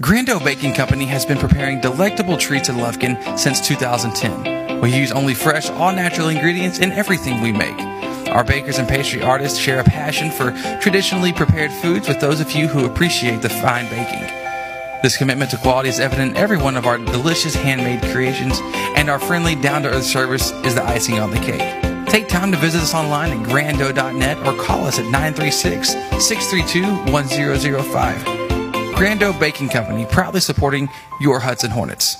Grando Baking Company has been preparing delectable treats in Lufkin since 2010. We use only fresh, all natural ingredients in everything we make. Our bakers and pastry artists share a passion for traditionally prepared foods with those of you who appreciate the fine baking. This commitment to quality is evident in every one of our delicious handmade creations, and our friendly, down to earth service is the icing on the cake. Take time to visit us online at grando.net or call us at 936 632 1005. Grando Baking Company, proudly supporting your Hudson Hornets.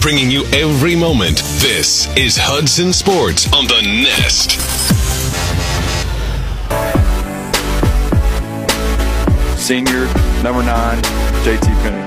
Bringing you every moment. This is Hudson Sports on the Nest. Senior, number nine, JT Penny.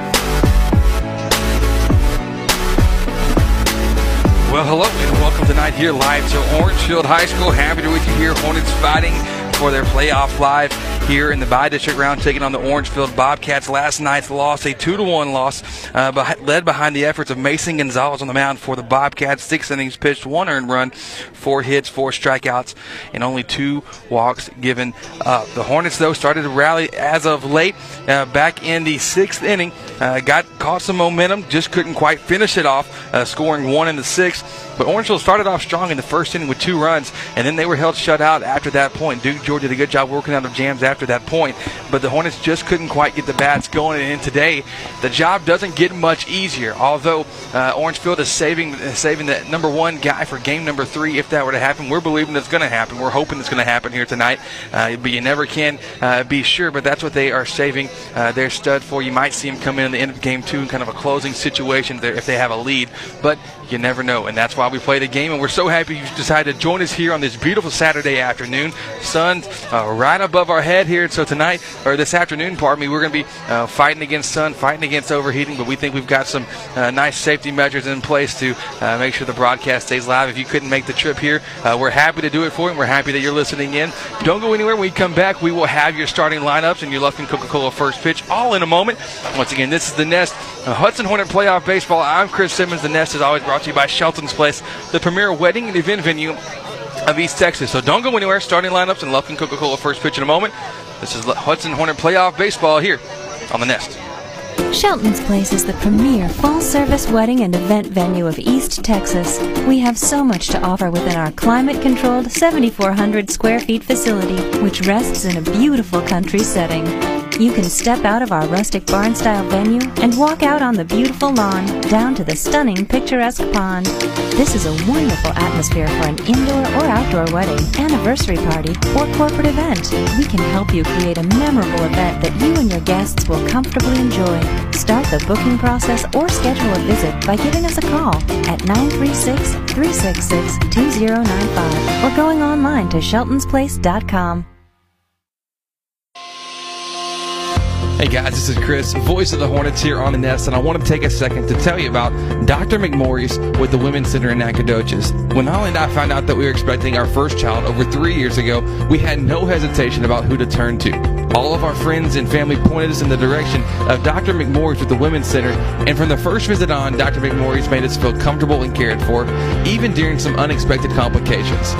Well, hello and welcome tonight here live to Orangefield High School. Happy to be with you here. Hornets fighting for their playoff live here in the by district round, taking on the Orangefield Bobcats. Last night's loss, a two to one loss, uh, led behind the efforts of Mason Gonzalez on the mound for the Bobcats. Six innings pitched, one earned run, four hits, four strikeouts, and only two walks given up. The Hornets, though, started to rally as of late. Uh, back in the sixth inning, uh, got caught some momentum, just couldn't quite finish it off, uh, scoring one in the sixth. But Orangefield started off strong in the first inning with two runs, and then they were held shut out after that point. Duke Jordan did a good job working out of jams after that point, but the Hornets just couldn't quite get the bats going. And today, the job doesn't get much easier. Although uh, Orangefield is saving saving the number one guy for game number three, if that were to happen, we're believing it's going to happen. We're hoping it's going to happen here tonight, uh, but you never can uh, be sure. But that's what they are saving uh, their stud for. You might see him come in at the end of game two in kind of a closing situation there if they have a lead, but you never know, and that's why we play the game. And we're so happy you decided to join us here on this beautiful Saturday afternoon. Sun's uh, right above our head here. So tonight, or this afternoon, pardon me, we're going to be uh, fighting against sun, fighting against overheating. But we think we've got some uh, nice safety measures in place to uh, make sure the broadcast stays live. If you couldn't make the trip here, uh, we're happy to do it for you. And We're happy that you're listening in. Don't go anywhere. When we come back, we will have your starting lineups and your Lufkin Coca-Cola first pitch all in a moment. Once again, this is the Nest Hudson Hornet Playoff Baseball. I'm Chris Simmons. The Nest is always brought to you by Shelton's Place, the premier wedding and event venue of East Texas. So don't go anywhere. Starting lineups and Lufkin Coca-Cola first pitch in a moment. This is Hudson Hornet Playoff Baseball here on the Nest. Shelton's Place is the premier full service wedding and event venue of East Texas. We have so much to offer within our climate controlled 7,400 square feet facility, which rests in a beautiful country setting. You can step out of our rustic barn style venue and walk out on the beautiful lawn down to the stunning picturesque pond. This is a wonderful atmosphere for an indoor or outdoor wedding, anniversary party, or corporate event. We can help you create a memorable event that you and your guests will comfortably enjoy. Start the booking process or schedule a visit by giving us a call at 936 366 2095 or going online to sheltonsplace.com. Hey guys, this is Chris, voice of the Hornets here on the Nest, and I want to take a second to tell you about Dr. McMorris with the Women's Center in Nacogdoches. When Holly and I found out that we were expecting our first child over three years ago, we had no hesitation about who to turn to. All of our friends and family pointed us in the direction of Dr. McMorris with the Women's Center, and from the first visit on, Dr. McMorris made us feel comfortable and cared for, even during some unexpected complications.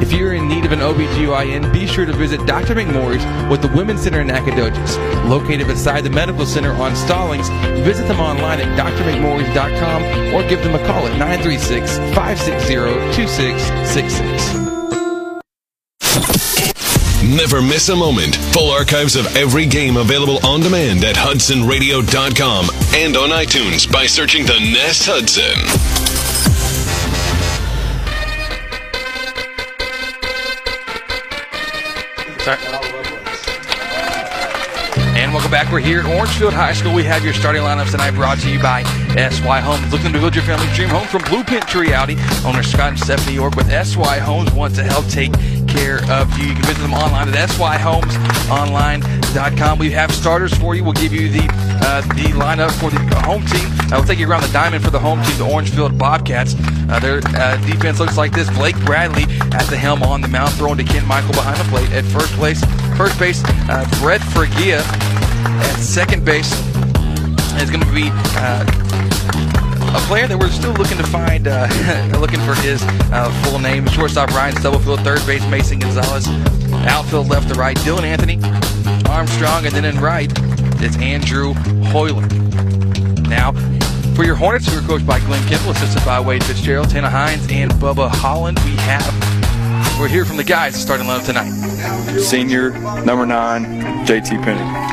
If you're in need of an OBGYN, be sure to visit Dr. McMorris with the Women's Center in Nacogdoches. Located beside the Medical Center on Stallings, visit them online at drmcmorris.com or give them a call at 936 560 2666. Never miss a moment. Full archives of every game available on demand at hudsonradio.com and on iTunes by searching the Nest Hudson. Sorry. And welcome back. We're here at Orangefield High School. We have your starting lineups tonight brought to you by SY Homes. Looking to build your family's dream home from Blueprint to reality. Owner Scott and Stephanie York with SY Homes want to help take care of you. You can visit them online at syhomesonline.com. We have starters for you. We'll give you the uh, the lineup for the home team. Uh, we'll take you around the diamond for the home team, the Orangefield Bobcats. Uh, their uh, defense looks like this. Blake Bradley at the helm on the mound, throwing to Kent Michael behind the plate. At first place, first base, uh, Brett Fergia. At second base is going to be uh, a player that we're still looking to find, uh, looking for his uh, full name. Shortstop Ryan Stubblefield, third base Mason Gonzalez, outfield left to right Dylan Anthony, Armstrong, and then in right it's Andrew Hoyland. Now, for your Hornets, who are coached by Glenn Kimball, assisted by Wade Fitzgerald, Tana Hines, and Bubba Holland, we have, we're here from the guys starting lineup tonight. Senior, number nine, JT Penny.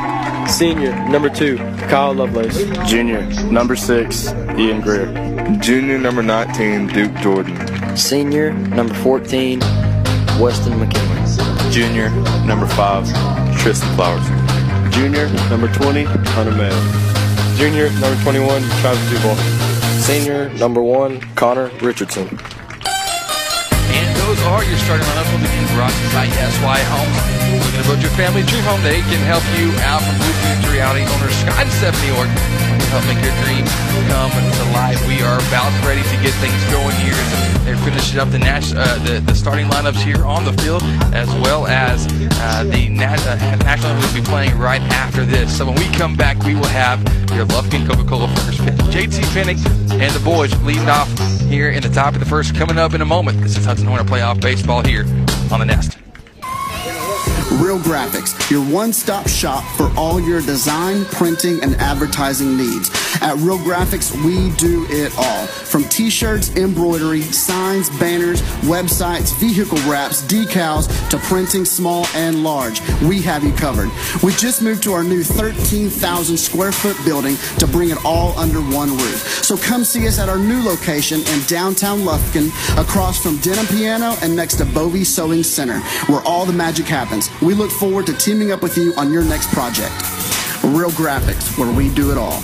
Senior, number two, Kyle Lovelace. Junior, number six, Ian Greer. Junior, number 19, Duke Jordan. Senior, number 14, Weston McKinley. Junior, number five, Tristan Flowers. Junior, number 20, Hunter Mayo. Junior, number 21, Travis Duval. Senior, number one, Connor Richardson. And those are your starting will begin brought to you by SY Homes. Looking to build your family dream home, they can help you out from blueprint to reality. Owner Scott Stephanie York will help make your dreams come to life. We are about ready to get things going here. They're finishing up the, nas- uh, the the starting lineups here on the field, as well as uh, the nat- uh, national will be playing right after this. So when we come back, we will have your Lufkin Coca-Cola first pitch. JT Pinnick and the boys leading off here in the top of the first. Coming up in a moment. This is Hudson Hornet playoff baseball here on the Nest. Real Graphics, your one stop shop for all your design, printing, and advertising needs. At Real Graphics, we do it all. From t shirts, embroidery, signs, banners, websites, vehicle wraps, decals, to printing small and large. We have you covered. We just moved to our new 13,000 square foot building to bring it all under one roof. So come see us at our new location in downtown Lufkin, across from Denim Piano and next to Bovie Sewing Center, where all the magic happens. We look forward to teaming up with you on your next project. Real Graphics, where we do it all.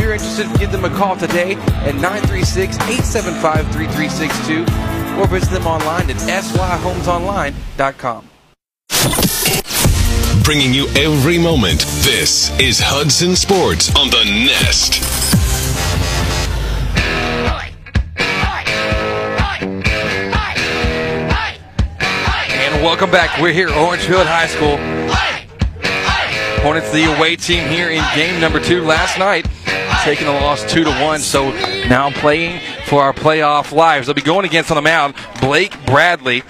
If you're interested, give them a call today at 936-875-3362 or visit them online at syhomesonline.com. Bringing you every moment. This is Hudson Sports on the Nest. And welcome back. We're here at Orangefield High School. Hornets, the away team here in game number two last night, taking the loss two to one. So now playing for our playoff lives. They'll be going against on the mound Blake Bradley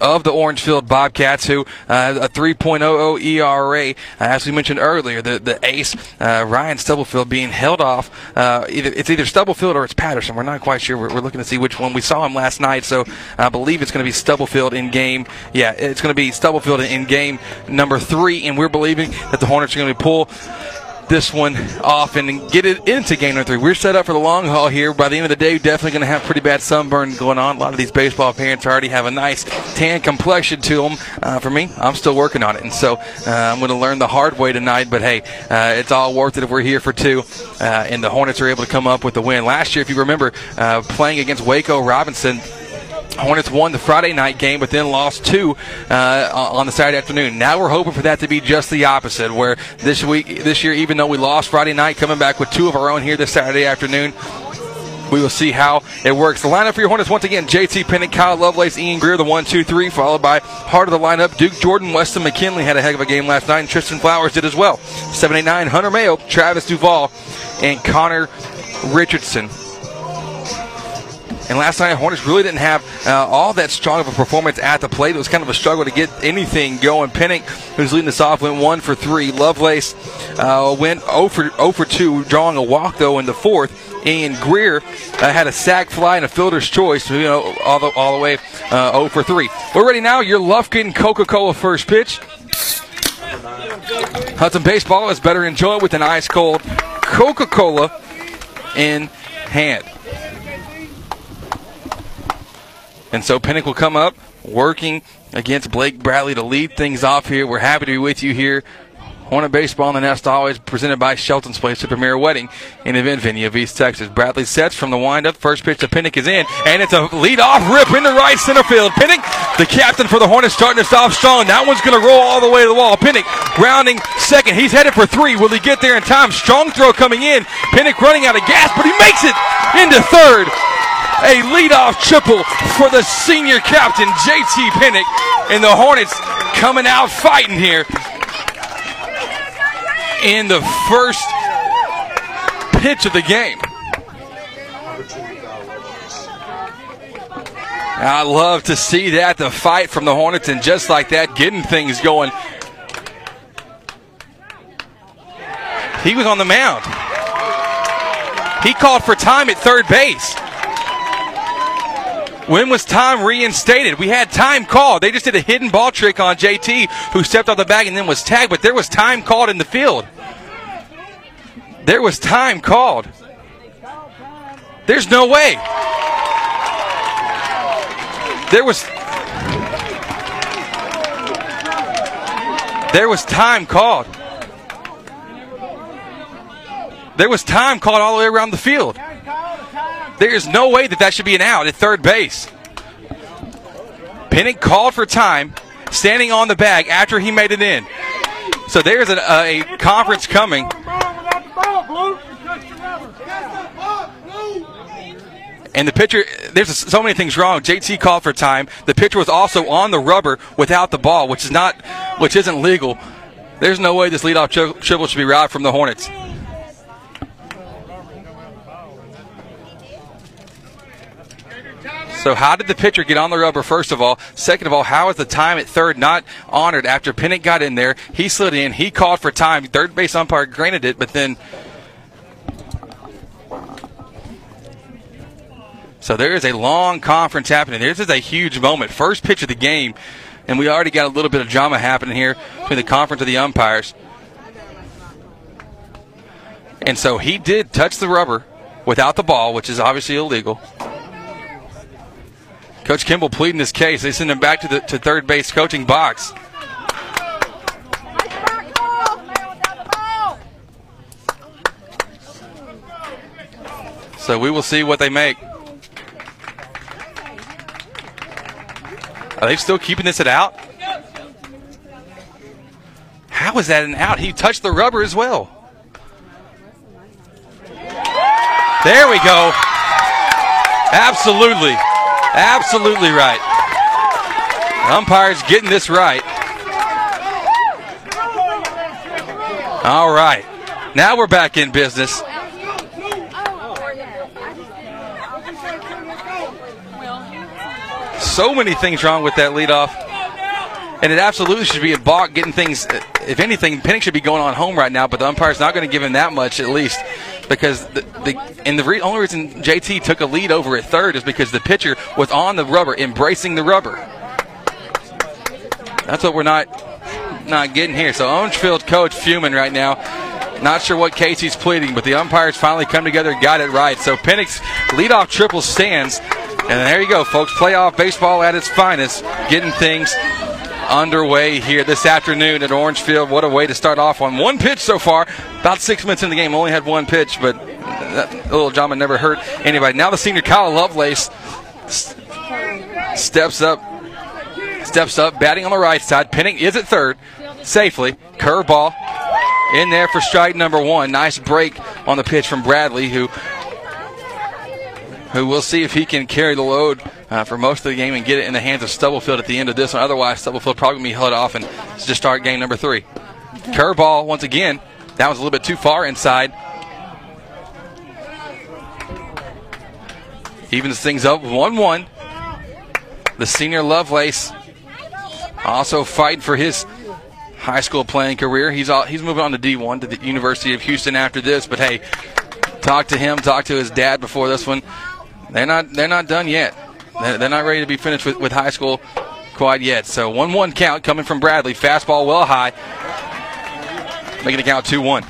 of the Orangefield Bobcats, who uh, a 3.00 ERA. Uh, as we mentioned earlier, the the ace uh, Ryan Stubblefield being held off. Uh, either it's either Stubblefield or it's Patterson. We're not quite sure. We're, we're looking to see which one. We saw him last night, so I believe it's going to be Stubblefield in game. Yeah, it's going to be Stubblefield in game number three, and we're believing that the Hornets are going to pull this one off and get it into game number three. We're set up for the long haul here. By the end of the day, definitely going to have pretty bad sunburn going on. A lot of these baseball parents already have a nice tan complexion to them. Uh, for me, I'm still working on it, and so uh, I'm going to learn the hard way tonight. But hey, uh, it's all worth it if we're here for two, uh, and the Hornets are able to come up with the win. Last year, if you remember, uh, playing against Waco Robinson. Hornets won the Friday night game, but then lost two uh, on the Saturday afternoon. Now we're hoping for that to be just the opposite, where this week, this year, even though we lost Friday night, coming back with two of our own here this Saturday afternoon, we will see how it works. The lineup for your Hornets once again: JT Pennick, Kyle Lovelace, Ian Greer, the one, two, three, followed by heart of the lineup: Duke Jordan, Weston McKinley had a heck of a game last night, and Tristan Flowers did as well. Seven, eight, nine, Hunter Mayo, Travis Duvall, and Connor Richardson. And last night, Hornets really didn't have uh, all that strong of a performance at the plate. It was kind of a struggle to get anything going. Pennick, who's leading us off, went one for three. Lovelace uh, went 0 for, 0 for 2, drawing a walk, though, in the fourth. And Greer uh, had a sac fly and a fielder's choice, you know, all the, all the way uh, 0 for 3. We're ready now. Your Lufkin Coca Cola first pitch. Hudson Baseball is better enjoy it with an ice cold Coca Cola in hand. And so Pennick will come up working against Blake Bradley to lead things off here. We're happy to be with you here. Hornet Baseball in the Nest always presented by Shelton's Place, the premier wedding and event venue of East Texas. Bradley sets from the windup. First pitch to Pennick is in, and it's a lead-off rip into right center field. Pennick, the captain for the Hornets, starting to off strong. That one's going to roll all the way to the wall. Pennick rounding second. He's headed for three. Will he get there in time? Strong throw coming in. Pennick running out of gas, but he makes it into third. A leadoff triple for the senior captain, JT Pennick, and the Hornets coming out fighting here in the first pitch of the game. I love to see that, the fight from the Hornets, and just like that, getting things going. He was on the mound. He called for time at third base. When was time reinstated? We had time called. They just did a hidden ball trick on JT, who stepped off the bag and then was tagged, but there was time called in the field. There was time called. There's no way. There was There was time called. There was time called all the way around the field. There is no way that that should be an out at third base. Pennick called for time, standing on the bag after he made it in. So there's a, uh, a conference coming. And the pitcher, there's so many things wrong. JT called for time. The pitcher was also on the rubber without the ball, which is not, which isn't legal. There's no way this leadoff tri- triple should be robbed from the Hornets. So how did the pitcher get on the rubber, first of all? Second of all, how is the time at third not honored after Pennick got in there? He slid in. He called for time. Third base umpire granted it, but then. So there is a long conference happening. This is a huge moment. First pitch of the game, and we already got a little bit of drama happening here between the conference of the umpires. And so he did touch the rubber without the ball, which is obviously illegal. Coach Kimball pleading his case. They send him back to the to third base coaching box. So we will see what they make. Are they still keeping this at out? How is that an out? He touched the rubber as well. There we go. Absolutely. Absolutely right. Umpire's getting this right. All right. Now we're back in business. So many things wrong with that leadoff. And it absolutely should be a balk getting things. If anything, Pennick should be going on home right now, but the umpire's not going to give him that much at least because the, the and the re- only reason JT took a lead over at third is because the pitcher was on the rubber, embracing the rubber. That's what we're not not getting here. So Orangefield coach fuming right now. Not sure what case he's pleading, but the umpires finally come together and got it right. So Pennick's leadoff triple stands. And there you go, folks. Playoff baseball at its finest, getting things underway here this afternoon at Orangefield. What a way to start off on one pitch so far. About six minutes in the game, only had one pitch, but that little drama never hurt anybody. Now the senior Kyle Lovelace steps up, steps up, batting on the right side. Pennick is at third, safely. Curveball in there for strike number one. Nice break on the pitch from Bradley, who who we'll see if he can carry the load uh, for most of the game and get it in the hands of Stubblefield at the end of this one. Otherwise, Stubblefield probably be held off and just start game number three. Curveball once again. That was a little bit too far inside. Evens things up 1 1. The senior Lovelace also fighting for his high school playing career. He's all, he's moving on to D1 to the University of Houston after this. But hey, talk to him, talk to his dad before this one. They're not they're not done yet. They're, not ready to be finished with, with high school quite yet. So 1 1 count coming from Bradley. Fastball well high. Making the count 2 1.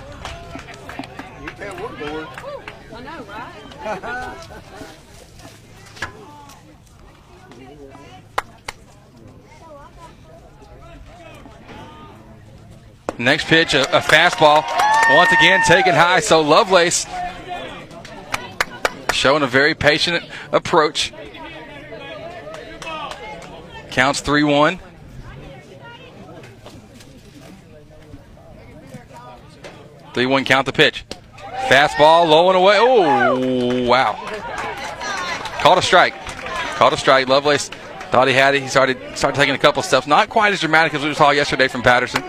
Next pitch, a, a, fastball. Once again, taken high. So Lovelace showing a very patient approach. Counts 3 1. Three one count the pitch. Fastball low and away. Oh wow! Called a strike. Called a strike. Lovelace thought he had it. He started started taking a couple steps. Not quite as dramatic as we saw yesterday from Patterson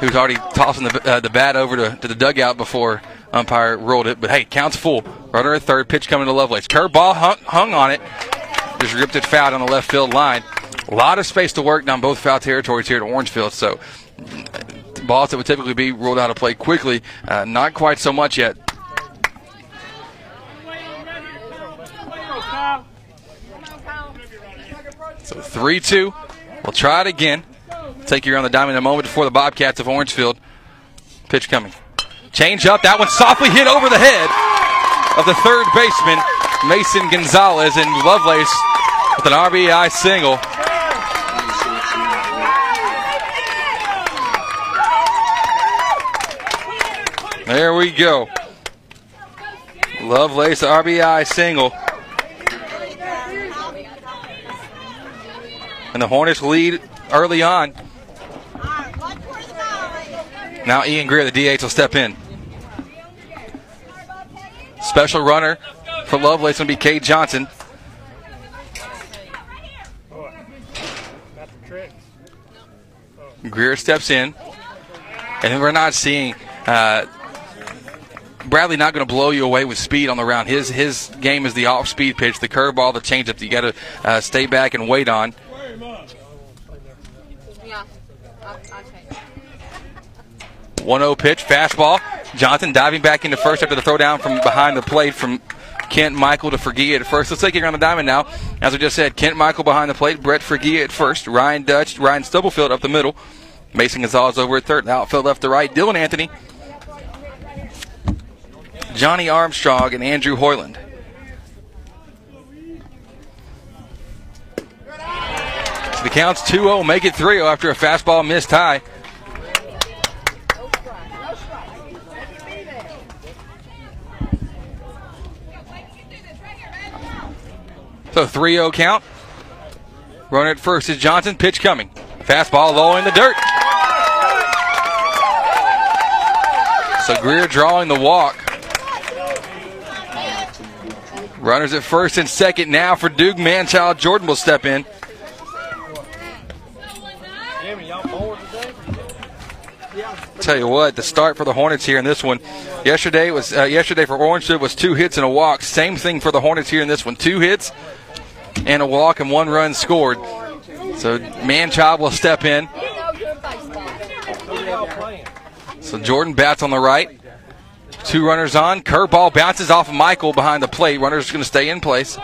who's already tossing the, uh, the bat over to, to the dugout before umpire rolled it. But hey, counts full. Runner at third, pitch coming to Lovelace. Curveball hung, hung on it. Just ripped it foul on the left field line. A lot of space to work down both foul territories here at Orangefield. So balls that would typically be ruled out of play quickly, uh, not quite so much yet. So 3 2. We'll try it again. Take you around the diamond in a moment before the Bobcats of Orangefield. Pitch coming. Change up. That one softly hit over the head of the third baseman, Mason Gonzalez, and Lovelace with an RBI single. There we go. Lovelace RBI single. And the Hornets lead early on. Now Ian Greer, the DH, will step in. Special runner for Lovelace going to be Cade Johnson. Greer steps in. And we're not seeing uh, Bradley not going to blow you away with speed on the round. His his game is the off speed pitch, the curveball, the changeup. You got to uh, stay back and wait on. 1-0 pitch, fastball. Johnson diving back into first after the throwdown from behind the plate from Kent Michael to Fergie at first. Let's take it around the diamond now. As we just said, Kent Michael behind the plate, Brett Fergie at first, Ryan Dutch, Ryan Stubblefield up the middle, Mason Gonzalez over at third, outfield left to right, Dylan Anthony, Johnny Armstrong, and Andrew Hoyland. So the count's 2 0, make it 3 0 after a fastball missed high. So 3 0 count. Runner at first is Johnson. Pitch coming. Fastball low in the dirt. So Greer drawing the walk. Runners at first and second now for Duke Manchild. Jordan will step in. Tell you what, the start for the Hornets here in this one. Yesterday was uh, yesterday for Orangewood was two hits and a walk. Same thing for the Hornets here in this one. Two hits and a walk and one run scored. So Manchild will step in. So Jordan bats on the right. Two runners on. Curveball bounces off of Michael behind the plate. Runner's going to stay in place.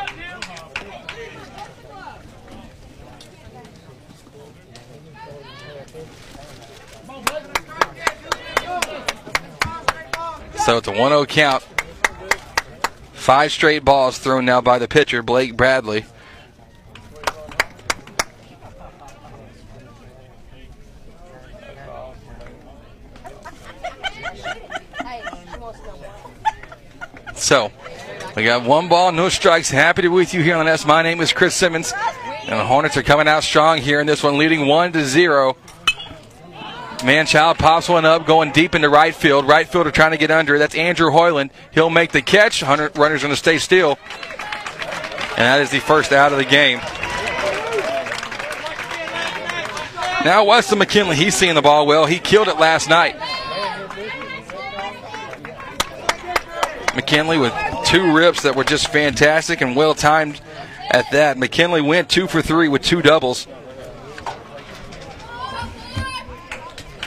So it's a 1 0 count. Five straight balls thrown now by the pitcher, Blake Bradley. So, we got one ball, no strikes. Happy to be with you here on S. My name is Chris Simmons. And the Hornets are coming out strong here in this one, leading one to zero. Manchild pops one up, going deep into right field. Right fielder trying to get under. That's Andrew Hoyland. He'll make the catch. Hunter runner's going to stay still. And that is the first out of the game. Now Weston McKinley, he's seeing the ball well. He killed it last night. McKinley with two rips that were just fantastic and well timed at that. McKinley went two for three with two doubles.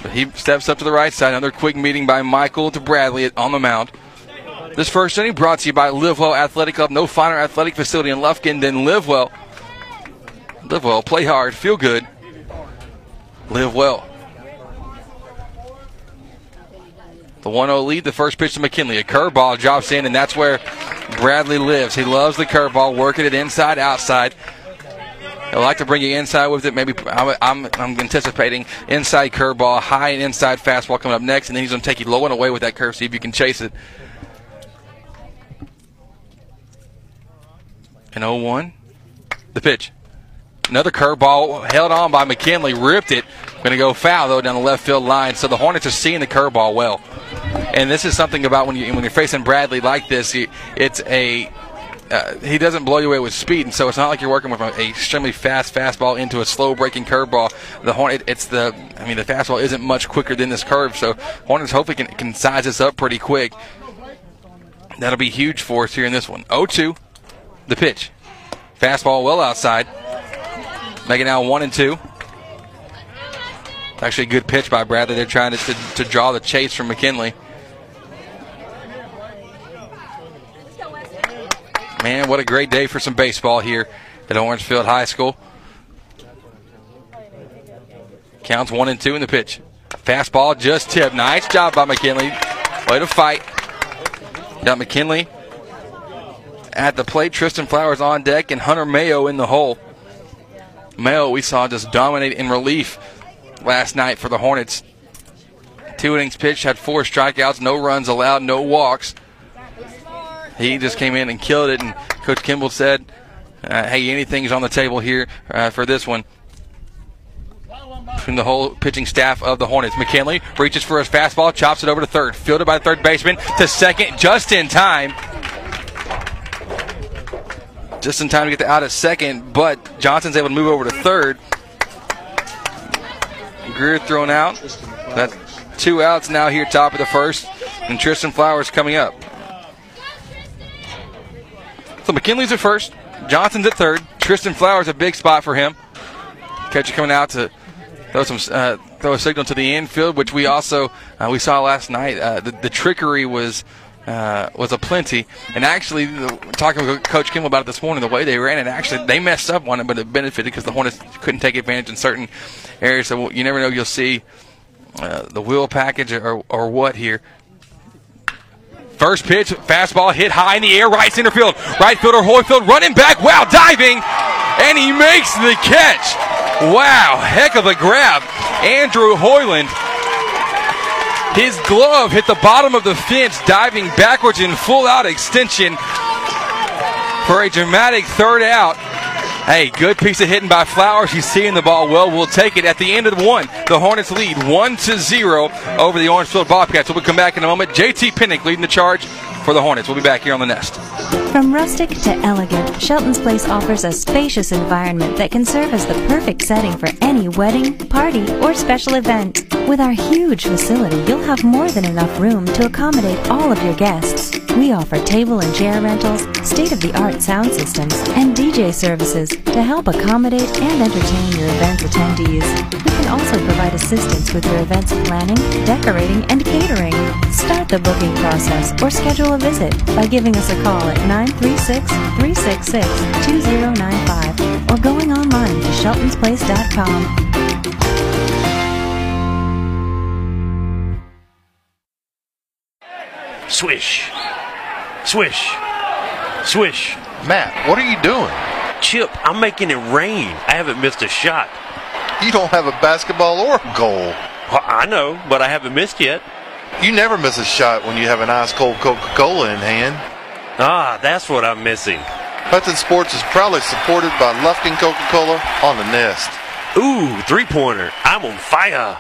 But he steps up to the right side. Another quick meeting by Michael to Bradley on the mound. This first inning brought to you by Livewell Athletic Club. No finer athletic facility in Lufkin than Livewell. Live well, play hard, feel good, live well. The 1 0 lead, the first pitch to McKinley. A curveball drops in, and that's where Bradley lives. He loves the curveball, working it inside, outside. I like to bring you inside with it. Maybe I'm, I'm, I'm anticipating inside curveball, high and inside fastball coming up next, and then he's going to take you low and away with that curve, see if you can chase it. An 0 1. The pitch. Another curveball held on by McKinley, ripped it. Going to go foul though down the left field line. So the Hornets are seeing the curveball well, and this is something about when you when you're facing Bradley like this. It's a uh, he doesn't blow you away with speed, and so it's not like you're working with an extremely fast fastball into a slow breaking curveball. The Hornet, it's the, I mean, the fastball isn't much quicker than this curve, so Hornets hopefully can, can size this up pretty quick. That'll be huge for us here in this one. 0-2, the pitch, fastball well outside. Making now one and two. Actually, a good pitch by Bradley. They're trying to, to, to draw the chase from McKinley. Man, what a great day for some baseball here at Orangefield High School. Counts one and two in the pitch. Fastball just tipped. Nice job by McKinley. Way to fight. Got McKinley at the plate. Tristan Flowers on deck and Hunter Mayo in the hole. Mayo we saw just dominate in relief last night for the Hornets. Two innings pitched, had four strikeouts, no runs allowed, no walks. He just came in and killed it, and Coach Kimball said, uh, hey, anything's on the table here uh, for this one. From the whole pitching staff of the Hornets. McKinley reaches for his fastball, chops it over to third. Fielded by the third baseman to second, just in time just in time to get the out at second, but Johnson's able to move over to third. Greer thrown out. That's two outs now here, top of the first, and Tristan Flowers coming up. So McKinley's at first, Johnson's at third. Tristan Flowers a big spot for him. Catcher coming out to throw some uh, throw a signal to the infield, which we also uh, we saw last night. Uh, the, the trickery was uh, was a plenty. And actually, talking with Coach Kimball about it this morning, the way they ran it, actually they messed up on it, but it benefited because the Hornets couldn't take advantage in certain areas. So you never know, you'll see uh, the wheel package or, or what here. First pitch, fastball hit high in the air, right center field. Right fielder Hoyland running back, wow, diving, and he makes the catch. Wow, heck of a grab. Andrew Hoyland his glove hit the bottom of the fence, diving backwards in full out extension for a dramatic third out. Hey, good piece of hitting by Flowers. He's seeing the ball well. We'll take it at the end of the one. The Hornets lead one to zero over the Orangefield Bobcats. We'll come back in a moment. JT Pinnick leading the charge for the Hornets. We'll be back here on the Nest. From rustic to elegant, Shelton's Place offers a spacious environment that can serve as the perfect setting for any wedding, party, or special event. With our huge facility, you'll have more than enough room to accommodate all of your guests. We offer table and chair rentals, state-of-the-art sound systems, and DJ services to help accommodate and entertain your event attendees. We can also provide assistance with your event's planning, decorating, and catering. Start the booking process or schedule a visit by giving us a call at 936-366-2095 or going online to sheltonsplace.com. Swish. Swish. Swish. Matt, what are you doing? Chip, I'm making it rain. I haven't missed a shot. You don't have a basketball or a goal. Well, I know, but I haven't missed yet. You never miss a shot when you have an ice cold Coca Cola in hand. Ah, that's what I'm missing. Hudson Sports is proudly supported by Lufkin Coca Cola on the Nest. Ooh, three pointer. I'm on fire.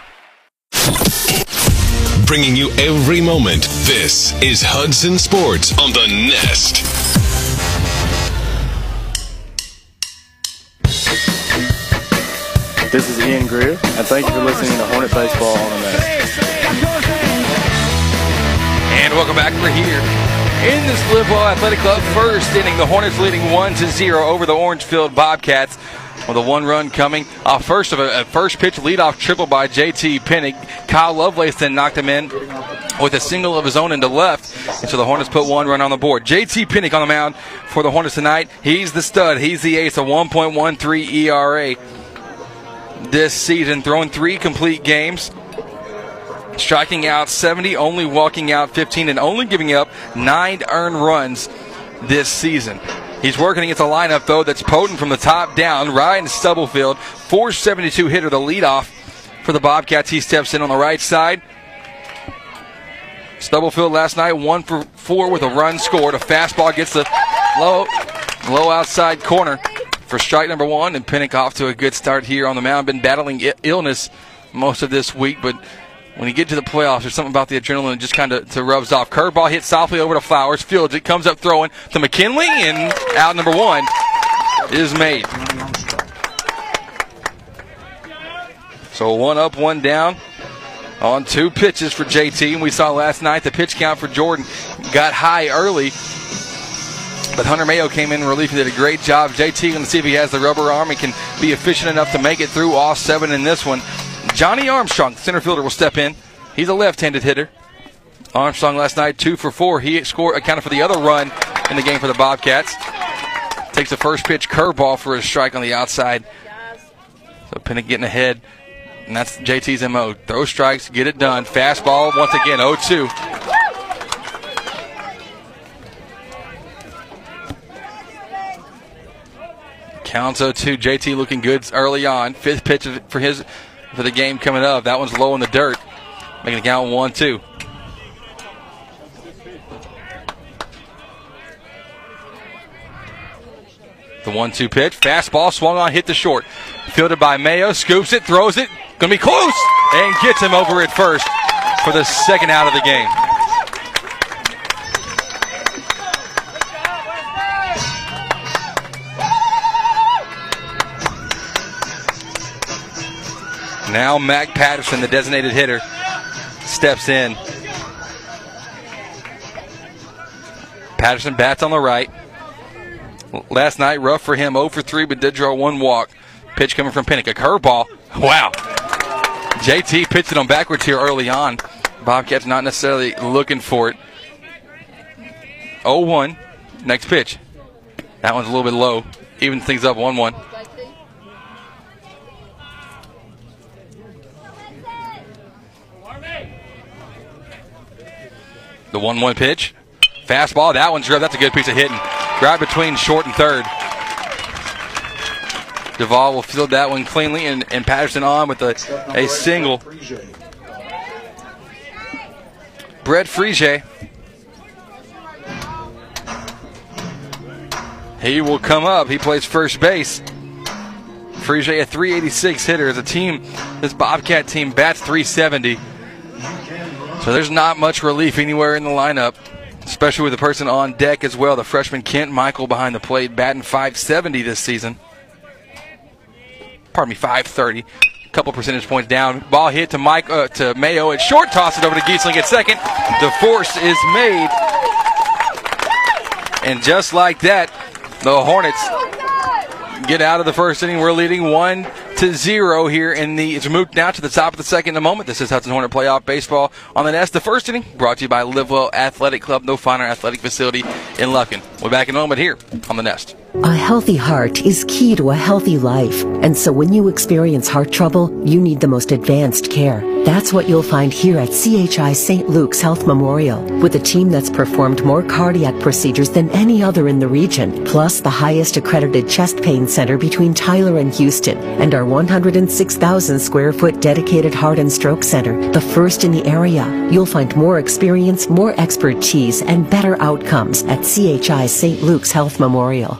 Bringing you every moment, this is Hudson Sports on the Nest. This is Ian Greer, and thank you for listening to Hornet Baseball on the Nest. And welcome back. We're here in this Livewell Athletic Club first inning. The Hornets leading one to zero over the Orangefield Bobcats. With a one-run coming off first of a, a first pitch leadoff triple by J.T. Pinnick. Kyle Lovelace then knocked him in with a single of his own into left, and so the Hornets put one run on the board. J.T. Pinnick on the mound for the Hornets tonight. He's the stud. He's the ace. A 1.13 ERA this season, throwing three complete games striking out 70, only walking out 15, and only giving up nine earned runs this season. He's working against a lineup, though, that's potent from the top down. Ryan Stubblefield, 472 hitter, the leadoff for the Bobcats. He steps in on the right side. Stubblefield last night, one for four with a run scored. A fastball gets the low, low outside corner for strike number one, and Pinnick off to a good start here on the mound. Been battling illness most of this week, but when you get to the playoffs, there's something about the adrenaline just kind of rubs off. Curveball hits softly over to Flowers. Fields it, comes up throwing to McKinley, and out number one is made. So one up, one down on two pitches for JT. And we saw last night the pitch count for Jordan got high early. But Hunter Mayo came in in relief and did a great job. JT going to see if he has the rubber arm and can be efficient enough to make it through all seven in this one. Johnny Armstrong, center fielder, will step in. He's a left-handed hitter. Armstrong last night two for four. He scored accounted for the other run in the game for the Bobcats. Takes the first pitch curveball for a strike on the outside. So Pinnick getting ahead. And that's JT's MO. Throw strikes, get it done. Fastball once again, 0 2. Counts 0 2. JT looking good early on. Fifth pitch for his for the game coming up. That one's low in the dirt. Making it count 1 2. The 1 2 pitch. Fastball swung on, hit the short. Fielded by Mayo. Scoops it, throws it. Gonna be close. And gets him over at first for the second out of the game. Now Mac Patterson, the designated hitter, steps in. Patterson bats on the right. Last night, rough for him, 0 for 3, but did draw one walk. Pitch coming from Pinnick. A curveball. Wow. JT pitched it on backwards here early on. Bobcats not necessarily looking for it. 0 1. Next pitch. That one's a little bit low. Even things up 1 1. The 1 1 pitch. Fastball. That one's good. That's a good piece of hitting. Right between short and third. Duvall will field that one cleanly, and, and Patterson on with a, a single. Brett Frige. He will come up. He plays first base. Frige, a 386 hitter. As a team, this Bobcat team bats 370. So there's not much relief anywhere in the lineup, especially with the person on deck as well. The freshman Kent Michael behind the plate, batting 570 this season. Pardon me, 530. A couple percentage points down. Ball hit to Mike uh, to Mayo. It's short. Toss it over to Giesling at second. The force is made, and just like that, the Hornets get out of the first inning. We're leading one to zero here in the. It's moved now to the top of the second in a moment. This is Hudson Hornet Playoff Baseball on the Nest. The first inning brought to you by Livewell Athletic Club, no finer athletic facility in Lufkin. We're back in a moment here on the Nest. A healthy heart is key to a healthy life. And so when you experience heart trouble, you need the most advanced care. That's what you'll find here at CHI St. Luke's Health Memorial, with a team that's performed more cardiac procedures than any other in the region, plus the highest accredited chest pain center between Tyler and Houston, and our 106,000 square foot dedicated heart and stroke center, the first in the area. You'll find more experience, more expertise, and better outcomes at CHI St. Luke's Health Memorial.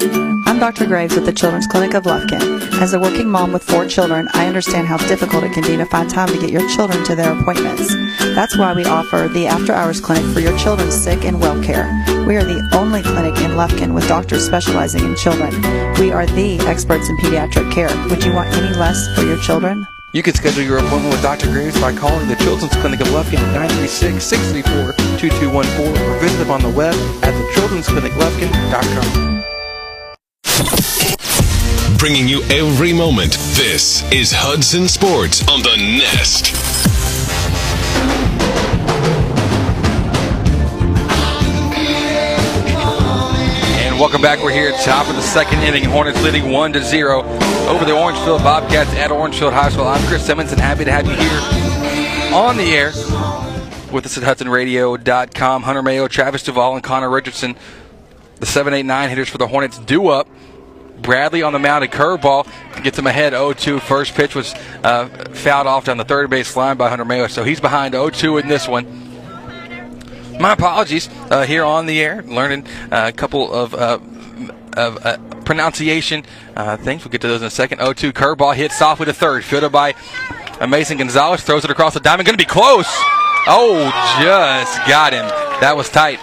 I'm Dr. Graves with the Children's Clinic of Lufkin. As a working mom with four children, I understand how difficult it can be to find time to get your children to their appointments. That's why we offer the After Hours Clinic for your children's sick and well care. We are the only clinic in Lufkin with doctors specializing in children. We are the experts in pediatric care. Would you want any less for your children? You can schedule your appointment with Dr. Graves by calling the Children's Clinic of Lufkin at 936-634-2214 or visit them on the web at thechildren'scliniclufkin.com. Bringing you every moment. This is Hudson Sports on the Nest. And welcome back. We're here at top of the second inning. Hornets leading 1 to 0 over the Orangefield Bobcats at Orangefield High School. I'm Chris Simmons and happy to have you here on the air with us at HudsonRadio.com. Hunter Mayo, Travis Duvall, and Connor Richardson. The 789 hitters for the Hornets do up. Bradley on the mound, a curveball gets him ahead 0 2. First pitch was uh, fouled off down the third base line by Hunter Mayo, so he's behind 0 2 in this one. My apologies uh, here on the air, learning uh, a couple of. Uh, of uh, pronunciation uh, things. We'll get to those in a second. 0 2 curveball hit softly to third. Fielded by Mason Gonzalez. Throws it across the diamond. Going to be close. Oh, just got him. That was tight.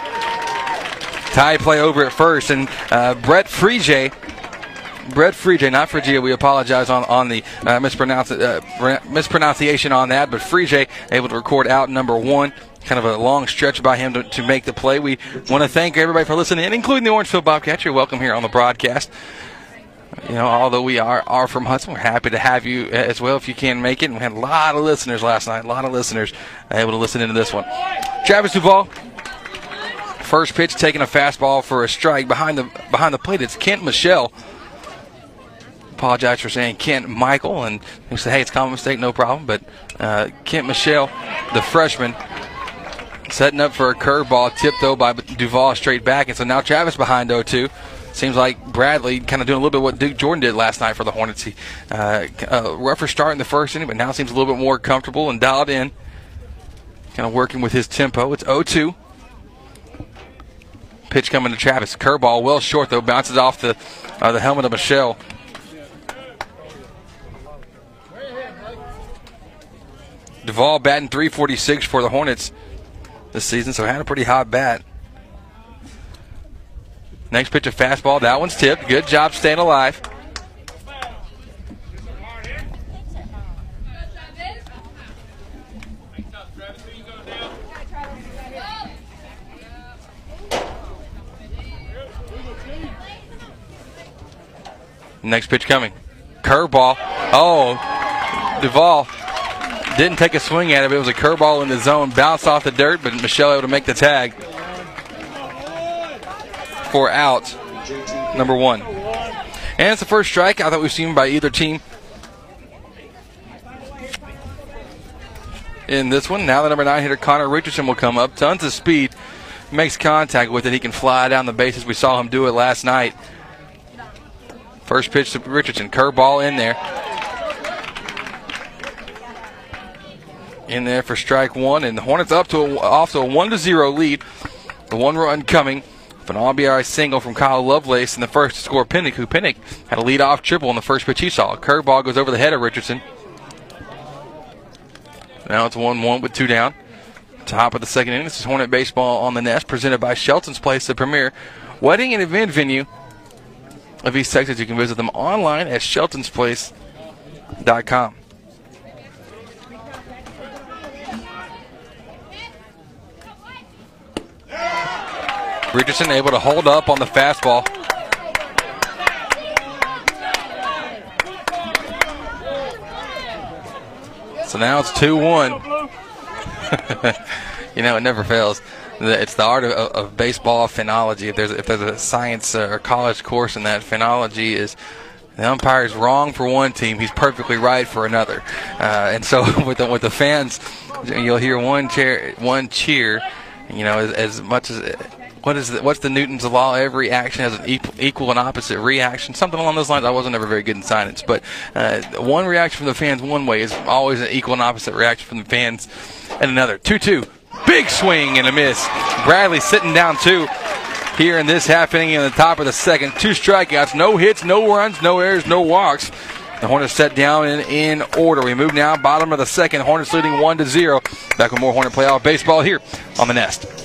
Tie play over at first. And uh, Brett Frege Brett Frege, not Frigia. We apologize on on the uh, uh, mispronunciation on that, but Frege able to record out number one. Kind of a long stretch by him to, to make the play. We want to thank everybody for listening, including the Orangefield Bobcats. You're welcome here on the broadcast. You know, although we are, are from Hudson, we're happy to have you as well if you can make it. And we had a lot of listeners last night, a lot of listeners able to listen into this one. Travis Duvall, first pitch taking a fastball for a strike behind the behind the plate. It's Kent Michelle apologize for saying Kent Michael, and he said, "Hey, it's a common mistake, no problem." But uh, Kent Michelle, the freshman, setting up for a curveball, tipped though by Duvall straight back, and so now Travis behind 0-2. Seems like Bradley kind of doing a little bit what Duke Jordan did last night for the Hornets. He uh, rougher start in the first inning, but now seems a little bit more comfortable and dialed in. Kind of working with his tempo. It's 0-2. Pitch coming to Travis. Curveball well short though, bounces off the uh, the helmet of Michelle. Duvall batting 346 for the Hornets this season, so had a pretty hot bat. Next pitch, a fastball. That one's tipped. Good job staying alive. Next pitch coming. Curveball. Oh, Duvall didn't take a swing at it, but it was a curveball in the zone. Bounced off the dirt, but Michelle able to make the tag for out number one. And it's the first strike I thought we've seen by either team in this one. Now the number nine hitter Connor Richardson will come up. Tons of speed. Makes contact with it. He can fly down the bases. We saw him do it last night. First pitch to Richardson. Curveball in there. In there for strike one, and the Hornets up to a, off to a one to zero lead. The one run coming an RBI single from Kyle Lovelace in the first to score Pennick, who Pennick had a lead off triple in the first pitch he saw. A curveball goes over the head of Richardson. Now it's 1 1 with two down. Top of the second inning. This is Hornet Baseball on the Nest, presented by Shelton's Place, the premier wedding and event venue of East Texas. You can visit them online at sheltonsplace.com. Richardson able to hold up on the fastball. So now it's 2 1. you know, it never fails. It's the art of, of baseball phenology. If there's, if there's a science or college course in that, phenology is the umpire is wrong for one team, he's perfectly right for another. Uh, and so with the, with the fans, you'll hear one cheer, one cheer. You know, as, as much as what is the, what's the Newton's law? Every action has an equal, and opposite reaction. Something along those lines. I wasn't ever very good in science, but uh, one reaction from the fans one way is always an equal and opposite reaction from the fans, and another two-two. Big swing and a miss. Bradley sitting down two here in this half inning in the top of the second. Two strikeouts, no hits, no runs, no errors, no walks. The Hornets set down in, in order. We move now, bottom of the second. Hornets leading 1 to 0. Back with more Hornet playoff baseball here on the Nest.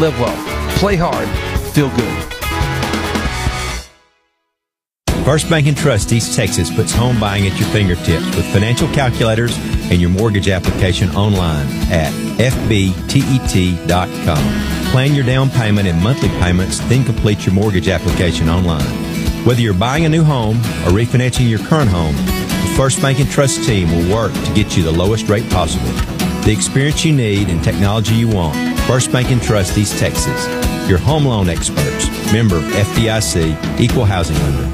Live well, play hard, feel good. First Bank and Trust East Texas puts home buying at your fingertips with financial calculators and your mortgage application online at fbtet.com. Plan your down payment and monthly payments, then complete your mortgage application online. Whether you're buying a new home or refinancing your current home, the First Bank and Trust team will work to get you the lowest rate possible. The experience you need and technology you want. First Bank and Trust East Texas. Your home loan experts. Member FDIC, Equal Housing Lender.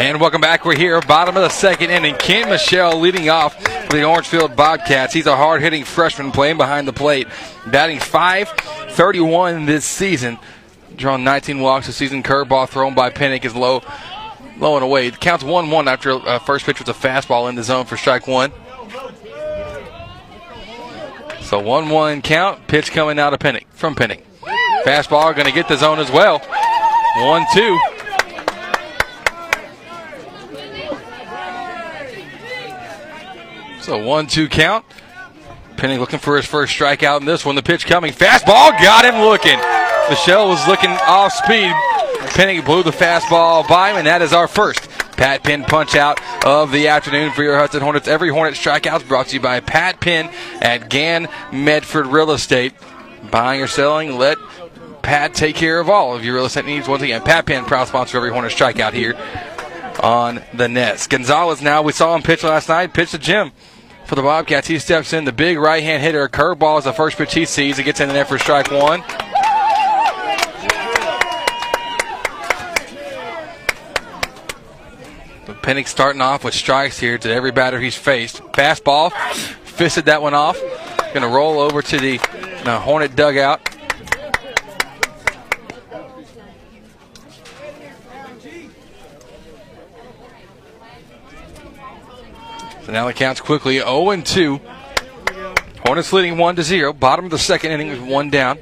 And welcome back. We're here, bottom of the second inning. Kent Michelle leading off for the Orangefield Bobcats. He's a hard hitting freshman playing behind the plate, batting 531 this season. Drawn 19 walks a season. Curveball thrown by Pennick is low, low and away. It counts 1 1 after uh, first pitch was a fastball in the zone for strike one. So 1 1 count. Pitch coming out of Pennick, from Pennick. Fastball going to get the zone as well. 1 2. So one two count. Penny looking for his first strikeout in this one. The pitch coming. Fastball got him looking. Michelle was looking off speed. Penny blew the fastball by him, and that is our first Pat Penn punch out of the afternoon for your Hudson Hornets. Every Hornet strikeout is brought to you by Pat Penn at Gann Medford Real Estate. Buying or selling, let Pat take care of all of your real estate needs. Once again, Pat Penn, proud sponsor of every Hornet strikeout here on the Nest. Gonzalez now, we saw him pitch last night, pitch to Jim for the Bobcats. He steps in, the big right hand hitter. Curveball is the first pitch he sees. He gets in there for strike one. Pennick starting off with strikes here to every batter he's faced. Fastball, fisted that one off. Going to roll over to the uh, Hornet dugout. So now the count's quickly 0 and 2. Hornets leading 1 to 0. Bottom of the second inning with one down.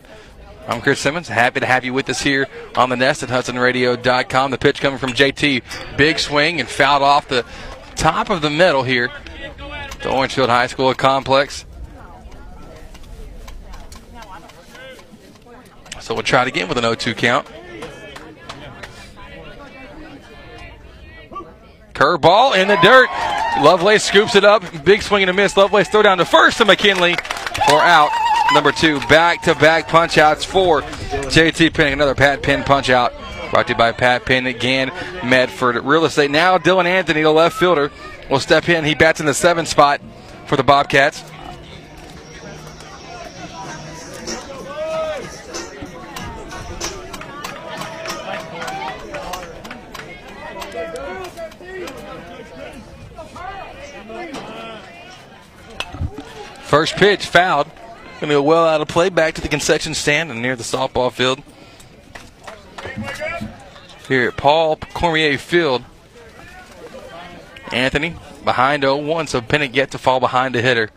I'm Chris Simmons. Happy to have you with us here on the Nest at HudsonRadio.com. The pitch coming from JT. Big swing and fouled off the top of the middle here. The Orangefield High School complex. So we'll try it again with an 0 2 count. Curveball in the dirt. Lovelace scoops it up. Big swing and a miss. Lovelace throw down to first to McKinley for out. Number two, back to back punch outs for JT Penn. Another Pat Penn punch out. Brought to you by Pat Penn again. Medford Real Estate. Now Dylan Anthony, the left fielder, will step in. He bats in the seventh spot for the Bobcats. First pitch fouled. Going to go well out of play back to the concession stand and near the softball field. Here at Paul Cormier Field. Anthony behind 0 1, so Pennick yet to fall behind the hitter.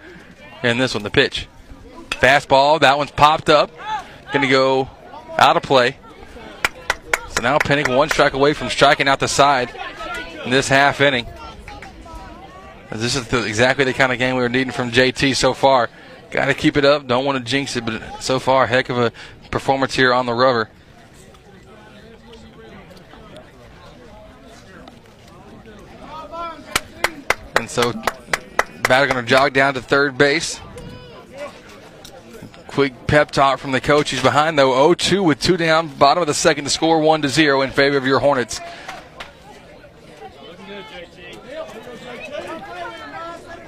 And this one, the pitch. Fastball, that one's popped up. going to go out of play. So now Pennick one strike away from striking out the side in this half inning. This is the, exactly the kind of game we were needing from JT so far. Got to keep it up. Don't want to jinx it, but so far, heck of a performance here on the rubber. And so, batter going to jog down to third base. Quick pep talk from the coach. He's behind though, 0-2 with two down, bottom of the second to score one to zero in favor of your Hornets.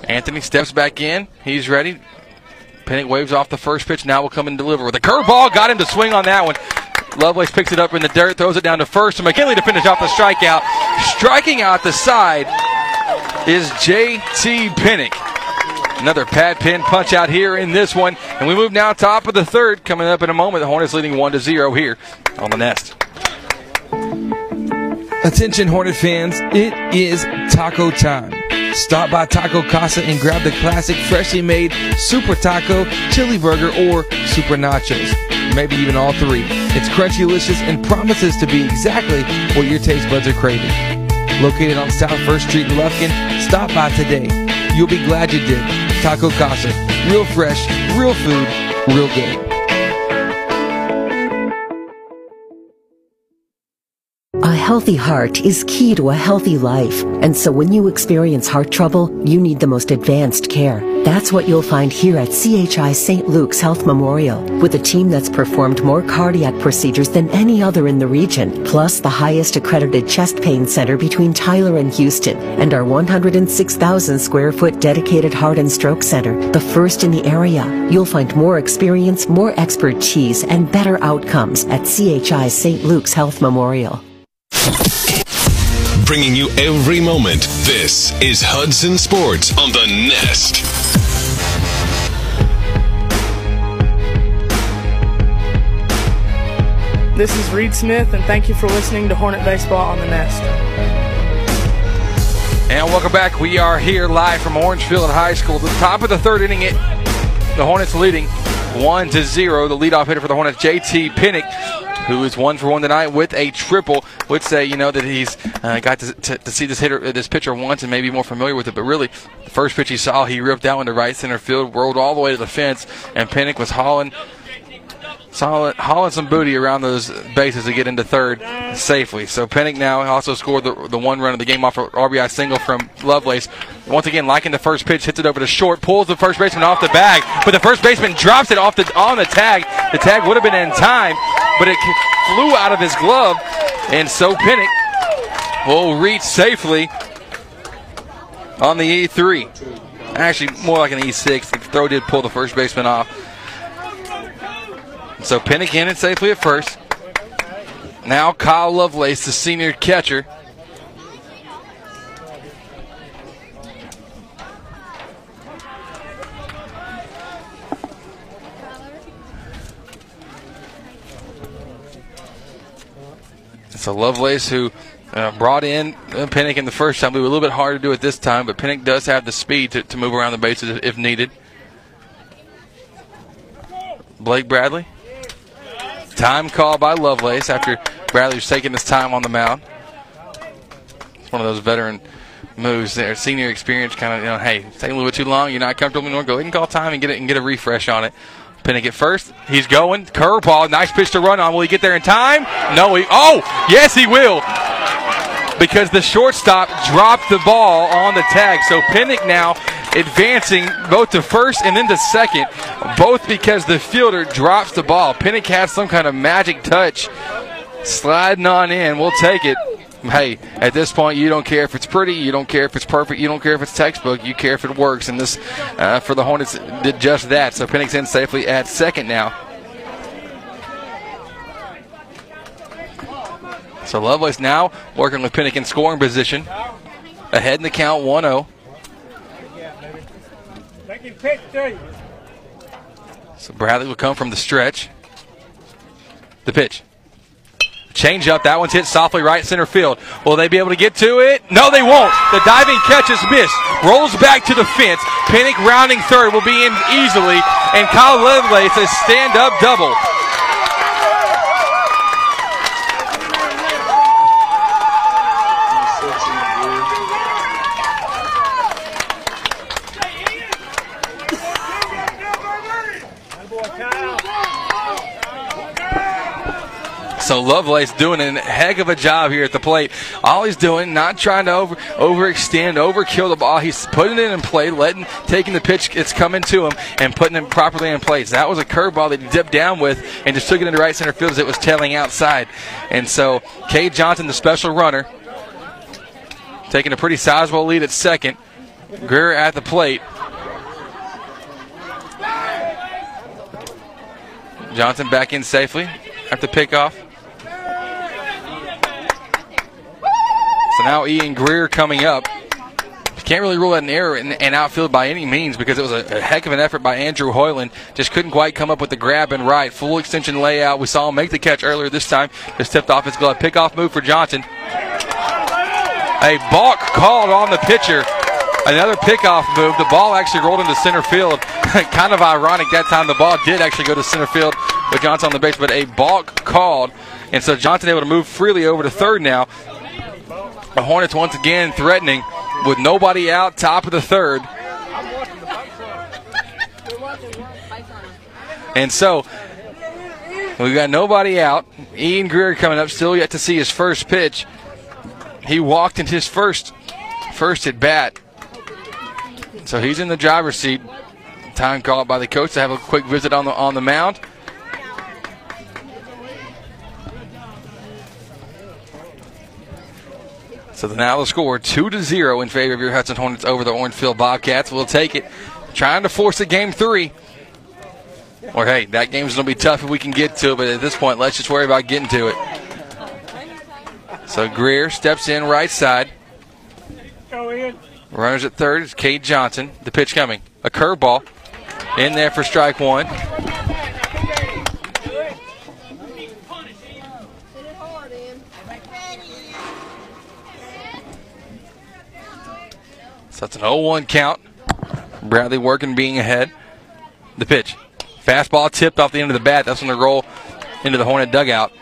Anthony steps back in. He's ready. Pennick waves off the first pitch. Now will come and deliver with a curveball. Got him to swing on that one. Lovelace picks it up in the dirt, throws it down to first, and McKinley to finish off the strikeout. Striking out the side is J.T. Pennick. Another Pat Penn punch out here in this one, and we move now top of the third. Coming up in a moment, the Hornets leading one to zero here on the nest. Attention, Hornet fans, it is taco time. Stop by Taco Casa and grab the classic freshly made Super Taco, Chili Burger, or Super Nachos. Maybe even all three. It's crunchy delicious and promises to be exactly what your taste buds are craving. Located on South 1st Street in Lufkin, stop by today. You'll be glad you did. Taco Casa. Real fresh, real food, real good. Healthy heart is key to a healthy life. And so when you experience heart trouble, you need the most advanced care. That's what you'll find here at CHI St. Luke's Health Memorial, with a team that's performed more cardiac procedures than any other in the region, plus the highest accredited chest pain center between Tyler and Houston, and our 106,000 square foot dedicated heart and stroke center, the first in the area. You'll find more experience, more expertise, and better outcomes at CHI St. Luke's Health Memorial. Bringing you every moment. This is Hudson Sports on the Nest. This is Reed Smith, and thank you for listening to Hornet Baseball on the Nest. And welcome back. We are here live from Orangefield High School. The top of the third inning, it the Hornets leading one to zero. The leadoff hitter for the Hornets, JT Pennick, who is one for one tonight with a triple. Would say you know that he's uh, got to, to, to, see this hitter, this pitcher once, and maybe more familiar with it. But really, the first pitch he saw, he ripped that one to right center field, rolled all the way to the fence, and Pennick was hauling. Solid, hauling some booty around those bases to get into third safely. So Pennick now also scored the, the one run of the game off an RBI single from Lovelace. Once again, liking the first pitch, hits it over to short, pulls the first baseman off the bag, but the first baseman drops it off the on the tag. The tag would have been in time, but it flew out of his glove, and so Pennick will reach safely on the E3. Actually, more like an E6. The throw did pull the first baseman off. So Pennick in safely at first. Now Kyle Lovelace, the senior catcher. So Lovelace, who uh, brought in uh, in the first time, it was a little bit hard to do it this time, but Pennick does have the speed to, to move around the bases if needed. Blake Bradley. Time call by Lovelace after Bradley's taking his time on the mound. It's one of those veteran moves there. Senior experience kind of, you know, hey, taking a little bit too long. You're not comfortable anymore. Go ahead and call time and get it and get a refresh on it. Pennick at first. He's going. Curveball. Nice pitch to run on. Will he get there in time? No. He. Oh, yes, he will. Because the shortstop dropped the ball on the tag. So Pennick now advancing both to first and then to second, both because the fielder drops the ball. Pennick has some kind of magic touch sliding on in. We'll take it. Hey, at this point, you don't care if it's pretty, you don't care if it's perfect, you don't care if it's textbook, you care if it works. And this, uh, for the Hornets, did just that. So Pennick's in safely at second now. So Lovelace now working with Pennick in scoring position. Ahead in the count 1 0. So Bradley will come from the stretch. The pitch. Change up. That one's hit softly right center field. Will they be able to get to it? No, they won't. The diving catch is missed. Rolls back to the fence. Pennick rounding third will be in easily. And Kyle Lovelace a stand up double. So Lovelace doing a heck of a job here at the plate. All he's doing, not trying to over overextend, overkill the ball. He's putting it in play, letting taking the pitch it's coming to him and putting it properly in place. That was a curveball that he dipped down with and just took it into right center field as it was tailing outside. And so Cade Johnson, the special runner, taking a pretty sizable lead at second. Greer at the plate. Johnson back in safely after pickoff. So now Ian Greer coming up. Can't really rule out an error in, in outfield by any means because it was a, a, heck of an effort by Andrew Hoyland. Just couldn't quite come up with the grab and right. Full extension layout. We saw him make the catch earlier this time. Just tipped off his glove. Pickoff move for Johnson. A balk called on the pitcher. Another pickoff move. The ball actually rolled into center field. kind of ironic that time the ball did actually go to center field with Johnson on the base, but a balk called. And so Johnson able to move freely over to third now. The Hornets once again threatening with nobody out, top of the third. And so we got nobody out. Ian Greer coming up, still yet to see his first pitch. He walked in his first first at bat. So he's in the driver's seat. Time called by the coach to have a quick visit on the on the mound. So now the score two to zero in favor of your Hudson Hornets over the Orangefield Bobcats. We'll take it, trying to force a game three. Or hey, that game's gonna be tough if we can get to it, but at this point, let's just worry about getting to it. So Greer steps in right side. Go in. Runners at third is Cade Johnson. The pitch coming. A curveball in there for strike one. That's an 0 1 count. Bradley working, being ahead. The pitch. Fastball tipped off the end of the bat. That's going to roll into the Hornet dugout.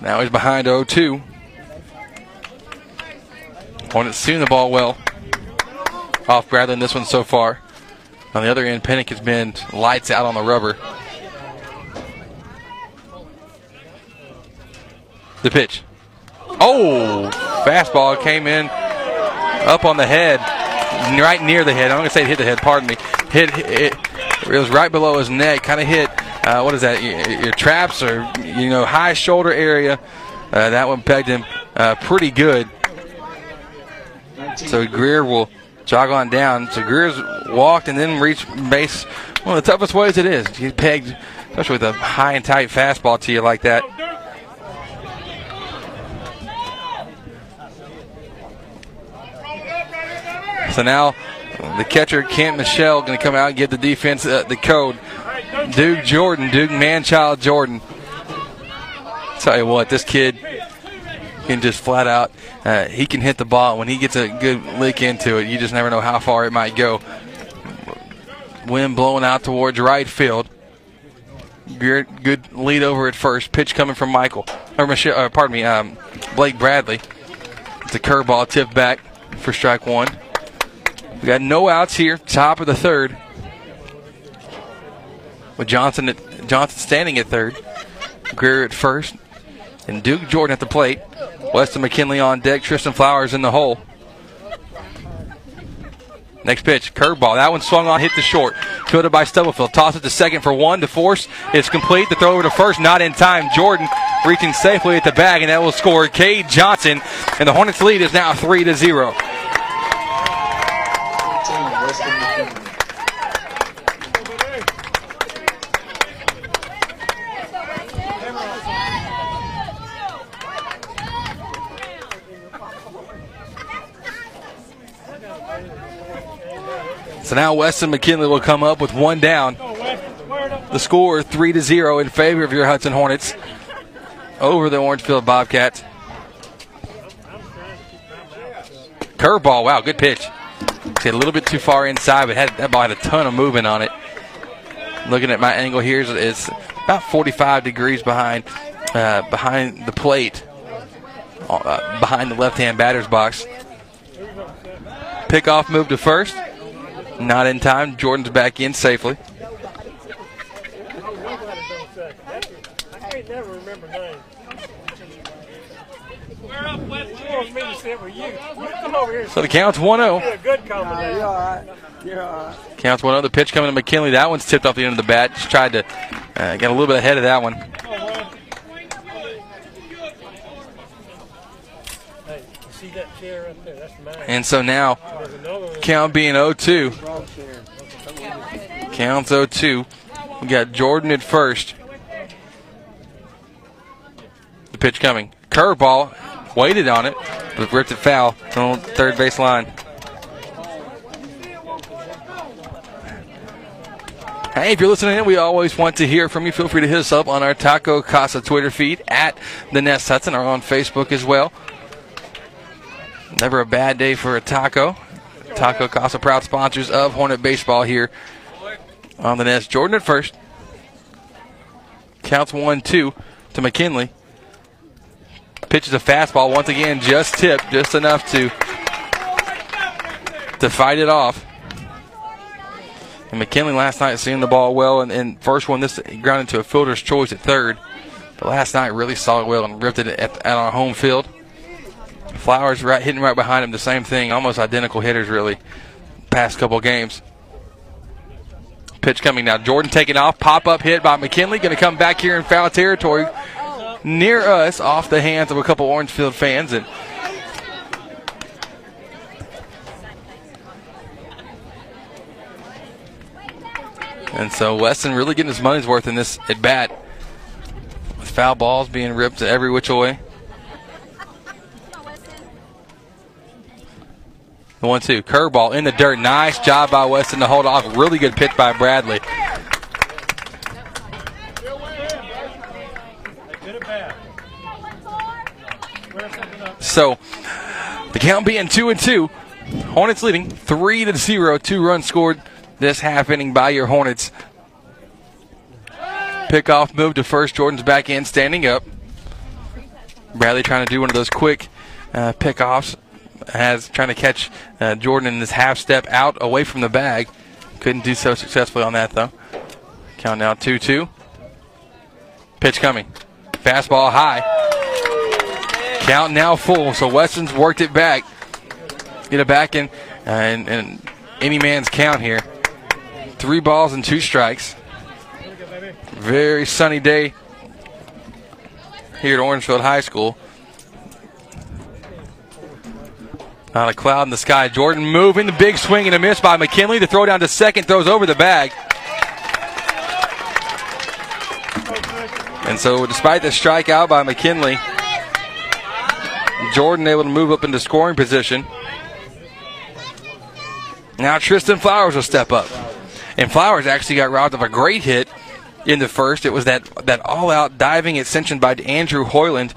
Now he's behind 0 2. Hornets seeing the ball well off Bradley in this one so far. On the other end, Pennick has been lights out on the rubber. The pitch. Oh, fastball came in up on the head, right near the head. I'm going to say it hit the head, pardon me. Hit, it, it was right below his neck, kind of hit, uh, what is that, your, your, traps or, you know, high shoulder area. Uh, that one pegged him uh, pretty good. So Greer will jog on down. So Greer's walked and then reached base. One of the toughest ways it is. He's pegged, especially with a high and tight fastball to you like that. So now the catcher Kent Michelle going to come out and give the defense uh, the code. Duke Jordan, Duke Manchild Jordan. Tell you what, this kid can just flat out. Uh, he can hit the ball when he gets a good lick into it. You just never know how far it might go. Wind blowing out towards right field. Good, good lead over at first. Pitch coming from Michael or Michelle. Uh, pardon me, um, Blake Bradley. It's a curveball tipped back for strike one. We got no outs here. Top of the third. With Johnson at, Johnson standing at third. Greer at first. And Duke Jordan at the plate. Weston McKinley on deck. Tristan Flowers in the hole. Next pitch, curveball. That one swung on, hit the short. Fielded by Stubblefield. Toss it to second for one to force. It's complete. The throw over to first, not in time. Jordan reaching safely at the bag, and that will score Cade Johnson. And the Hornets lead is now 3 to 0. So now Weston McKinley will come up with one down. The score three to zero in favor of your Hudson Hornets over the Orangefield Bobcats. Curveball, wow, good pitch. Hit a little bit too far inside, but had, that ball had a ton of movement on it. Looking at my angle here, it's about 45 degrees behind uh, behind the plate, uh, behind the left-hand batter's box. Pickoff move to first. Not in time. Jordan's back in safely. So the count's 1 0. Counts 1 0. The pitch coming to McKinley. That one's tipped off the end of the bat. Just tried to uh, get a little bit ahead of that one. Hey, you see that chair and so now, count being 0 2. Counts 0 2. We got Jordan at first. The pitch coming. Curveball. Waited on it, but ripped it foul on third base line. Hey, if you're listening in, we always want to hear from you. Feel free to hit us up on our Taco Casa Twitter feed at the Nest Hudson or on Facebook as well. Never a bad day for a taco. Taco Casa, proud sponsors of Hornet Baseball here on the Nest. Jordan at first. Counts 1 2 to McKinley. Pitches a fastball once again, just tipped, just enough to to fight it off. And McKinley last night seeing the ball well, and, and first one this grounded to a fielder's choice at third. But last night really saw it well and ripped it at, at our home field. Flowers right hitting right behind him, the same thing, almost identical hitters really. Past couple games. Pitch coming now. Jordan taking off. Pop up hit by McKinley. Going to come back here in foul territory near us off the hands of a couple Orangefield fans. And And so Weston really getting his money's worth in this at bat. With foul balls being ripped every which way. The one two. Curveball in the dirt. Nice job by Weston to hold off. Really good pitch by Bradley. So the count being two and two. Hornets leading three to zero. Two runs scored this half inning by your Hornets. Pickoff move to first. Jordan's back in, standing up. Bradley trying to do one of those quick uh, pickoffs. Has trying to catch uh, Jordan in this half step out away from the bag. Couldn't do so successfully on that though. Count now 2 2. Pitch coming. Fastball high. Count now full. So Weston's worked it back. Get it back in, uh, and, and any man's count here. Three balls and two strikes. Very sunny day here at Orangefield High School. Not a cloud in the sky. Jordan moving the big swing and a miss by McKinley. The throw down to second throws over the bag. And so, despite the strikeout by McKinley, Jordan able to move up into scoring position. Now Tristan Flowers will step up. And Flowers actually got robbed of a great hit in the first. It was that that all-out diving extension by Andrew Hoyland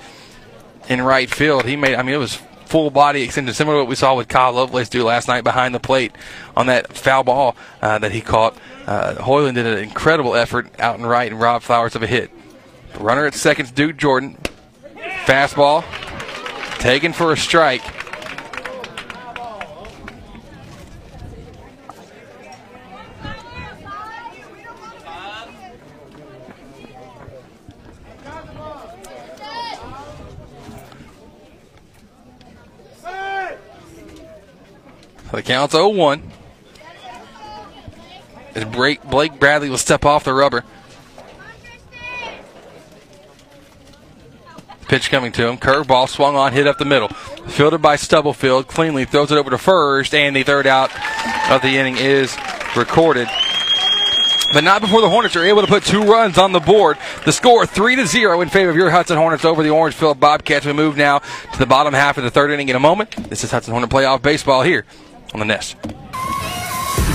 in right field. He made I mean it was full body extension, similar to what we saw with Kyle Lovelace do last night behind the plate on that foul ball uh, that he caught. Uh, Hoyland did an incredible effort out and right and robbed Flowers of a hit. Runner at second, Duke Jordan. Fastball taken for a strike. So the count's 0 1. As Blake Blake Bradley will step off the rubber. Pitch coming to him. Curveball swung on, hit up the middle. Fielded by Stubblefield. Cleanly throws it over to first, and the third out of the inning is recorded. But not before the Hornets are able to put two runs on the board. The score three to zero in favor of your Hudson Hornets over the Orangefield Bobcats. We move now to the bottom half of the third inning in a moment. This is Hudson Hornet playoff baseball here on the Nest.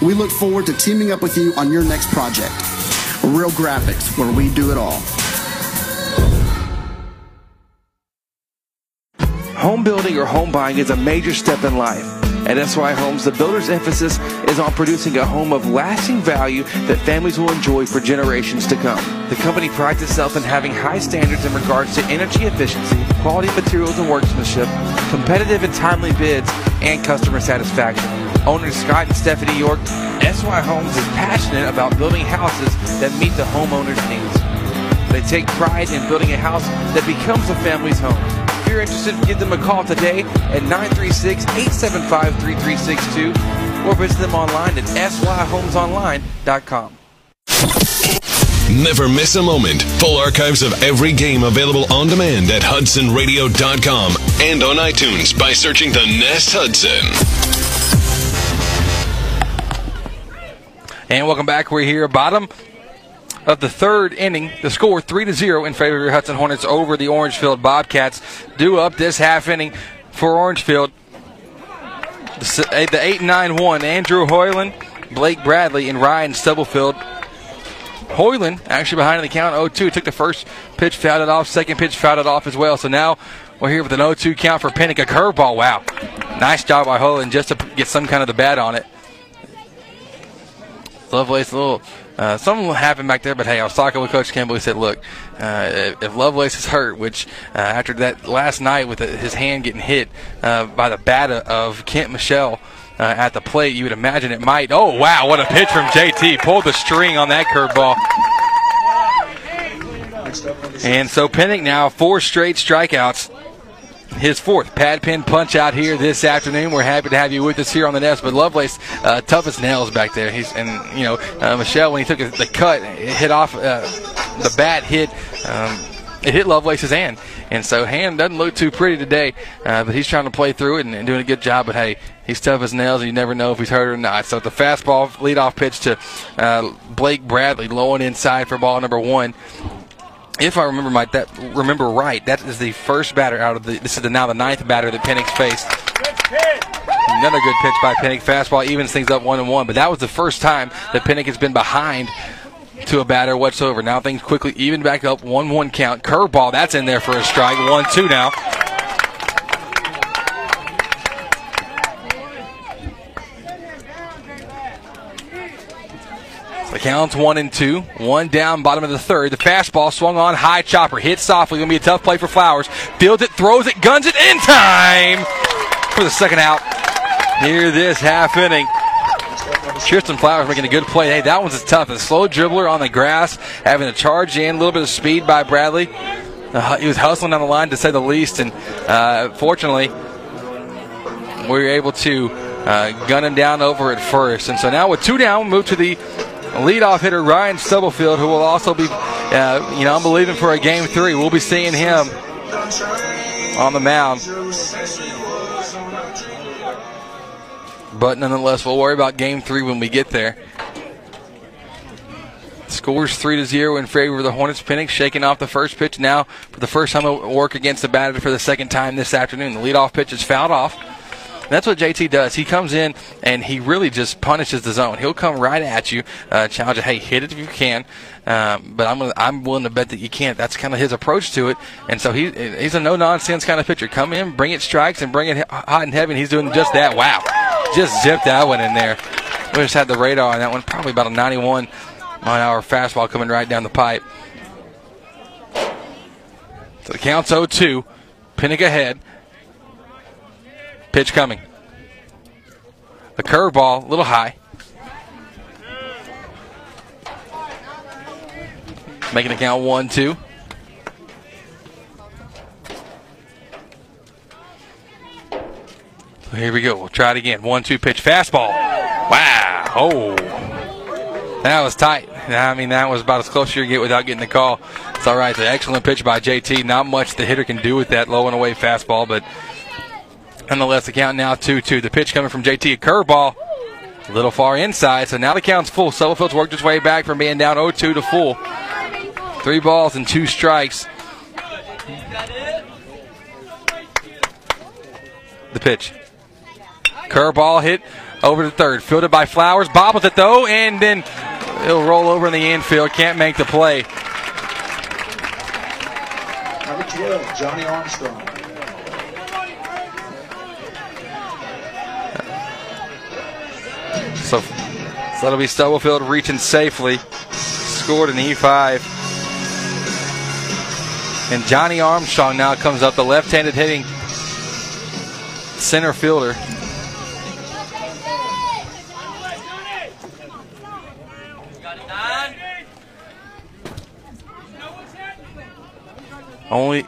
We look forward to teaming up with you on your next project. Real Graphics, where we do it all. Home building or home buying is a major step in life. At SY Homes, the builder's emphasis is on producing a home of lasting value that families will enjoy for generations to come. The company prides itself in having high standards in regards to energy efficiency, quality materials and workmanship, competitive and timely bids, and customer satisfaction. Owners Scott and Stephanie York, SY Homes is passionate about building houses that meet the homeowner's needs. They take pride in building a house that becomes a family's home. If you're interested, give them a call today at 936-875-3362 or visit them online at syhomesonline.com. Never miss a moment. Full archives of every game available on demand at hudsonradio.com and on iTunes by searching the Nest Hudson. And welcome back. We're here, bottom of the third inning. The score three to zero in favor of your Hudson Hornets over the Orangefield Bobcats. Due up this half inning for Orangefield. The, eh, the eight nine one Andrew Hoyland, Blake Bradley, and Ryan Stubblefield. Hoyland actually behind in the count 0-2. Took the first pitch, fouled it off. Second pitch, fouled it off as well. So now we're here with an 0-2 count for Pennick. A curveball. Wow. Nice job by Hoyland just to get some kind of the bat on it. Lovelace, a little uh, something happened back there, but hey, I was talking with Coach Campbell. He said, "Look, uh, if Lovelace is hurt, which uh, after that last night with his hand getting hit uh, by the bat of Kent Michelle uh, at the plate, you would imagine it might." Oh wow, what a pitch from JT! Pulled the string on that curveball. And so Pennick now four straight strikeouts his fourth Pat Penn punch out here this afternoon. We're happy to have you with us here on the nest. But Lovelace, uh, tough as nails back there. He's and you know uh, Michelle when he took the cut, it hit off uh, the bat hit. Um, it hit Lovelace's hand, and so hand doesn't look too pretty today. Uh, but he's trying to play through it and, and, doing a good job. But hey, he's tough as nails, and you never know if he's hurt or not. So the fastball leadoff pitch to uh, Blake Bradley, low and inside for ball number one if I remember my that remember right, that is the first batter out of the. This is the, now the ninth batter that Pennick's faced. Another good pitch by Pennick. Fastball evens things up one and one, but that was the first time that Pennick has been behind to a batter whatsoever. Now things quickly even back up. One one count. Curveball that's in there for a strike. One two now. The count's one and two. One down, bottom of the third. The fastball swung on high chopper. Hit softly. Going to be a tough play for Flowers. Fields it, throws it, guns it in time for the second out. Near this half inning. Tristan Flowers making a good play. Hey, that one's tough. A slow dribbler on the grass, having to charge in. A little bit of speed by Bradley. Uh, he was hustling down the line to say the least, and uh, fortunately, we were able to uh, gun him down over at first. And so now with two down, move to the leadoff hitter Ryan Stubblefield, who will also be, uh, you know, I'm believing for a game three. We'll be seeing him on the mound. But nonetheless, we'll worry about game three when we get there. Scores three to zero in favor of the Hornets. Pennick shaking off the first pitch now for the first time at work against the batter for the second time this afternoon. The leadoff pitch is fouled off. That's what JT does. He comes in and he really just punishes the zone. He'll come right at you, uh, challenge you. Hey, hit it if you can. Um, but I'm I'm willing to bet that you can't. That's kind of his approach to it. And so he he's a no nonsense kind of pitcher. Come in, bring it strikes, and bring it hot and heavy. And he's doing just that. Wow, just zipped that one in there. We just had the radar on that one. Probably about a 91 mile an hour fastball coming right down the pipe. So the count's 0-2. Pennick ahead. Pitch coming. The curveball, a little high. Making it count one, two. So here we go. We'll try it again. One, two pitch fastball. Wow. Oh. That was tight. I mean, that was about as close as you get without getting the call. It's all right. An excellent pitch by JT. Not much the hitter can do with that low and away fastball, but nonetheless, the count now 2 2. The pitch coming from JT, a curveball. A little far inside, so now the count's full. Stubblefield's worked its way back from being down 0 2 to full. Three balls and two strikes. The pitch. Curveball hit over to third. Fielded by Flowers. Bobbles it though, and then it'll roll over in the infield. Can't make the play. Number 12, Johnny Armstrong. That'll be Stubblefield reaching safely. Scored an E5. And Johnny Armstrong now comes up, the left handed hitting center fielder. Only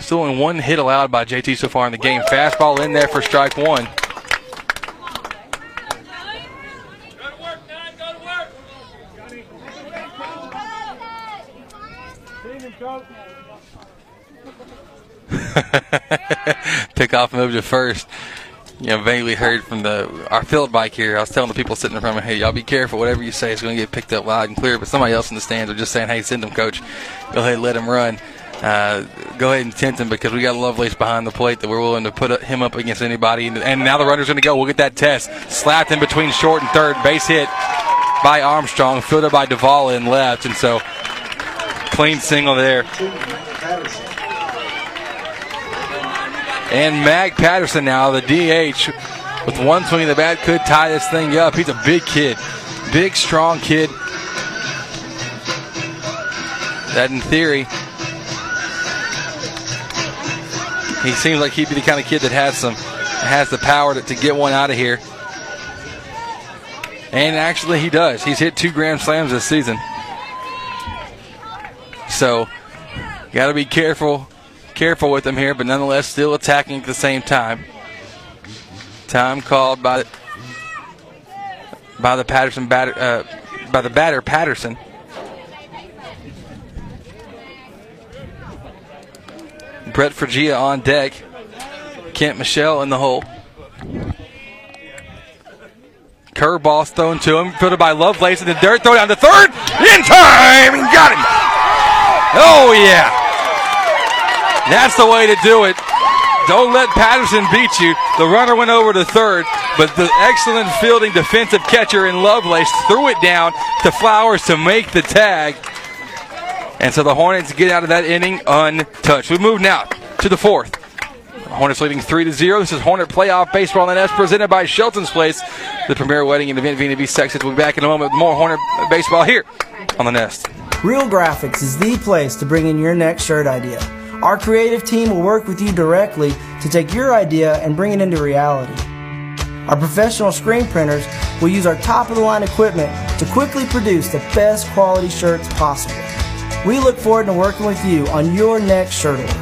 still only one hit allowed by JT so far in the game. Fastball in there for strike one. Pick off move to first. You know, vaguely heard from the our field bike here. I was telling the people sitting in front of me, "Hey, y'all be careful. Whatever you say is going to get picked up loud and clear." But somebody else in the stands are just saying, "Hey, send him, coach. Go ahead, and let him run. Uh, go ahead and tempt him because we got Lovelace behind the plate that we're willing to put him up against anybody." And, and now the runner's going to go. We'll get that test. Slapped in between short and third. Base hit by Armstrong, fielded by Duvall in left, and so clean single there. And Mac Patterson now, the DH, with one swing of the bat, could tie this thing up. He's a big kid, big, strong kid. That, in theory, he seems like he'd be the kind of kid that has some, has the power to, to get one out of here. And actually, he does. He's hit two grand slams this season. So, got to be careful careful with him here, but nonetheless still attacking at the same time. Time called by by the Patterson batter uh, by the batter Patterson. Brett Fergia on deck. Kent Michelle in the hole. Curveball thrown to him, fielded by Lovelace in the dirt, throw down to third, in time, and got him. Oh yeah, that's the way to do it. Don't let Patterson beat you. The runner went over to third, but the excellent fielding defensive catcher in Lovelace threw it down to Flowers to make the tag. And so the Hornets get out of that inning untouched. We move now to the fourth. Hornets leading 3 to 0. This is Hornet Playoff Baseball on the Nest presented by Shelton's Place, the premier wedding and event East Texas. We'll be back in a moment with more Hornet baseball here on the Nest. Real Graphics is the place to bring in your next shirt idea. Our creative team will work with you directly to take your idea and bring it into reality. Our professional screen printers will use our top of the line equipment to quickly produce the best quality shirts possible. We look forward to working with you on your next shirt order.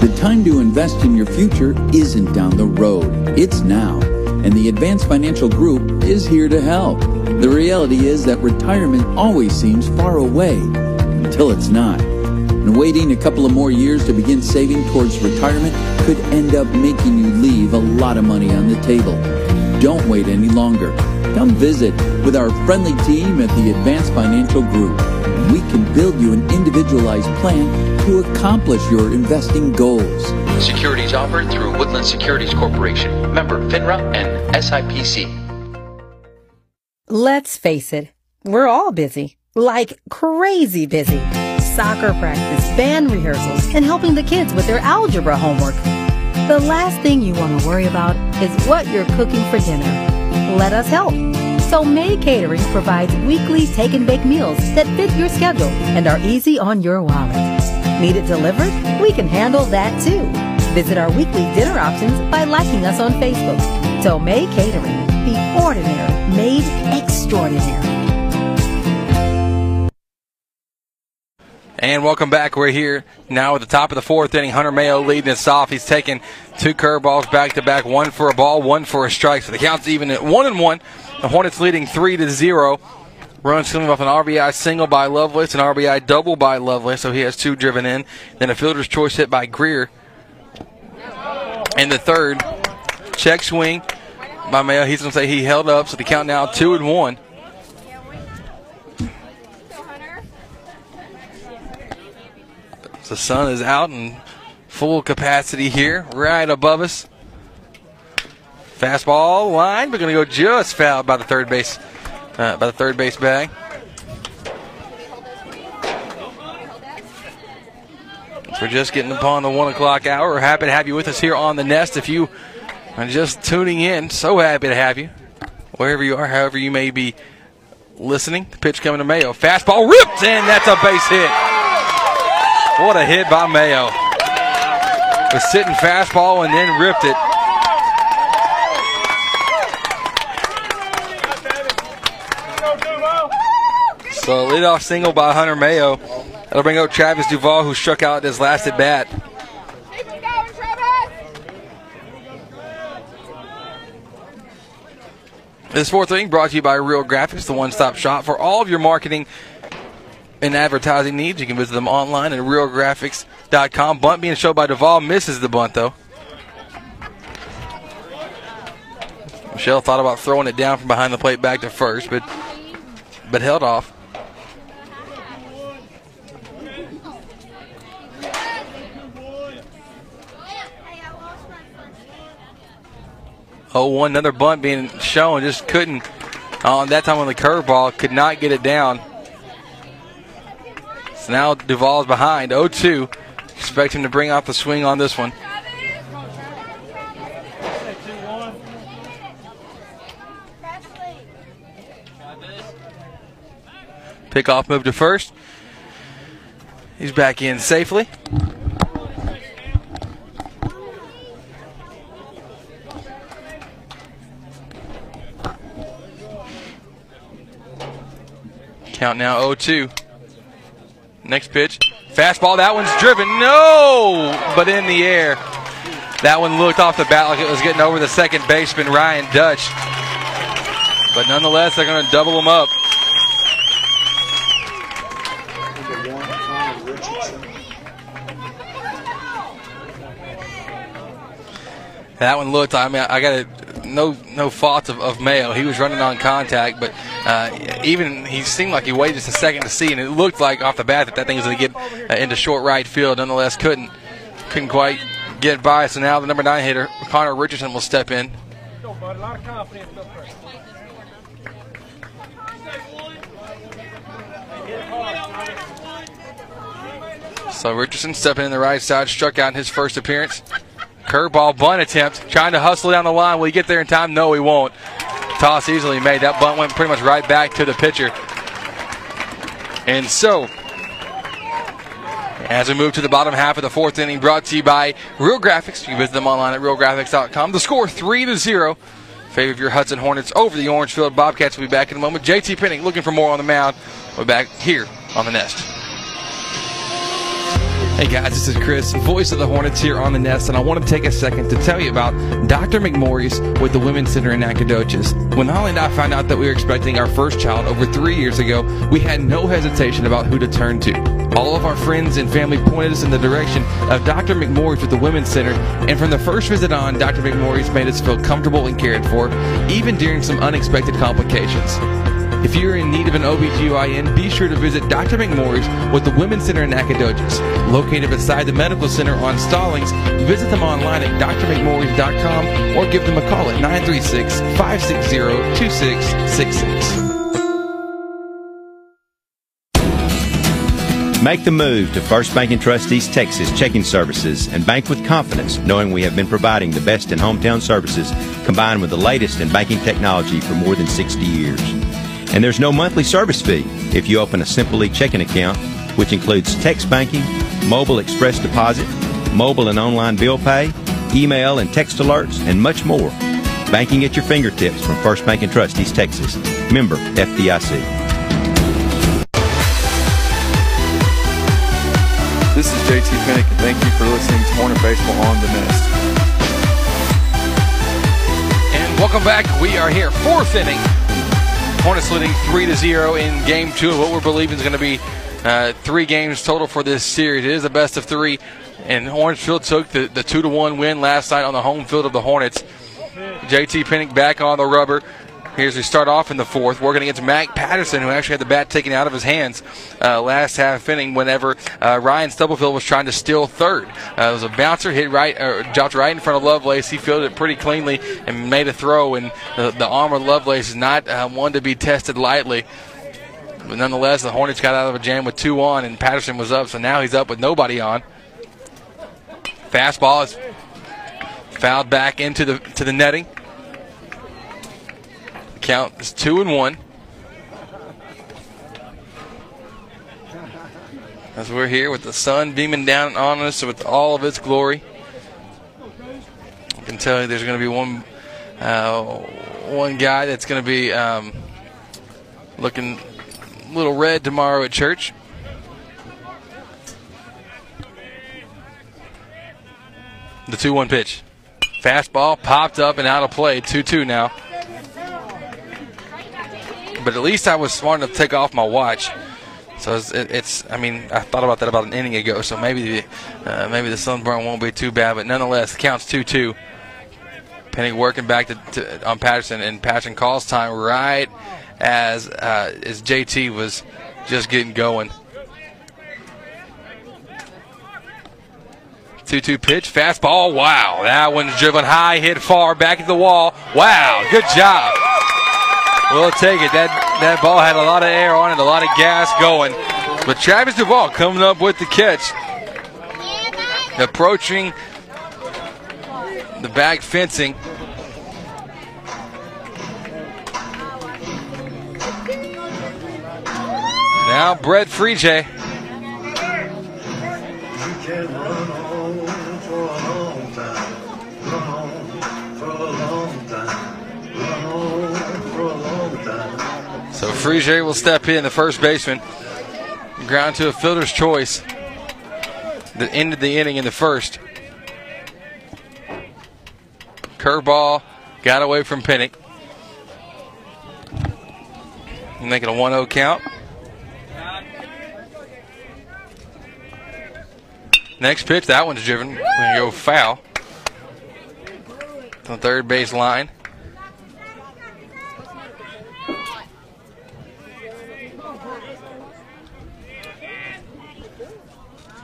The time to invest in your future isn't down the road, it's now. And the Advanced Financial Group is here to help. The reality is that retirement always seems far away until it's not. And waiting a couple of more years to begin saving towards retirement could end up making you leave a lot of money on the table. Don't wait any longer. Come visit with our friendly team at the Advanced Financial Group. We can build you an individualized plan to accomplish your investing goals. Securities offered through Woodland Securities Corporation, member FINRA and SIPC. Let's face it, we're all busy. Like crazy busy. Soccer practice, band rehearsals, and helping the kids with their algebra homework. The last thing you want to worry about is what you're cooking for dinner. Let us help. So May Catering provides weekly take and bake meals that fit your schedule and are easy on your wallet. Need it delivered? We can handle that too. Visit our weekly dinner options by liking us on Facebook. May Catering, the ordinary made extraordinary. And welcome back. We're here now at the top of the fourth inning. Hunter Mayo leading us off. He's taken two curveballs back to back, one for a ball, one for a strike. So the count's even at one and one. The Hornets leading three to zero. Runs coming off an RBI single by Lovelace, an RBI double by Lovelace, so he has two driven in. Then a fielder's choice hit by Greer. And the third, check swing by Mayo. He's going to say he held up, so the count now two and one. The sun is out in full capacity here, right above us. Fastball line, we're going to go just fouled by the third base, uh, by the third base bag. So we're just getting upon the one o'clock hour. We're happy to have you with us here on the Nest. If you are just tuning in, so happy to have you. Wherever you are, however you may be listening. The pitch coming to Mayo. Fastball ripped in. That's a base hit. What a hit by Mayo. Was sitting fastball and then ripped it. So leadoff single by Hunter Mayo. That'll bring up Travis Duvall, who struck out his last at bat. This fourth inning brought to you by Real Graphics, the one-stop shop for all of your marketing and advertising needs. You can visit them online at realgraphics.com. Bunt being showed by Duvall misses the bunt though. Michelle thought about throwing it down from behind the plate back to first, but but held off. Oh, one another bunt being shown, just couldn't. On that time on the curveball, could not get it down. So now Duvall's behind 0 2. Expect him to bring out the swing on this one. Pickoff move to first. He's back in safely. Count now 0 2. Next pitch. Fastball. That one's driven. No! But in the air. That one looked off the bat like it was getting over the second baseman, Ryan Dutch. But nonetheless, they're going to double him up. That one looked. I mean, I got a, no no faults of, of Mayo. He was running on contact, but uh, even he seemed like he waited just a second to see, and it looked like off the bat that that thing was going to get uh, into short right field. Nonetheless, couldn't couldn't quite get by. So now the number nine hitter Connor Richardson will step in. So Richardson stepping in the right side, struck out in his first appearance. Curveball bunt attempt, trying to hustle down the line. Will he get there in time? No, he won't. Toss easily made. That bunt went pretty much right back to the pitcher. And so, as we move to the bottom half of the fourth inning, brought to you by Real Graphics. You can visit them online at realgraphics.com. The score 3 to 0. Favor of your Hudson Hornets over the Orangefield Bobcats. will be back in a moment. JT Pennick looking for more on the mound. We're back here on the Nest. Hey guys, this is Chris, voice of the Hornets here on the Nest, and I want to take a second to tell you about Dr. McMorris with the Women's Center in Nacogdoches. When Holly and I found out that we were expecting our first child over three years ago, we had no hesitation about who to turn to. All of our friends and family pointed us in the direction of Dr. McMorris with the Women's Center, and from the first visit on, Dr. McMorris made us feel comfortable and cared for, even during some unexpected complications. If you're in need of an OBGYN, be sure to visit Dr. McMorris with the Women's Center in Nacogdoches. Located beside the Medical Center on Stallings, visit them online at drmcmorris.com or give them a call at 936 560 2666. Make the move to First Bank and Trust East Texas checking services and bank with confidence, knowing we have been providing the best in hometown services combined with the latest in banking technology for more than 60 years. And there's no monthly service fee if you open a Simple checking account, which includes text banking, mobile express deposit, mobile and online bill pay, email and text alerts, and much more. Banking at your fingertips from First Bank and Trust East Texas. Member FDIC. This is JT Pennick, and thank you for listening to Hornet Baseball on the Nest. And welcome back. We are here, fourth inning. Hornets leading three to zero in game two of what we're believing is going to be uh, three games total for this series. It is a best of three, and Orangefield took the, the two to one win last night on the home field of the Hornets. JT Pennick back on the rubber. Here's we start off in the fourth, working against Mac Patterson, who actually had the bat taken out of his hands uh, last half inning whenever uh, Ryan Stubblefield was trying to steal third. Uh, it was a bouncer hit right, or dropped right in front of Lovelace. He fielded it pretty cleanly and made a throw. And the, the arm of Lovelace is not uh, one to be tested lightly. But nonetheless, the Hornets got out of a jam with two on, and Patterson was up. So now he's up with nobody on. Fastball is Fouled back into the to the netting. Count is two and one. As we're here with the sun beaming down on us with all of its glory. I can tell you there's going to be one uh, one guy that's going to be um, looking a little red tomorrow at church. The 2 1 pitch. Fastball popped up and out of play. 2 2 now. But at least I was smart enough to take off my watch. So it's, it's I mean, I thought about that about an inning ago. So maybe the, uh, maybe the sunburn won't be too bad. But nonetheless, the count's 2 2. Penny working back to, to, on Patterson, and Patterson calls time right as uh, as JT was just getting going. 2 2 pitch, fastball. Wow, that one's driven high, hit far, back at the wall. Wow, good job. We'll take it. That, that ball had a lot of air on it, a lot of gas going. But Travis Duvall coming up with the catch. Approaching the back fencing. Now Brett Freejay. So Freejay will step in, the first baseman. Ground to a fielder's choice. That ended the inning in the first. Curveball got away from Pennick. Making a 1 0 count. Next pitch, that one's driven. Going to go foul. On third base line.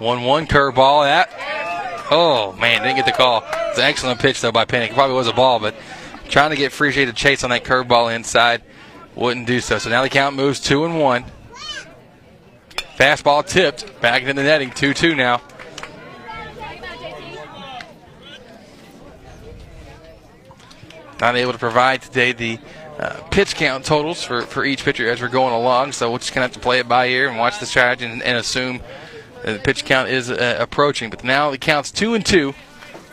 One one curveball. That oh man, didn't get the call. It's an excellent pitch though by. It probably was a ball, but trying to get Freejay to chase on that curveball inside wouldn't do so. So now the count moves two and one. Fastball tipped back into the netting. Two two now. Not able to provide today the uh, pitch count totals for, for each pitcher as we're going along. So we're just going to have to play it by ear and watch the strategy and, and assume the pitch count is uh, approaching. But now the count's two and two.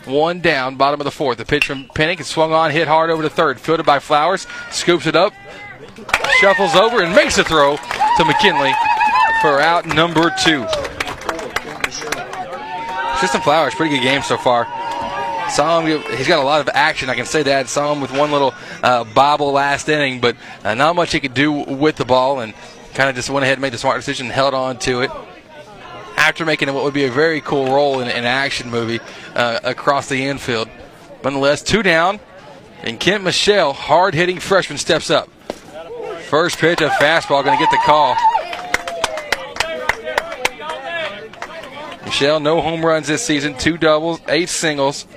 One down, bottom of the fourth. The pitch from Pennick is swung on, hit hard over to third. Fielded by Flowers, scoops it up, shuffles over, and makes a throw to McKinley for out number two. System Flowers, pretty good game so far. Saw him, he's got a lot of action, I can say that. Saw him with one little uh, bobble last inning, but uh, not much he could do with the ball and kind of just went ahead and made the smart decision and held on to it after making what would be a very cool role in an action movie uh, across the infield. But Nonetheless, two down, and Kent Michelle, hard hitting freshman, steps up. First pitch, a fastball, going to get the call. Michelle, no home runs this season, two doubles, eight singles.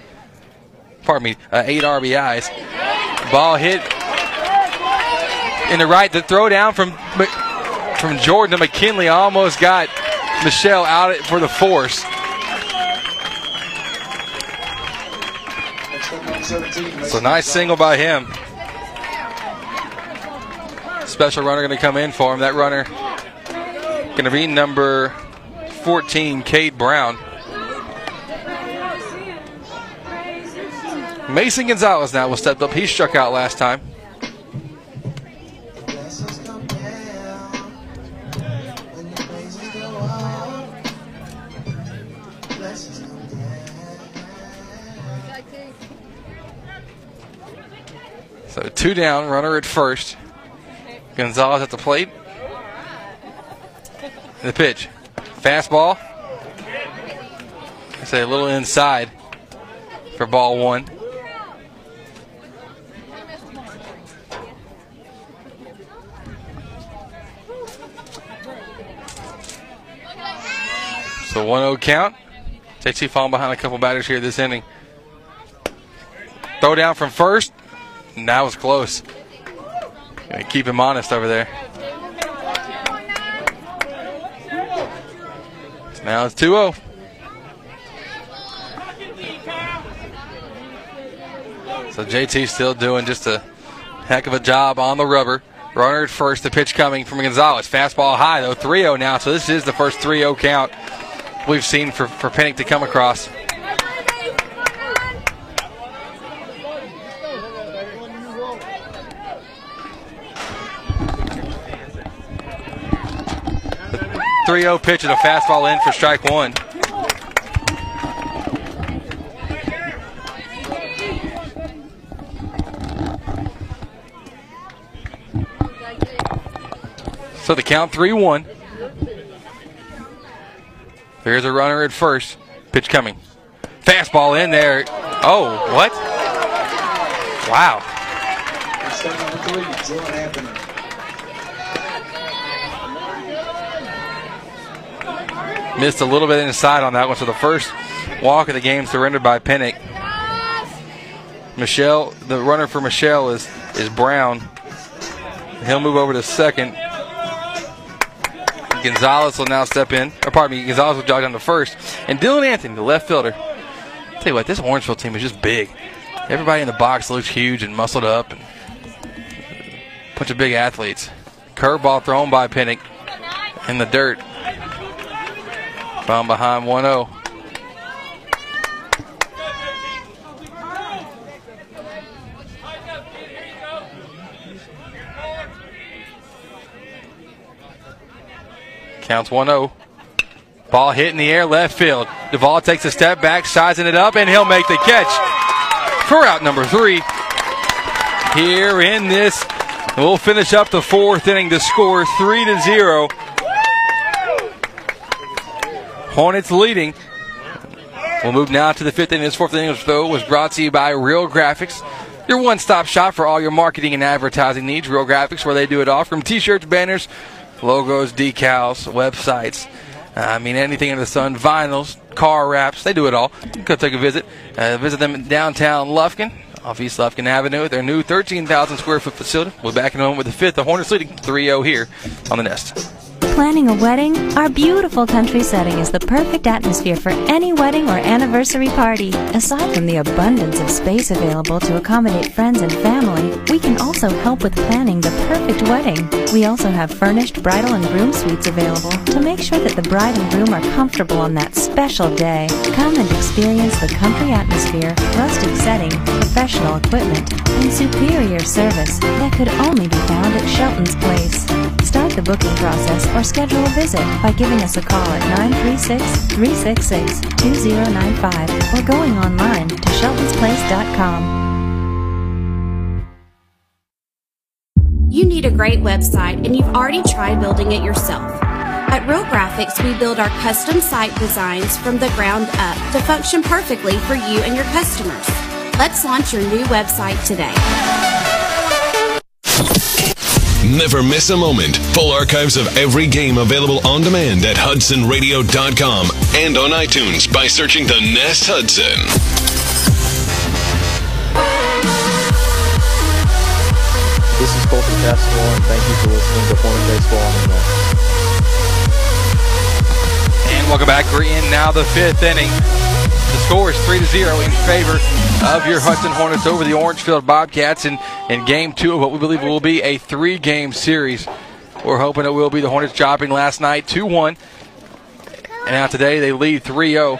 Pardon me, uh, eight RBIs. Ball hit in the right. The throw down from from Jordan to McKinley almost got Michelle out for the force. So nice single by him. Special runner going to come in for him. That runner going to be number 14, Cade Brown. Mason Gonzalez now will step up. He struck out last time. Two down, runner at first. Gonzalez at the plate. The pitch. Fastball. I say a little inside for ball one. So 1 0 count. JT falling behind a couple batters here this inning. Throw down from first. That was close. Gonna keep him honest over there. So now it's 2 0. So JT still doing just a heck of a job on the rubber. Runner at first, the pitch coming from Gonzalez. Fastball high, though, 3 0 now. So this is the first 3 0 count we've seen for, for Pennick to come across. Three zero pitch and a fastball in for strike one. So the count 3 1. There's a runner at first. Pitch coming. Fastball in there. Oh, what? Wow. Missed a little bit inside on that one. So the first walk of the game surrendered by Pennick. Michelle, the runner for Michelle is is Brown. He'll move over to second. Gonzalez will now step in. Or pardon me, Gonzalez will jog down to first. And Dylan Anthony, the left fielder. Tell you what, this Orangefield team is just big. Everybody in the box looks huge and muscled up, and bunch of big athletes. Curveball thrown by Pennick in the dirt. Found behind 1 0. Counts 1 0. Ball hit in the air, left field. Duvall takes a step back, sizing it up, and he'll make the catch for out number three. Here in this, we'll finish up the fourth inning to score 3 to 0. Hornets leading. We'll move now to the fifth inning. This fourth inning, though, was brought to you by Real Graphics. Your one stop shop for all your marketing and advertising needs. Real Graphics, where they do it all from t shirts, banners, logos, decals, websites. I mean, anything under the sun, vinyls, car wraps, they do it all. Go take a visit. Uh, visit them in downtown Lufkin, off East Lufkin Avenue, their new 13,000 square foot facility. We're back in a moment with the fifth. The Hornets leading 3 0 here on the Nest. Planning a wedding? Our beautiful country setting is the perfect atmosphere for any wedding or anniversary party. Aside from the abundance of space available to accommodate friends and family, we can also help with planning the perfect wedding. We also have furnished bridal and groom suites available to make sure that the bride and groom are comfortable on that special day. Come and experience the country atmosphere, rustic setting, professional equipment, and superior service that could only be found at Shelton's Place. Start the booking process or schedule a visit by giving us a call at 936-366-2095 or going online to sheltonsplace.com. You need a great website and you've already tried building it yourself. At Real Graphics, we build our custom site designs from the ground up to function perfectly for you and your customers. Let's launch your new website today. Never miss a moment. Full archives of every game available on demand at HudsonRadio.com and on iTunes by searching the Nest Hudson. This is Colton Castell, and thank you for listening to Hornet Baseball on the Net. And welcome back. We're in now the fifth inning. The score is 3 to 0 in favor of your Hudson Hornets over the Orangefield Bobcats in, in game two of what we believe will be a three game series. We're hoping it will be the Hornets dropping last night 2 1. And now today they lead 3 0.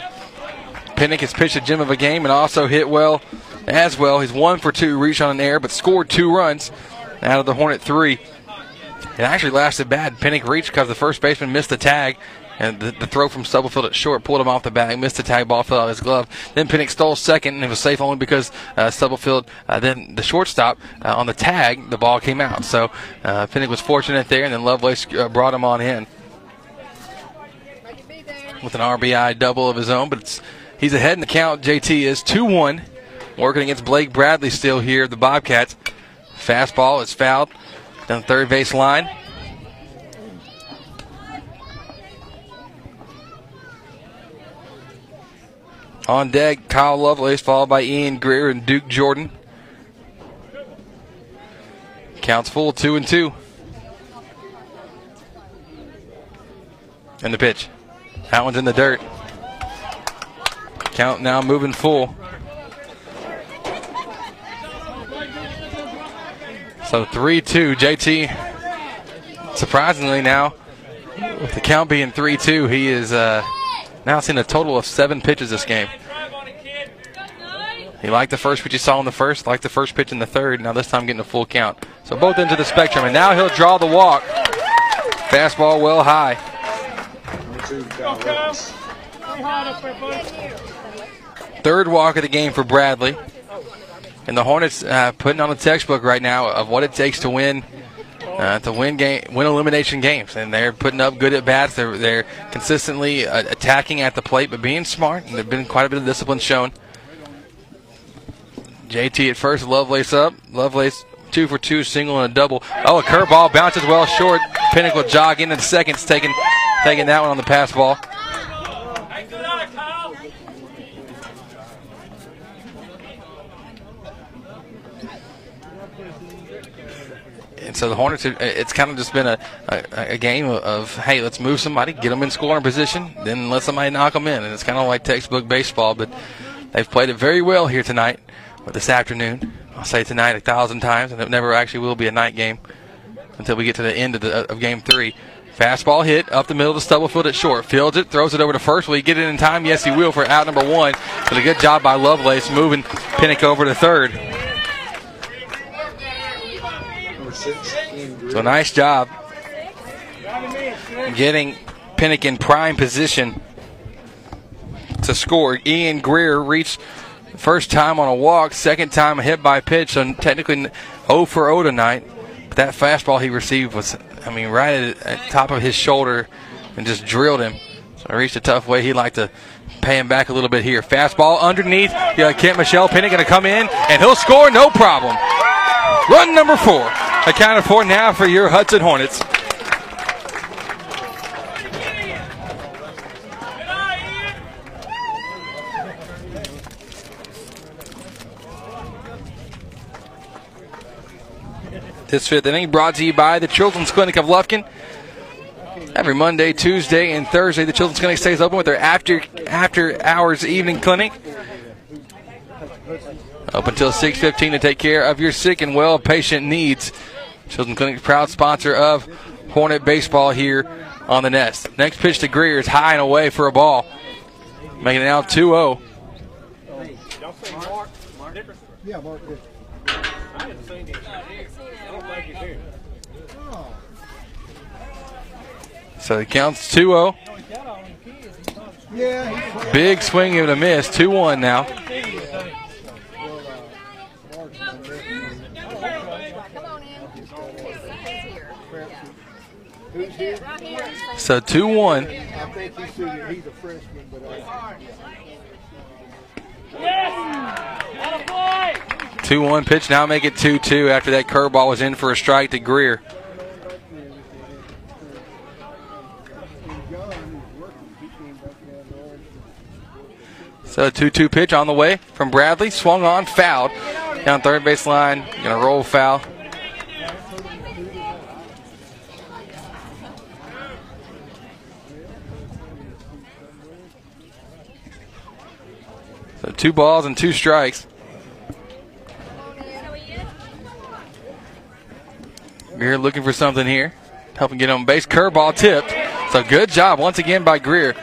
Pennick has pitched a gem of a game and also hit well as well. He's one for two, reached on an air, but scored two runs out of the Hornet three. It actually lasted bad. Pennick reached because the first baseman missed the tag. And the, the throw from Stubblefield at short pulled him off the bag, missed the tag, ball fell out of his glove. Then Pennick stole second, and it was safe only because uh, Stubblefield, uh, then the shortstop uh, on the tag, the ball came out. So uh, was fortunate there, and then Lovelace uh, brought him on in with an RBI double of his own. But he's ahead in the count. JT is 2 1, working against Blake Bradley still here, the Bobcats. Fastball is fouled down the third base line. On deck, Kyle Lovelace, followed by Ian Greer and Duke Jordan. Counts full, two and two. And the pitch. That one's in the dirt. Count now moving full. So 3 2. JT, surprisingly now, with the count being 3 2, he is uh, now seen a total of seven pitches this game. He liked the first pitch he saw in the first, liked the first pitch in the third. Now this time getting a full count. So both ends of the spectrum, and now he'll draw the walk. Fastball well high. Third walk of the game for Bradley. And the Hornets uh, putting on a textbook right now of what it takes to win uh, to win game, win elimination games, and they're putting up good at bats. They're they're consistently uh, attacking at the plate, but being smart. And there's been quite a bit of discipline shown. JT at first, Lovelace up. Lovelace two for two, single and a double. Oh, a curveball bounces well short. Pinnacle jog into the seconds, taking taking that one on the pass ball. And so the Hornets, it's kind of just been a, a, a game of, hey, let's move somebody, get them in scoring position, then let somebody knock them in. And it's kind of like textbook baseball, but they've played it very well here tonight or this afternoon. I'll say tonight a thousand times, and it never actually will be a night game until we get to the end of, the, of game three. Fastball hit up the middle the stubble at short. Fields it, throws it over to first. Will he get it in time? Yes, he will for out number one. But a good job by Lovelace moving Pennick over to third. So nice job getting Pennick in prime position to score. Ian Greer reached first time on a walk, second time a hit by pitch, so technically 0 for 0 tonight. But that fastball he received was, I mean, right at the top of his shoulder and just drilled him. So I reached a tough way. He'd like to pay him back a little bit here. Fastball underneath. Yeah, Kent Michelle Pennick going to come in, and he'll score no problem. Run number four. Accounted for now for your Hudson Hornets. This fifth inning brought to you by the Children's Clinic of Lufkin. Every Monday, Tuesday, and Thursday, the Children's Clinic stays open with their after after hours evening clinic. Up until 6:15 to take care of your sick and well patient needs. Children's Clinic, proud sponsor of Hornet baseball here on the Nest. Next pitch to Greer is high and away for a ball, making it now 2-0. Yeah, Mark. I seen him. I don't think he's here. So it counts 2-0. Yeah, Big swing and a miss. 2-1 now. So 2-1. I think he's, senior. he's a freshman, but uh, 2-1 pitch. Now make it 2-2 after that curveball was in for a strike to Greer. So 2-2 pitch on the way from Bradley. Swung on, fouled. Down third base line. Gonna roll foul. So two balls and two strikes. Greer looking for something here. Helping get on base. Curveball tipped. So good job once again by Greer.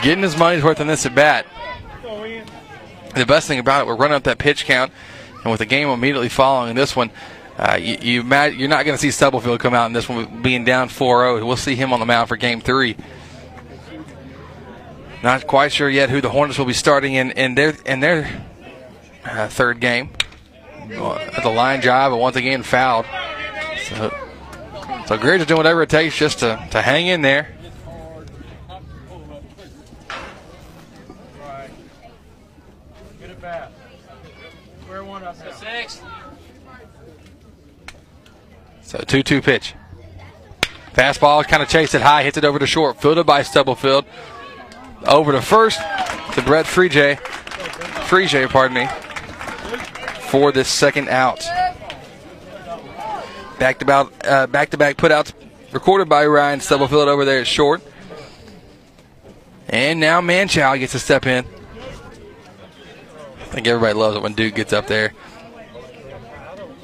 Getting his money's worth in this at bat. The best thing about it, we're running up that pitch count, and with the game immediately following this one, uh, you, you you're not going to see Stubblefield come out in this one being down 4-0. We'll see him on the mound for Game Three. Not quite sure yet who the Hornets will be starting in in their in their uh, third game. That's a line drive, but once again fouled. So, so Greer's doing whatever it takes just to, to hang in there. So 2 2 pitch. Fastball kind of chased it high, hits it over to short, fielded by Stubblefield. Over to first to Brett Freejay. Freejay, pardon me, for this second out. Back to back, uh, back to back putouts recorded by Ryan Stubblefield over there at short. And now Manchow gets a step in. I think everybody loves it when Duke gets up there.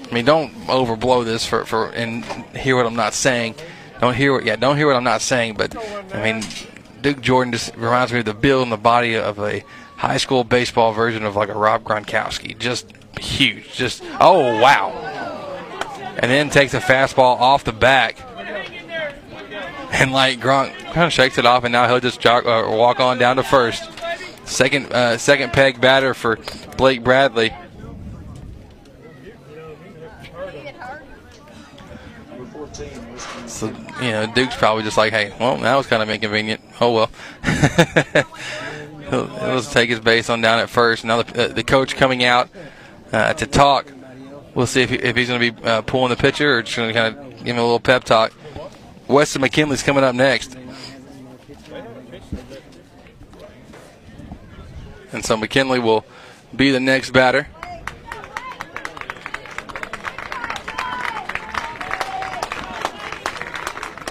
I mean, don't overblow this for, for and hear what I'm not saying. Don't hear what yeah, don't hear what I'm not saying. But I mean, Duke Jordan just reminds me of the build and the body of a high school baseball version of like a Rob Gronkowski. Just huge. Just oh wow. And then takes a fastball off the back. And like Gronk kind of shakes it off, and now he'll just jog, uh, walk on down to first. Second, uh, second peg batter for Blake Bradley. So you know, Duke's probably just like, hey, well, that was kind of inconvenient. Oh well. he'll, take his base on down at first. Now the, uh, the coach coming out uh, to talk. We'll see if, he, if he's going to be uh, pulling the pitcher or just going to kind of give him a little pep talk. Weston McKinley's coming up next. And so McKinley will be the next batter.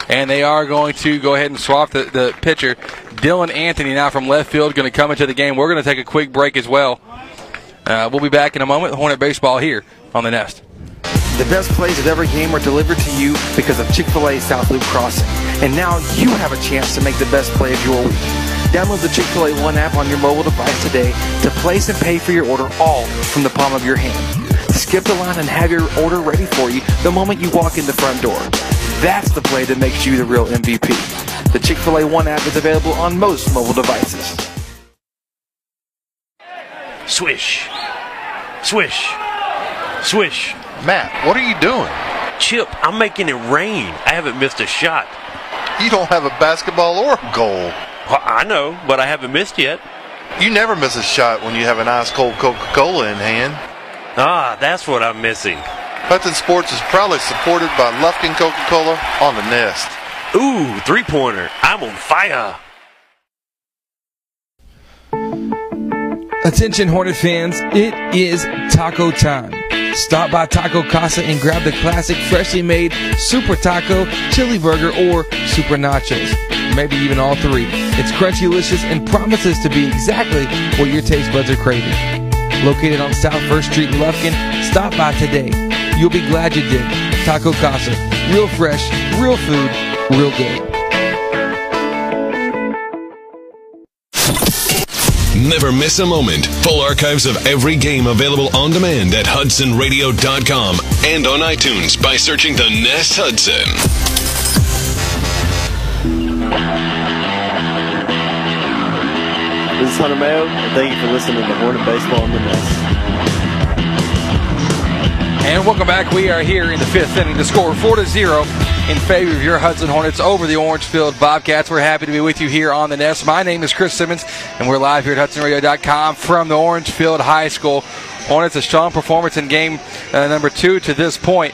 And they are going to go ahead and swap the, the pitcher. Dylan Anthony now from left field going to come into the game. We're going to take a quick break as well. Uh, we'll be back in a moment. Hornet Baseball here on the Nest. The best plays of every game are delivered to you because of Chick fil A South Loop Crossing. And now you have a chance to make the best play of your week. Download the Chick fil A One app on your mobile device today to place and pay for your order all from the palm of your hand. Skip the line and have your order ready for you the moment you walk in the front door. That's the play that makes you the real MVP. The Chick fil A One app is available on most mobile devices. Swish. Swish. Swish. Matt, what are you doing? Chip, I'm making it rain. I haven't missed a shot. You don't have a basketball or a goal. Well, I know, but I haven't missed yet. You never miss a shot when you have an ice cold Coca Cola in hand. Ah, that's what I'm missing. Hudson Sports is proudly supported by Lufkin Coca Cola on the Nest. Ooh, three pointer. I'm on fire. Attention Hornet fans, it is taco time. Stop by Taco Casa and grab the classic freshly made Super Taco, Chili Burger, or Super Nachos. Maybe even all three. It's crunchy delicious and promises to be exactly what your taste buds are craving. Located on South 1st Street in Lufkin, stop by today. You'll be glad you did. Taco Casa. Real fresh, real food, real good. Never miss a moment. Full archives of every game available on demand at hudsonradio.com and on iTunes by searching the Nest Hudson. This is Hunter Mayo, and thank you for listening to the Hornet Baseball on the Nest. And welcome back. We are here in the fifth inning to score 4 to 0 in favor of your Hudson Hornets over the Orangefield Bobcats. We're happy to be with you here on the Nest. My name is Chris Simmons, and we're live here at HudsonRadio.com from the Orangefield High School. Hornets a strong performance in game uh, number two to this point.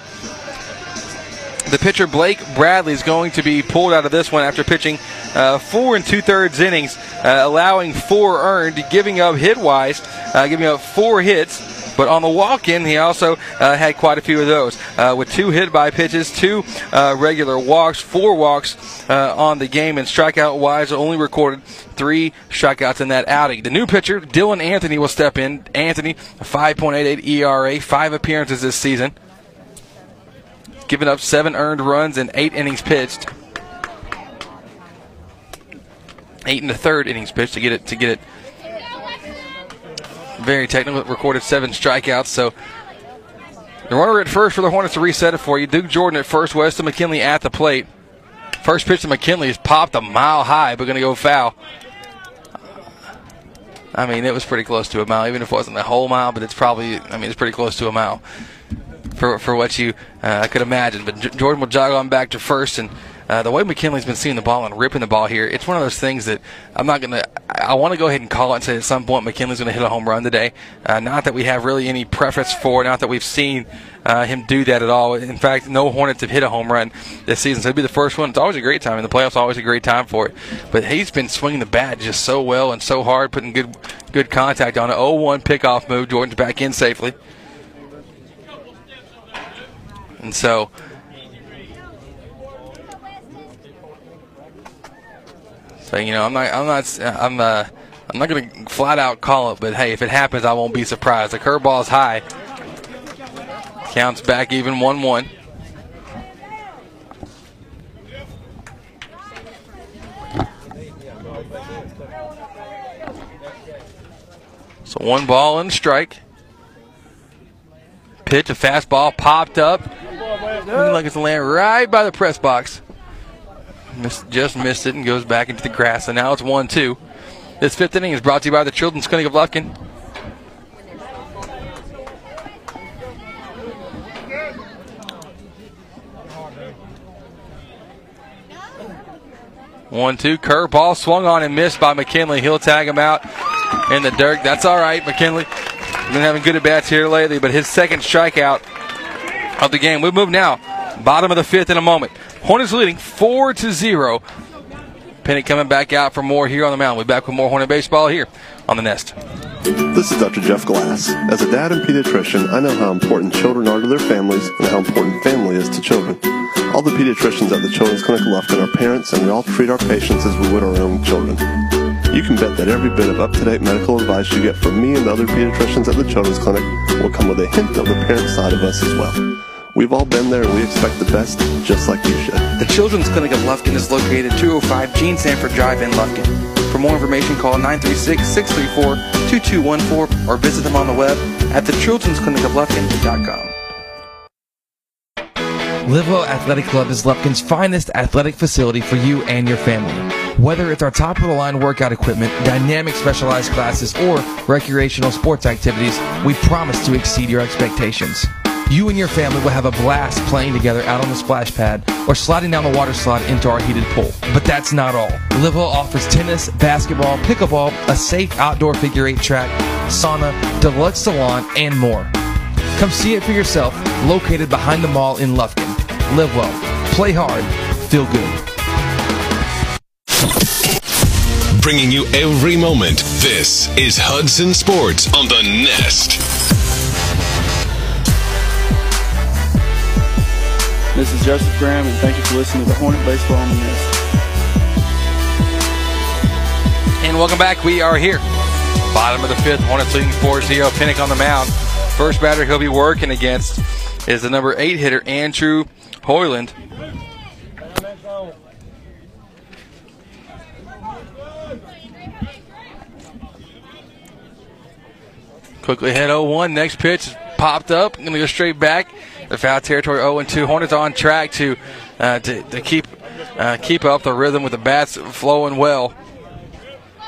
The pitcher Blake Bradley is going to be pulled out of this one after pitching uh, four and two thirds innings, uh, allowing four earned, giving up hit wise, uh, giving up four hits. But on the walk in, he also uh, had quite a few of those, uh, with two hit by pitches, two uh, regular walks, four walks uh, on the game, and strikeout wise, only recorded three strikeouts in that outing. The new pitcher, Dylan Anthony, will step in. Anthony, 5.88 ERA, five appearances this season, giving up seven earned runs and eight innings pitched. Eight in the third innings pitched to get it to get it very technical. Recorded seven strikeouts. So the runner at first for the Hornets to reset it for you. Duke Jordan at first. Weston McKinley at the plate. First pitch to McKinley is popped a mile high, but going to go foul. I mean, it was pretty close to a mile, even if it wasn't the whole mile. But it's probably, I mean, it's pretty close to a mile for for what you uh, could imagine. But J- Jordan will jog on back to first and. Uh, the way McKinley's been seeing the ball and ripping the ball here, it's one of those things that I'm not going to. I want to go ahead and call it and say at some point McKinley's going to hit a home run today. Uh, not that we have really any preference for, not that we've seen uh, him do that at all. In fact, no Hornets have hit a home run this season, so it'd be the first one. It's always a great time in the playoffs. Always a great time for it. But he's been swinging the bat just so well and so hard, putting good good contact on it. 0-1 pickoff move. Jordan's back in safely, and so. So you know, I'm not, I'm not, I'm, uh, I'm not going to flat out call it, but hey, if it happens, I won't be surprised. The curveball is high. Counts back even 1 1. So one ball and strike. Pitch, a fastball popped up. Looking like it's land right by the press box. Missed, just missed it and goes back into the grass. And now it's 1 2. This fifth inning is brought to you by the Children's Clinic of Lufkin. One two curveball swung on and missed by McKinley. He'll tag him out in the dirt. That's all right. McKinley been having good at bats here lately, but his second strikeout of the game. We move now. Bottom of the fifth in a moment. Hornets leading four to zero. Penny coming back out for more here on the mound. We'll be back with more Hornet baseball here on the Nest. This is Dr. Jeff Glass. As a dad and pediatrician, I know how important children are to their families and how important family is to children. All the pediatricians at the Children's Clinic Lufkin are parents, and we all treat our patients as we would our own children. You can bet that every bit of up-to-date medical advice you get from me and the other pediatricians at the Children's Clinic will come with a hint of the parent side of us as well. We've all been there and we expect the best, just like you should. The Children's Clinic of Lufkin is located 205 Gene Sanford Drive in Lufkin. For more information, call 936-634-2214 or visit them on the web at thechildren'sclinicoflufkin.com. Livewell Athletic Club is Lufkin's finest athletic facility for you and your family. Whether it's our top of the line workout equipment, dynamic specialized classes, or recreational sports activities, we promise to exceed your expectations. You and your family will have a blast playing together out on the splash pad or sliding down the water slide into our heated pool. But that's not all. Livewell offers tennis, basketball, pickleball, a safe outdoor figure eight track, sauna, deluxe salon, and more. Come see it for yourself, located behind the mall in Lufkin. Live well, play hard, feel good. Bringing you every moment. This is Hudson Sports on the Nest. This is Joseph Graham, and thank you for listening to the Hornet Baseball Nest. And welcome back. We are here. Bottom of the fifth. Hornets leading 4 0. Pennick on the mound. First batter he'll be working against is the number eight hitter, Andrew Hoyland. Quickly head 0 1. Next pitch popped up. Going to go straight back. The foul territory 0 2. Hornets on track to uh, to, to keep uh, keep up the rhythm with the bats flowing well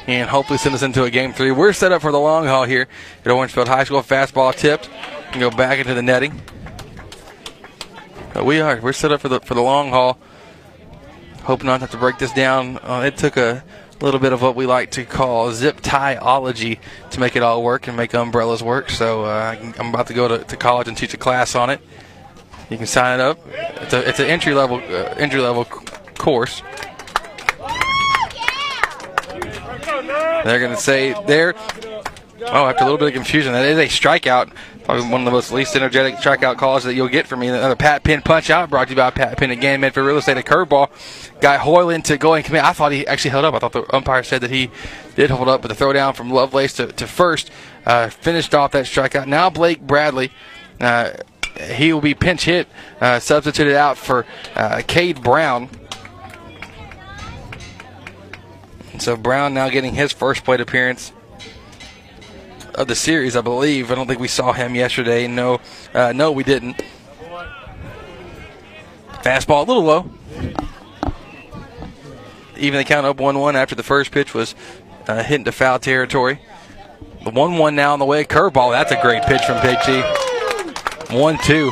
and hopefully send us into a game three. We're set up for the long haul here at Orangefield High School. Fastball tipped and go back into the netting. But we are. We're set up for the for the long haul. Hope not to have to break this down. Uh, it took a little bit of what we like to call zip tieology to make it all work and make umbrellas work. So uh, I'm about to go to, to college and teach a class on it. You can sign up. It's a it's an entry level uh, entry level course. They're going to say there. Oh, after a little bit of confusion, that is a strikeout. Probably one of the most least energetic strikeout calls that you'll get from me. Another Pat Penn punch out brought to you by Pat Penn again. Meant for real estate, a curveball. Got Hoyland to go and commit. I thought he actually held up. I thought the umpire said that he did hold up, but the throw down from Lovelace to, to first uh, finished off that strikeout. Now Blake Bradley. Uh, he will be pinch hit, uh, substituted out for uh, Cade Brown. So Brown now getting his first plate appearance of the series, I believe. I don't think we saw him yesterday. No, uh, no, we didn't. Fastball a little low. Even the count up 1-1 after the first pitch was uh, hit into foul territory. The 1-1 now on the way. Curveball. That's a great pitch from Pitchy. 1-2.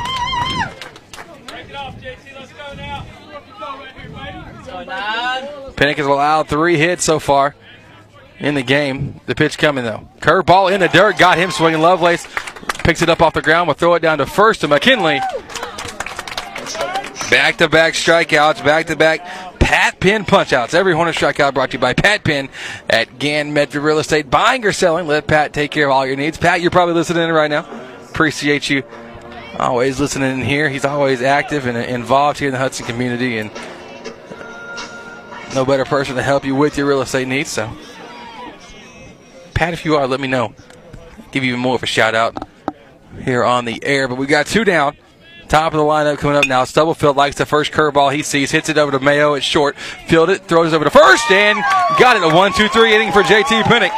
Pennick has allowed three hits so far in the game. The pitch coming though. Curveball in the dirt, got him swinging. Lovelace picks it up off the ground. Will throw it down to first to McKinley. Back to back strikeouts, back to back Pat Penn punchouts. Every Hornet strikeout brought to you by Pat Penn at Gann Medford Real Estate. Buying or selling, let Pat take care of all your needs. Pat, you're probably listening in right now. Appreciate you always listening in here. He's always active and involved here in the Hudson community, and no better person to help you with your real estate needs. So, Pat, if you are, let me know. Give you more of a shout out. here on the air. But we got two down. Top of the lineup coming up now. Stubblefield likes the first curveball he sees, hits it over to Mayo. It's short. Field it, throws it over to first, and got it. A one, two, three inning for JT Pennick.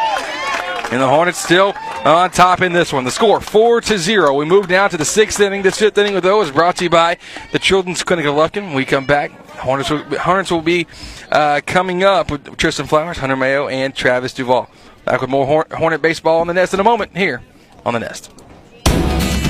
And the Hornets still on top in this one. The score four to zero. We move down to the sixth inning. This fifth inning, though, is brought to you by the Children's Clinic of Lufkin. When we come back. Hornets will, Hornets will be uh, coming up with Tristan Flowers, Hunter Mayo, and Travis Duvall. Back with more Hornet baseball on the nest in a moment here on the nest.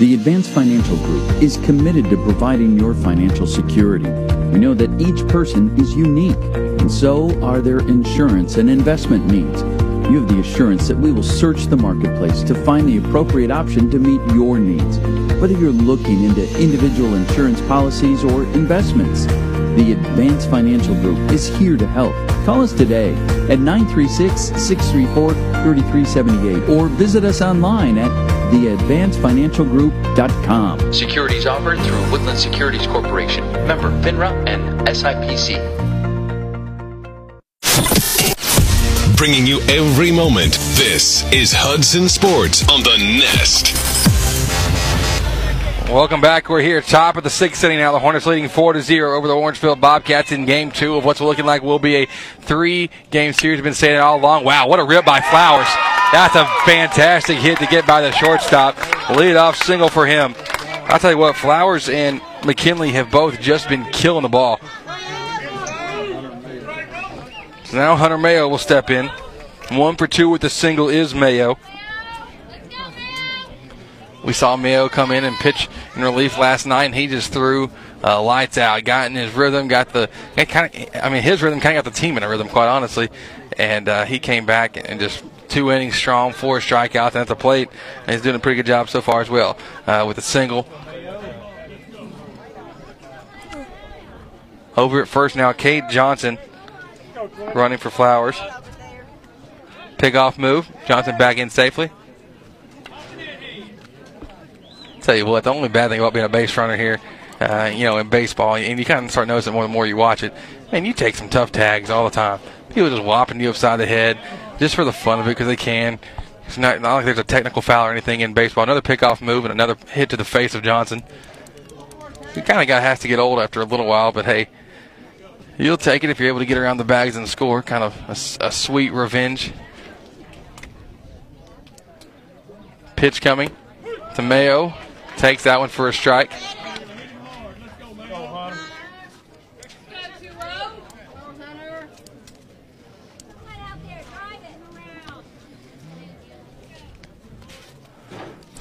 The Advanced Financial Group is committed to providing your financial security. We know that each person is unique, and so are their insurance and investment needs. You have the assurance that we will search the marketplace to find the appropriate option to meet your needs. Whether you're looking into individual insurance policies or investments, the Advanced Financial Group is here to help. Call us today at 936 634 3378 or visit us online at theadvancedfinancialgroup.com. Securities offered through Woodland Securities Corporation, member FINRA and SIPC. Bringing you every moment. This is Hudson Sports on the Nest. Welcome back. We're here, top of the sixth inning now. The Hornets leading four to zero over the Orangefield Bobcats in Game Two of what's looking like will be a three-game series. We've been saying it all along. Wow, what a rip by Flowers! That's a fantastic hit to get by the shortstop. Lead off single for him. I'll tell you what, Flowers and McKinley have both just been killing the ball. So now Hunter Mayo will step in. One for two with the single is Mayo. We saw Mayo come in and pitch in relief last night, and he just threw uh, lights out. Got in his rhythm, got the kind of. I mean, his rhythm kind of got the team in a rhythm, quite honestly. And uh, he came back and just two innings strong, four strikeouts at the plate, and he's doing a pretty good job so far as well uh, with a single. Over at first now, Cade Johnson running for Flowers. Pick off move. Johnson back in safely. Tell you what, the only bad thing about being a base runner here, uh, you know, in baseball, and you kind of start noticing more the more you watch it, man, you take some tough tags all the time. People just whopping you upside the head just for the fun of it because they can. It's not, not like there's a technical foul or anything in baseball. Another pickoff move and another hit to the face of Johnson. He kind of got has to get old after a little while, but hey, you'll take it if you're able to get around the bags and score. Kind of a, a sweet revenge. Pitch coming to Mayo. Takes that one for a strike.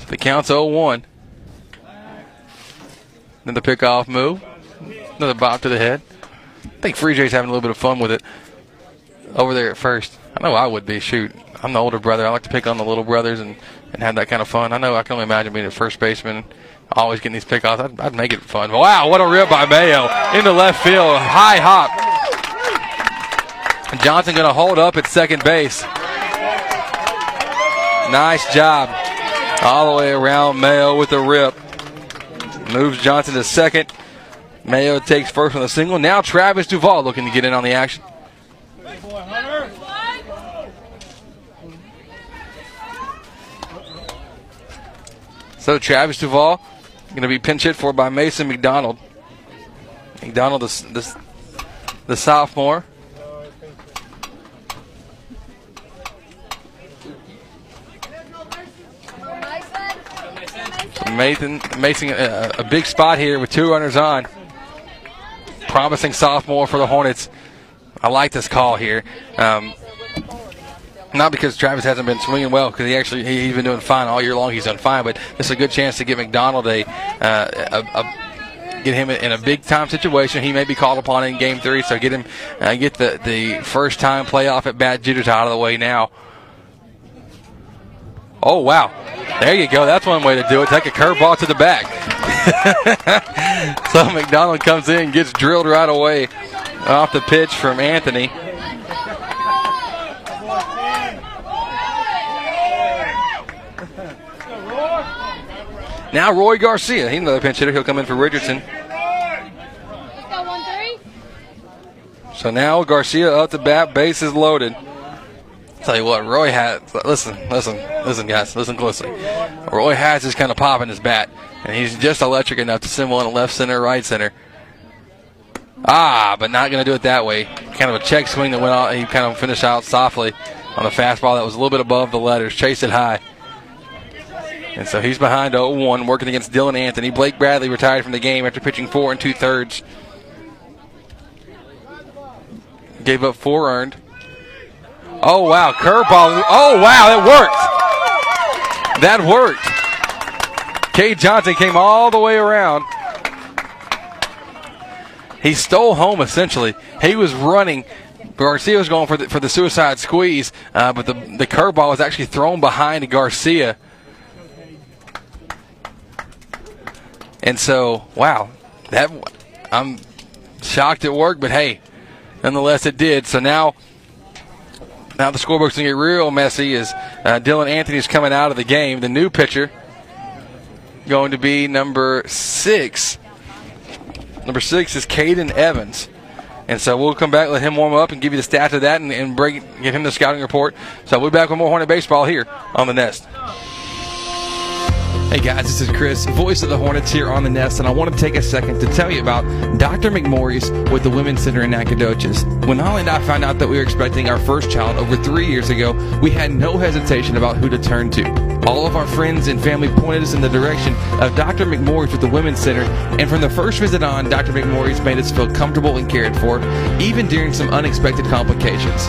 The count's 0 1. Then the pickoff move. Another bop to the head. I think Frege's having a little bit of fun with it over there at first. I know I would be. Shoot, I'm the older brother. I like to pick on the little brothers and, and have that kind of fun. I know I can only imagine being a first baseman, always getting these pickoffs. I'd, I'd make it fun. Wow, what a rip by Mayo into left field. High hop. Johnson going to hold up at second base. Nice job. All the way around Mayo with a rip. Moves Johnson to second. Mayo takes first on the single. Now Travis Duvall looking to get in on the action. So Travis Duvall going to be pinch hit for by Mason McDonald. McDonald, the, the, the sophomore. Mason, Mason a, a big spot here with two runners on. Promising sophomore for the Hornets. I like this call here. Um, not because Travis hasn't been swinging well, because he actually he, he's been doing fine all year long. He's done fine, but this is a good chance to get McDonald a, uh, a, a get him in a big time situation. He may be called upon in Game Three, so get him uh, get the the first time playoff at bat Judith out of the way now. Oh wow, there you go. That's one way to do it. Take a curveball to the back. so McDonald comes in, gets drilled right away off the pitch from Anthony. Now Roy Garcia, he's another pinch hitter. He'll come in for Richardson. So now Garcia up the bat, base is loaded. Tell you what, Roy has. Listen, listen, listen, guys, listen closely. Roy has is kind of popping his bat, and he's just electric enough to send one left center, right center. Ah, but not going to do it that way. Kind of a check swing that went out. He kind of finished out softly on a fastball that was a little bit above the letters. Chase it high. And so he's behind 0 1, working against Dylan Anthony. Blake Bradley retired from the game after pitching four and two thirds. Gave up four earned. Oh, wow. Curveball. Oh, wow. It worked. That worked. Cade Johnson came all the way around. He stole home essentially. He was running. Garcia was going for the, for the suicide squeeze, uh, but the, the curveball was actually thrown behind Garcia. And so, wow, that I'm shocked it worked, but hey, nonetheless it did. So now, now the scorebook's gonna get real messy. As uh, Dylan Anthony's coming out of the game, the new pitcher going to be number six. Number six is Caden Evans. And so we'll come back, let him warm up, and give you the stats of that, and, and bring give him the scouting report. So we'll be back with more Hornet baseball here on the Nest. Hey guys, this is Chris, voice of the Hornets here on the Nest, and I want to take a second to tell you about Dr. McMorris with the Women's Center in Nacogdoches. When Holly and I found out that we were expecting our first child over three years ago, we had no hesitation about who to turn to. All of our friends and family pointed us in the direction of Dr. McMorris with the Women's Center, and from the first visit on, Dr. McMorris made us feel comfortable and cared for, even during some unexpected complications.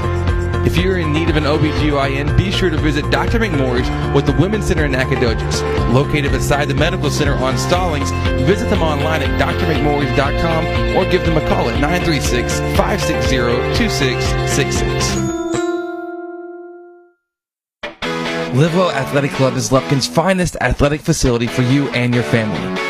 If you're in need of an OBGYN, be sure to visit Dr. McMorris with the Women's Center in Nacogdoches. Located beside the Medical Center on Stallings, visit them online at drmcmorris.com or give them a call at 936 560 2666. Livewell Athletic Club is Lufkin's finest athletic facility for you and your family.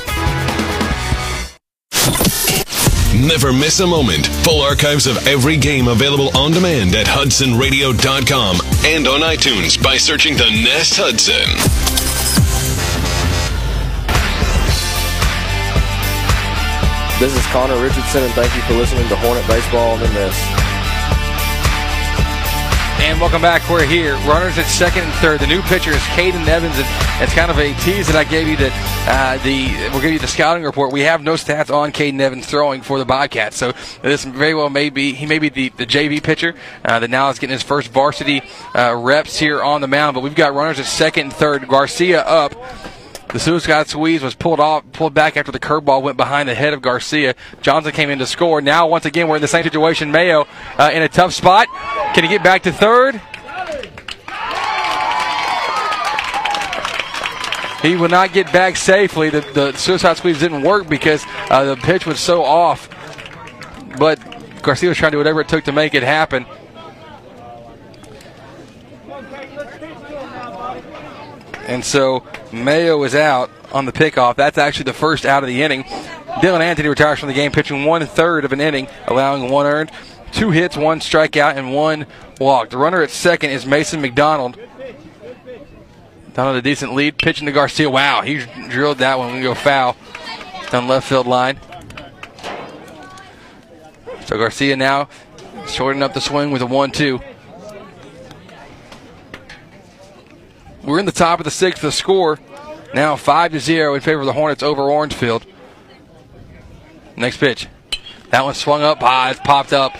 Never miss a moment. Full archives of every game available on demand at HudsonRadio.com and on iTunes by searching the Nest Hudson. This is Connor Richardson, and thank you for listening to Hornet Baseball on the Nest. And welcome back. We're here. Runners at second and third. The new pitcher is Caden Evans, and it's kind of a tease that I gave you. That uh, the we'll give you the scouting report. We have no stats on Caden Evans throwing for the Bobcats, so this very well may be he may be the, the JV pitcher uh, that now is getting his first varsity uh, reps here on the mound. But we've got runners at second and third. Garcia up. The suicide squeeze was pulled off, pulled back after the curveball went behind the head of Garcia. Johnson came in to score. Now, once again, we're in the same situation. Mayo uh, in a tough spot. Can he get back to third? He will not get back safely. The, the suicide squeeze didn't work because uh, the pitch was so off. But Garcia was trying to do whatever it took to make it happen. And so Mayo is out on the pickoff. That's actually the first out of the inning. Dylan Anthony retires from the game, pitching one third of an inning, allowing one earned, two hits, one strikeout, and one walk. The runner at second is Mason McDonald. Down on a decent lead, pitching to Garcia. Wow, he drilled that one. We go foul. on left field line. So Garcia now shortening up the swing with a 1 We're in the top of the sixth. The score now 5 to 0 in favor of the Hornets over Orangefield. Next pitch. That one swung up. Ah, it's popped up.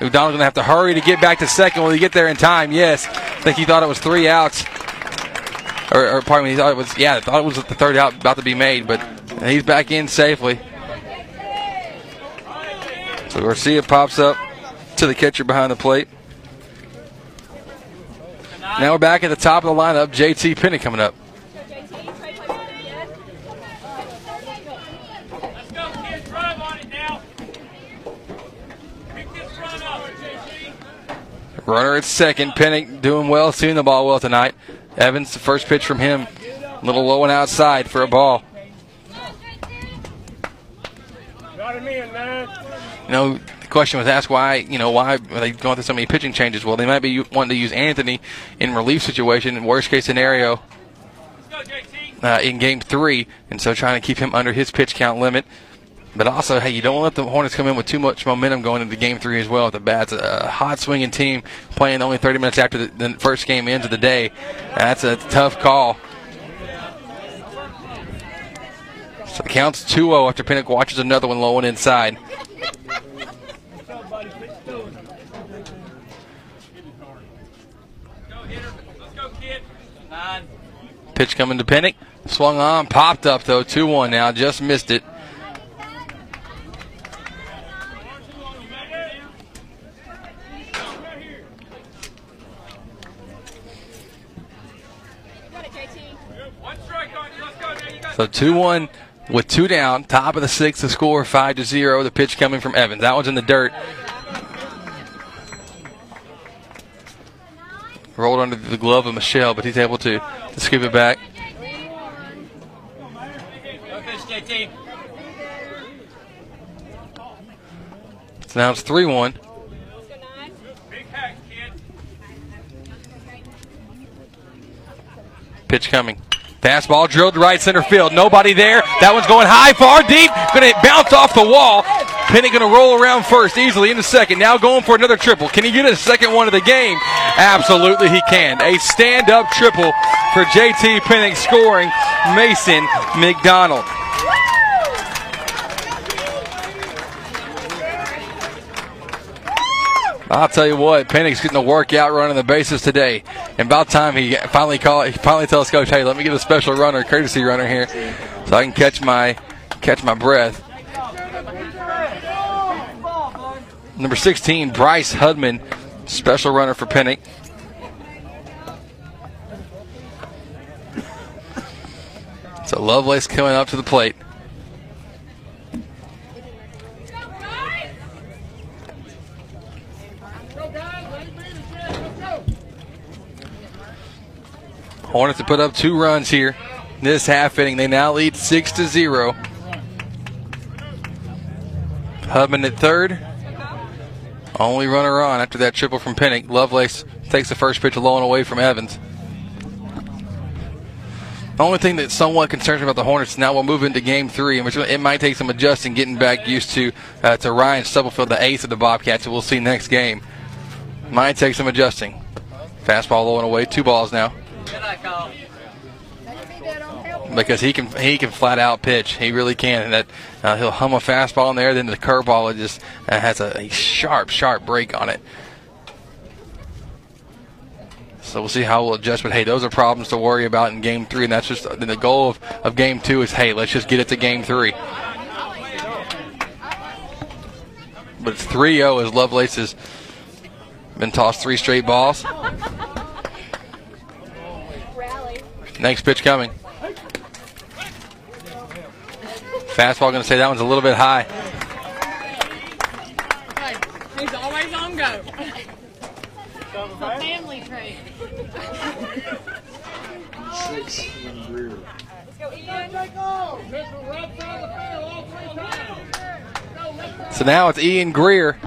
O'Donnell's going to have to hurry to get back to second. Will he get there in time? Yes. I think he thought it was three outs. Or, or pardon me, he thought it was, yeah, thought it was the third out about to be made, but he's back in safely. So Garcia pops up to the catcher behind the plate. Now we're back at the top of the lineup. JT Penny coming up. Runner at second. Pennick doing well, seeing the ball well tonight. Evans, the first pitch from him. A little low and outside for a ball. You know, the question was asked why, you know, why are they going through so many pitching changes? Well, they might be wanting to use Anthony in relief situation, worst case scenario, uh, in game three, and so trying to keep him under his pitch count limit. But also, hey, you don't let the Hornets come in with too much momentum going into game three as well. The bats, a hot swinging team playing only 30 minutes after the, the first game ends of the day. That's a tough call. So the count's 2 0 after Pennick watches another one low and inside. Pitch coming to Pennick. Swung on, popped up though. 2 1 now, just missed it. So 2 1 with two down, top of the sixth, the score 5 to 0. The pitch coming from Evans. That one's in the dirt. Rolled under the glove of Michelle, but he's able to, to scoop it back. So now it's 3 1. Pitch coming. Fastball drilled to right center field. Nobody there. That one's going high, far, deep. Going to bounce off the wall. Penny going to roll around first easily into second. Now going for another triple. Can he get a second one of the game? Absolutely, he can. A stand up triple for JT Pennick scoring Mason McDonald. I'll tell you what, Pennick's getting a workout running the bases today. And about time he finally call he finally tells Coach, hey, let me get a special runner, courtesy runner here, so I can catch my catch my breath. Number 16, Bryce Hudman, special runner for Pennick. So Lovelace coming up to the plate. Hornets have put up two runs here. This half inning, they now lead six to zero. Hubman at third. Only runner on after that triple from Pennick. Lovelace takes the first pitch low and away from Evans. The only thing that somewhat concerns me about the Hornets now we'll move into game three, which it might take some adjusting, getting back used to uh, to Ryan Stubblefield, the ace of the Bobcats, who we'll see next game. Might take some adjusting. Fastball low and away, two balls now. Because he can he can flat out pitch, he really can, and that uh, he'll hum a fastball in there. Then the curveball it just uh, has a, a sharp sharp break on it. So we'll see how we'll adjust. But hey, those are problems to worry about in game three, and that's just the goal of, of game two is hey, let's just get it to game three. But it's 3 0 as Lovelace has been tossed three straight balls. Next pitch coming. Fastball going to say that one's a little bit high. He's always on go. It's a family trait. So now it's Ian Greer.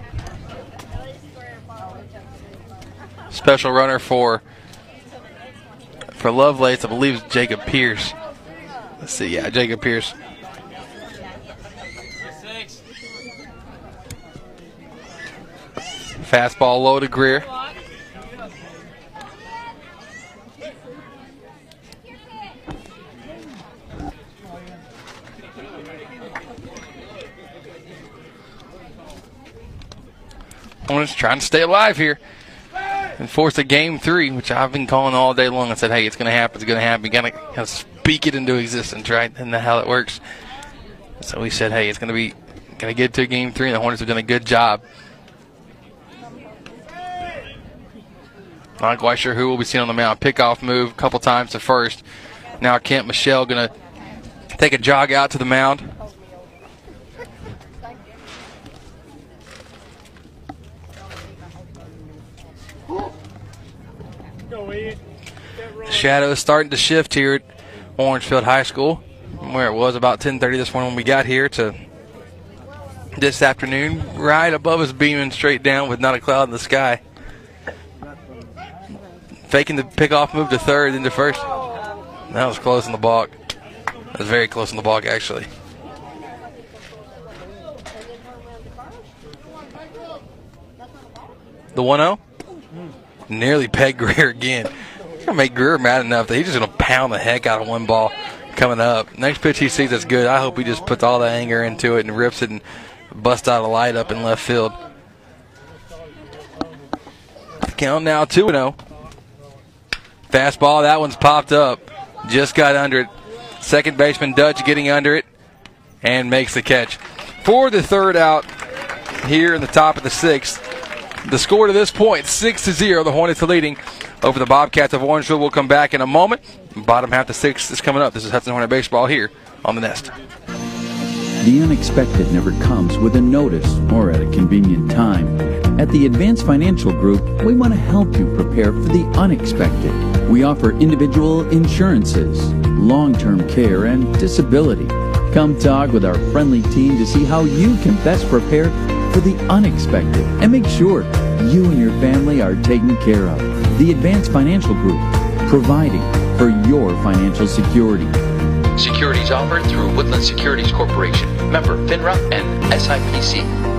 Special runner for for Lovelace, I believe Jacob Pierce. Let's see. Yeah, Jacob Pierce. Fastball low to Greer. Hornets trying to stay alive here and force a game three, which I've been calling all day long. I said, hey, it's going to happen. It's going to happen. You got to speak it into existence, right? And that's how it works. So we said, hey, it's going to be going to get to game three, and the Hornets have done a good job. Not quite sure who will be seen on the mound. Pickoff move a couple times to first. Now Kent Michelle going to take a jog out to the mound. The is starting to shift here at Orangefield High School, where it was about 10:30 this morning when we got here to this afternoon, right above us, beaming straight down with not a cloud in the sky. Faking the pickoff move to third, then to first. That was close on the balk. That was very close on the balk, actually. The 1 0? Nearly pegged Greer again. It's going to make Greer mad enough that he's just going to pound the heck out of one ball coming up. Next pitch he sees that's good. I hope he just puts all the anger into it and rips it and busts out a light up in left field. Count now 2 0. Fastball, that one's popped up. Just got under it. Second baseman Dutch getting under it and makes the catch. For the third out here in the top of the sixth. The score to this point, 6 to 0. The Hornets are leading over the Bobcats of Orangefield. We'll come back in a moment. Bottom half of the sixth is coming up. This is Hudson Hornet Baseball here on the Nest. The unexpected never comes with a notice or at a convenient time. At the Advanced Financial Group, we want to help you prepare for the unexpected. We offer individual insurances, long term care, and disability. Come talk with our friendly team to see how you can best prepare for the unexpected and make sure you and your family are taken care of. The Advanced Financial Group, providing for your financial security. Securities offered through Woodland Securities Corporation, member FINRA and SIPC.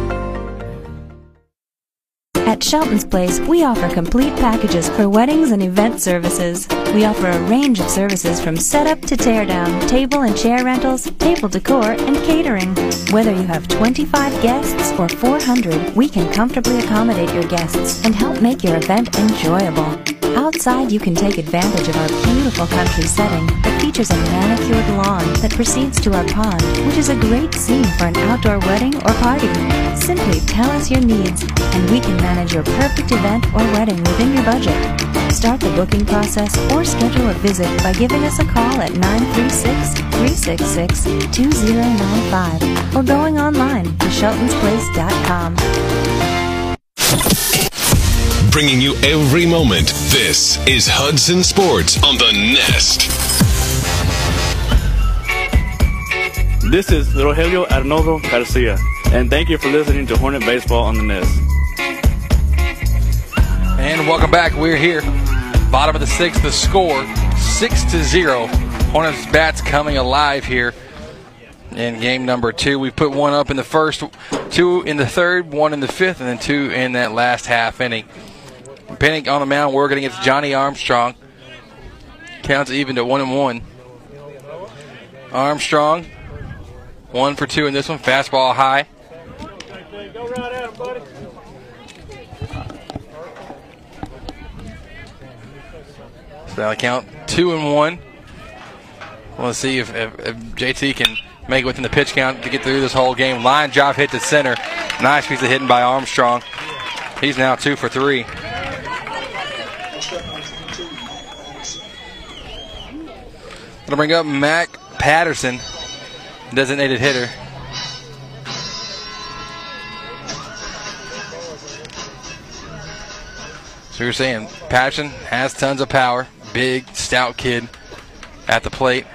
At Shelton's Place, we offer complete packages for weddings and event services. We offer a range of services from setup to teardown, table and chair rentals, table decor, and catering. Whether you have 25 guests or 400, we can comfortably accommodate your guests and help make your event enjoyable. Outside, you can take advantage of our beautiful country setting that features a manicured lawn that proceeds to our pond, which is a great scene for an outdoor wedding or party. Simply tell us your needs, and we can manage your perfect event or wedding within your budget. Start the booking process or schedule a visit by giving us a call at 936-366-2095 or going online to sheltonsplace.com. Bringing you every moment. This is Hudson Sports on the Nest. This is Rogelio Arnoldo Garcia, and thank you for listening to Hornet Baseball on the Nest. And welcome back. We're here. Bottom of the sixth, the score six to zero. Hornets bats coming alive here in game number two. We put one up in the first, two in the third, one in the fifth, and then two in that last half inning. Pennick on the mound working against Johnny Armstrong. Counts even to one and one. Armstrong, one for two in this one. Fastball high. So that'll count two and one. We'll see if, if, if, JT can make it within the pitch count to get through this whole game. Line drive hit to center. Nice piece of hitting by Armstrong. He's now two for three. Gonna bring up Mac Patterson, designated hitter. So you're saying Patterson has tons of power, big, stout kid at the plate.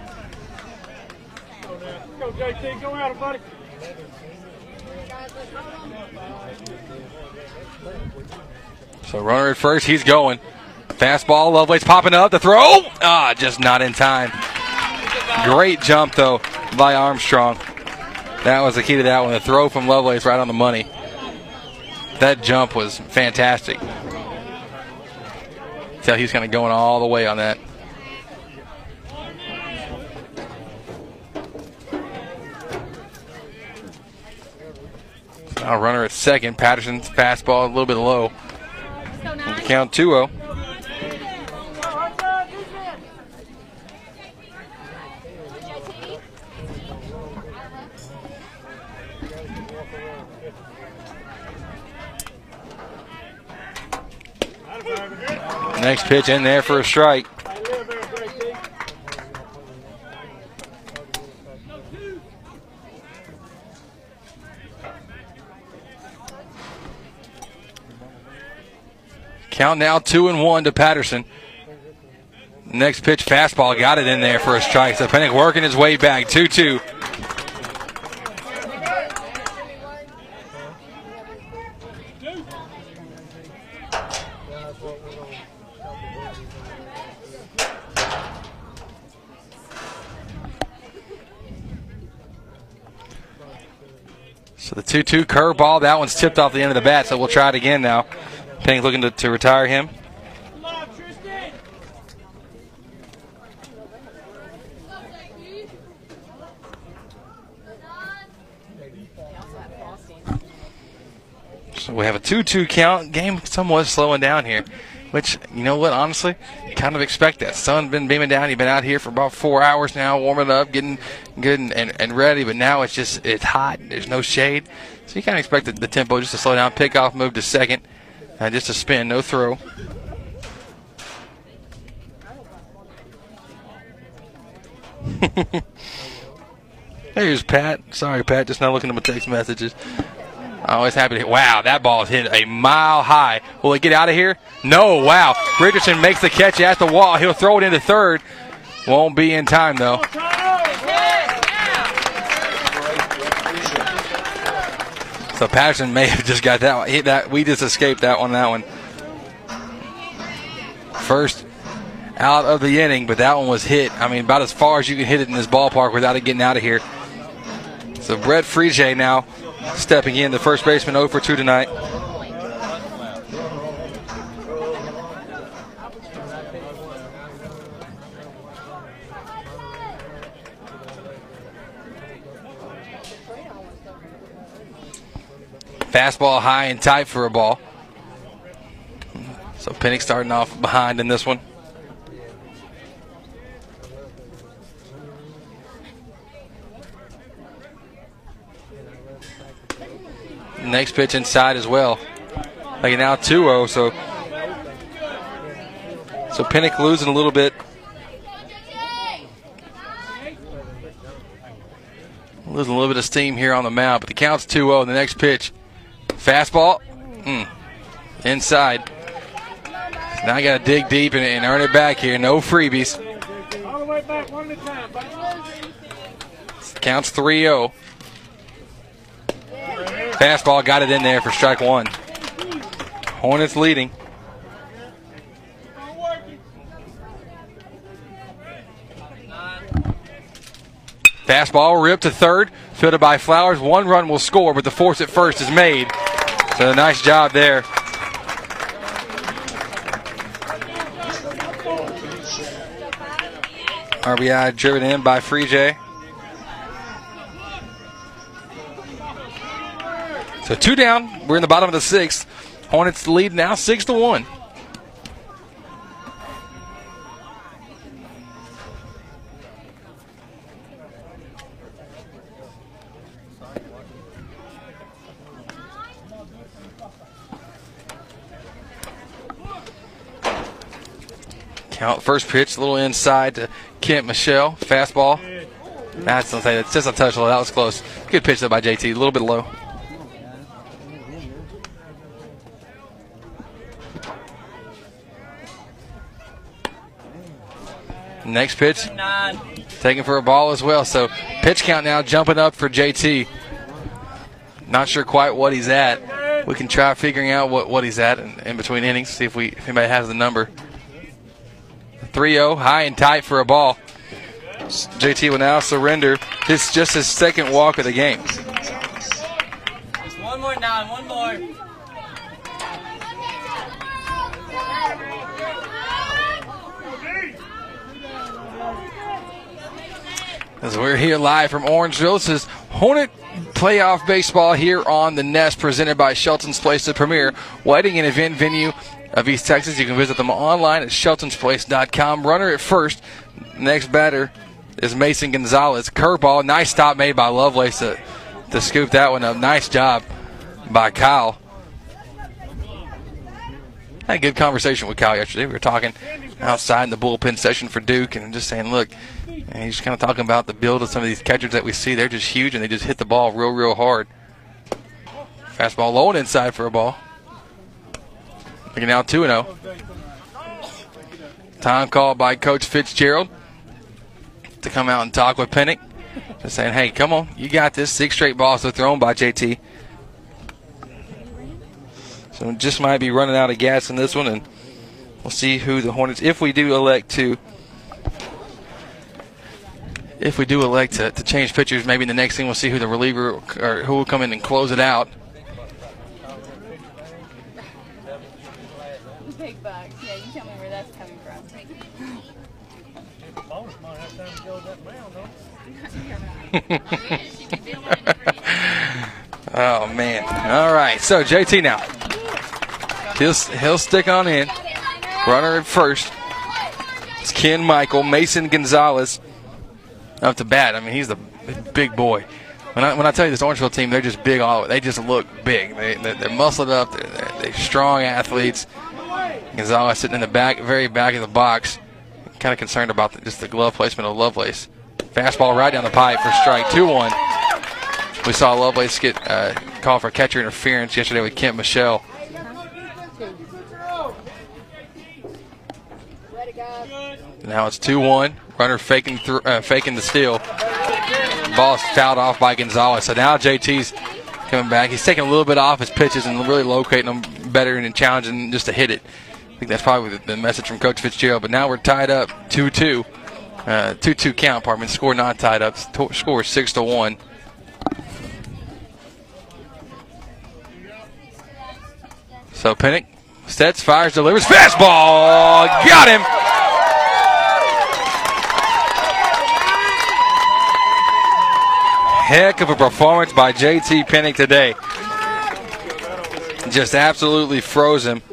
Go, JT, go at him, buddy. So runner at first, he's going. Fastball, Lovelace popping up, the throw. Ah, just not in time. Great jump, though, by Armstrong. That was the key to that one. The throw from Lovelace right on the money. That jump was fantastic. Tell he's kind of going all the way on that. Now runner at second. Patterson's fastball a little bit low. Count 2 0. Next pitch in there for a strike. Count now two and one to Patterson. Next pitch, fastball, got it in there for a strike. So Pennick working his way back, 2 2. The 2 2 curveball, that one's tipped off the end of the bat, so we'll try it again now. Pennick looking to, to retire him. So we have a 2 2 count. Game somewhat slowing down here, which, you know what, honestly, kind of expect that. Sun's been beaming down. You've been out here for about four hours now, warming up, getting good and, and, and ready, but now it's just, it's hot. There's no shade. So you kind of expect the, the tempo just to slow down. Pick off, move to second, and just a spin, no throw. There's Pat. Sorry, Pat, just not looking at my text messages. Always happy to. hit. Wow, that ball is hit a mile high. Will it get out of here? No. Wow. Richardson makes the catch at the wall. He'll throw it into third. Won't be in time though. So Patterson may have just got that one. Hit that. We just escaped that one. That one. First out of the inning, but that one was hit. I mean, about as far as you can hit it in this ballpark without it getting out of here. So Brett Frege now stepping in, the first baseman 0 for 2 tonight. Fastball high and tight for a ball. So Pennick starting off behind in this one. Next pitch inside as well. Like now 2 0, so. So Pennick losing a little bit. Losing a little bit of steam here on the mound, but the count's 2 0. The next pitch. Fastball. Mm. Inside. Now I got to dig deep and, and, earn it back here. No freebies. All the way back, one at a time. Counts 3 0. Fastball got it in there for strike one. Hornets leading. Fastball ripped to third, fielded by Flowers. One run will score, but the force at first is made. So nice job there. RBI driven in by Free So two down. We're in the bottom of the sixth. Hornets lead now six to one. Count first pitch, a little inside to Kent Michelle. Fastball. That's something. It's just a touch low. That was close. Good pitch though by JT. A little bit low. Next pitch, taking for a ball as well. So pitch count now jumping up for JT. Not sure quite what he's at. We can try figuring out what, what he's at in, in between innings. See if we if anybody has the number. 3-0, high and tight for a ball. JT will now surrender his just his second walk of the game. Just one more down, one more. As we're here live from Orangefield, this is Hornet playoff baseball here on the Nest, presented by Shelton's Place, the premier wedding and event venue of East Texas. You can visit them online at sheltonsplace.com. Runner at first. Next batter is Mason Gonzalez. Curveball. Nice stop made by Lovelace to, to scoop that one up. Nice job by Kyle. Had a good conversation with Kyle yesterday. We were talking outside in the bullpen session for Duke and just saying, look, and he's kind of talking about the build of some of these catchers that we see. They're just huge and they just hit the ball real, real hard. Fastball low and inside for a ball. Looking now 2 0. Time called by Coach Fitzgerald to come out and talk with Pennick. Just saying, hey, come on, you got this. Six straight balls are thrown by JT. So just might be running out of gas in this one, and we'll see who the Hornets, if we do elect to, if we do elect to, to change pitchers, maybe in the next thing we'll see who the reliever or who will come in and close it out. Big bucks. Yeah, you tell me where that's coming from. Oh man! All right, so JT now. He'll he'll stick on in. Runner at first. It's Kent Michael, Mason Gonzalez up to bat. I mean, he's the big boy. When I, when I tell you this Orangefield team, they're just big all. They just look big. They they're, they're muscled up. They're, they're, they're strong athletes. Gonzalez sitting in the back, very back of the box. Kind of concerned about the, just the glove placement of Lovelace. Fastball right down the pipe for strike two one. We saw Lovelace get uh, called for catcher interference yesterday with Kent Michelle. Now it's 2 1. Runner faking through, uh, faking the steal. Ball's fouled off by Gonzalez. So now JT's coming back. He's taking a little bit off his pitches and really locating them better and challenging just to hit it. I think that's probably the, message from Coach Fitzgerald. But now we're tied up 2 2. Uh, 2 2 count, pardon me. Score not tied up. Score 6 to 1. So Pennick sets, fires, delivers, fastball, got him. Heck of a performance by JT Pennick today. Just absolutely froze him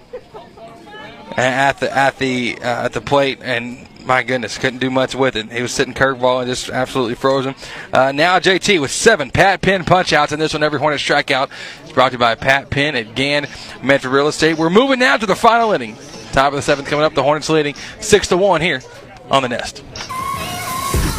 at the at the uh, at the plate, and my goodness, couldn't do much with it. He was sitting curveball and just absolutely frozen. Uh, now JT with seven Pat Penn punch outs, and this one every Hornet strikeout is brought to you by Pat Penn at Gann Medford Real Estate. We're moving now to the final inning. Top of the seventh coming up. The Hornets leading six to one here on the Nest.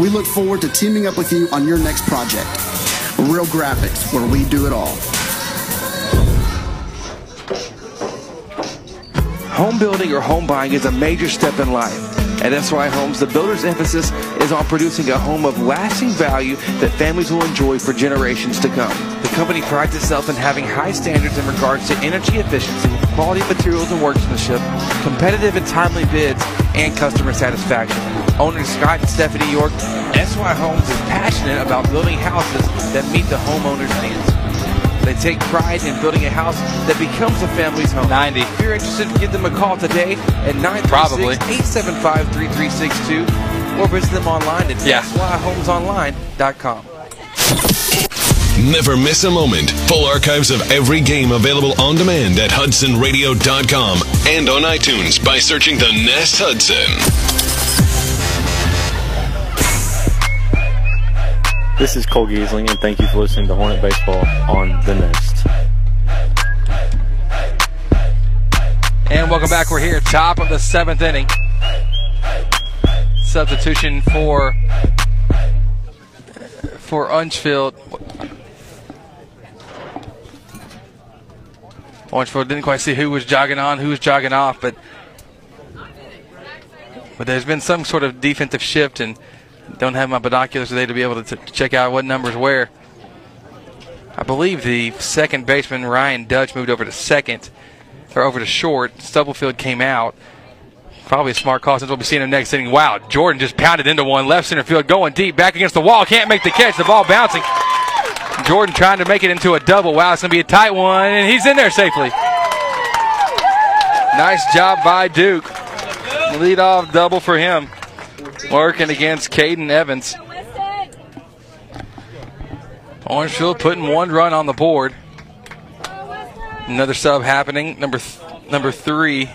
We look forward to teaming up with you on your next project. Real Graphics, where we do it all. Home building or home buying is a major step in life. At SY Homes, the builder's emphasis is on producing a home of lasting value that families will enjoy for generations to come. The company prides itself in having high standards in regards to energy efficiency, quality materials and workmanship, competitive and timely bids, and customer satisfaction. Owners Scott and Stephanie York, SY Homes is passionate about building houses that meet the homeowner's needs. They take pride in building a house that becomes a family's home. 90. If you're interested, give them a call today at 936-875-3362 or visit them online at Yeah. syhomesonline.com. Never miss a moment. Full archives of every game available on demand at hudsonradio.com and on iTunes by searching the Nest Hudson. This is Cole Giesling, and thank you for listening to Hornet Baseball on the Nest. And welcome back. We're here, top of the seventh inning. substitution for for Orangefield. Orangefield didn't quite see who was jogging on, who was jogging off, but but there's been some sort of defensive shift, and don't have my binoculars today to be able to, t- check out what numbers where. I believe the second baseman Ryan Dutch moved over to second, or over to short. Stubblefield came out. Probably a smart call since we'll be seeing him next inning. Wow, Jordan just pounded into one left center field, going deep, back against the wall. Can't make the catch. The ball bouncing. Jordan trying to make it into a double. Wow, it's going to be a tight one, and he's in there safely. Nice job by Duke. Lead off double for him. Working against Caden Evans. Orangefield putting one run on the board. Another sub happening. Number th- number three,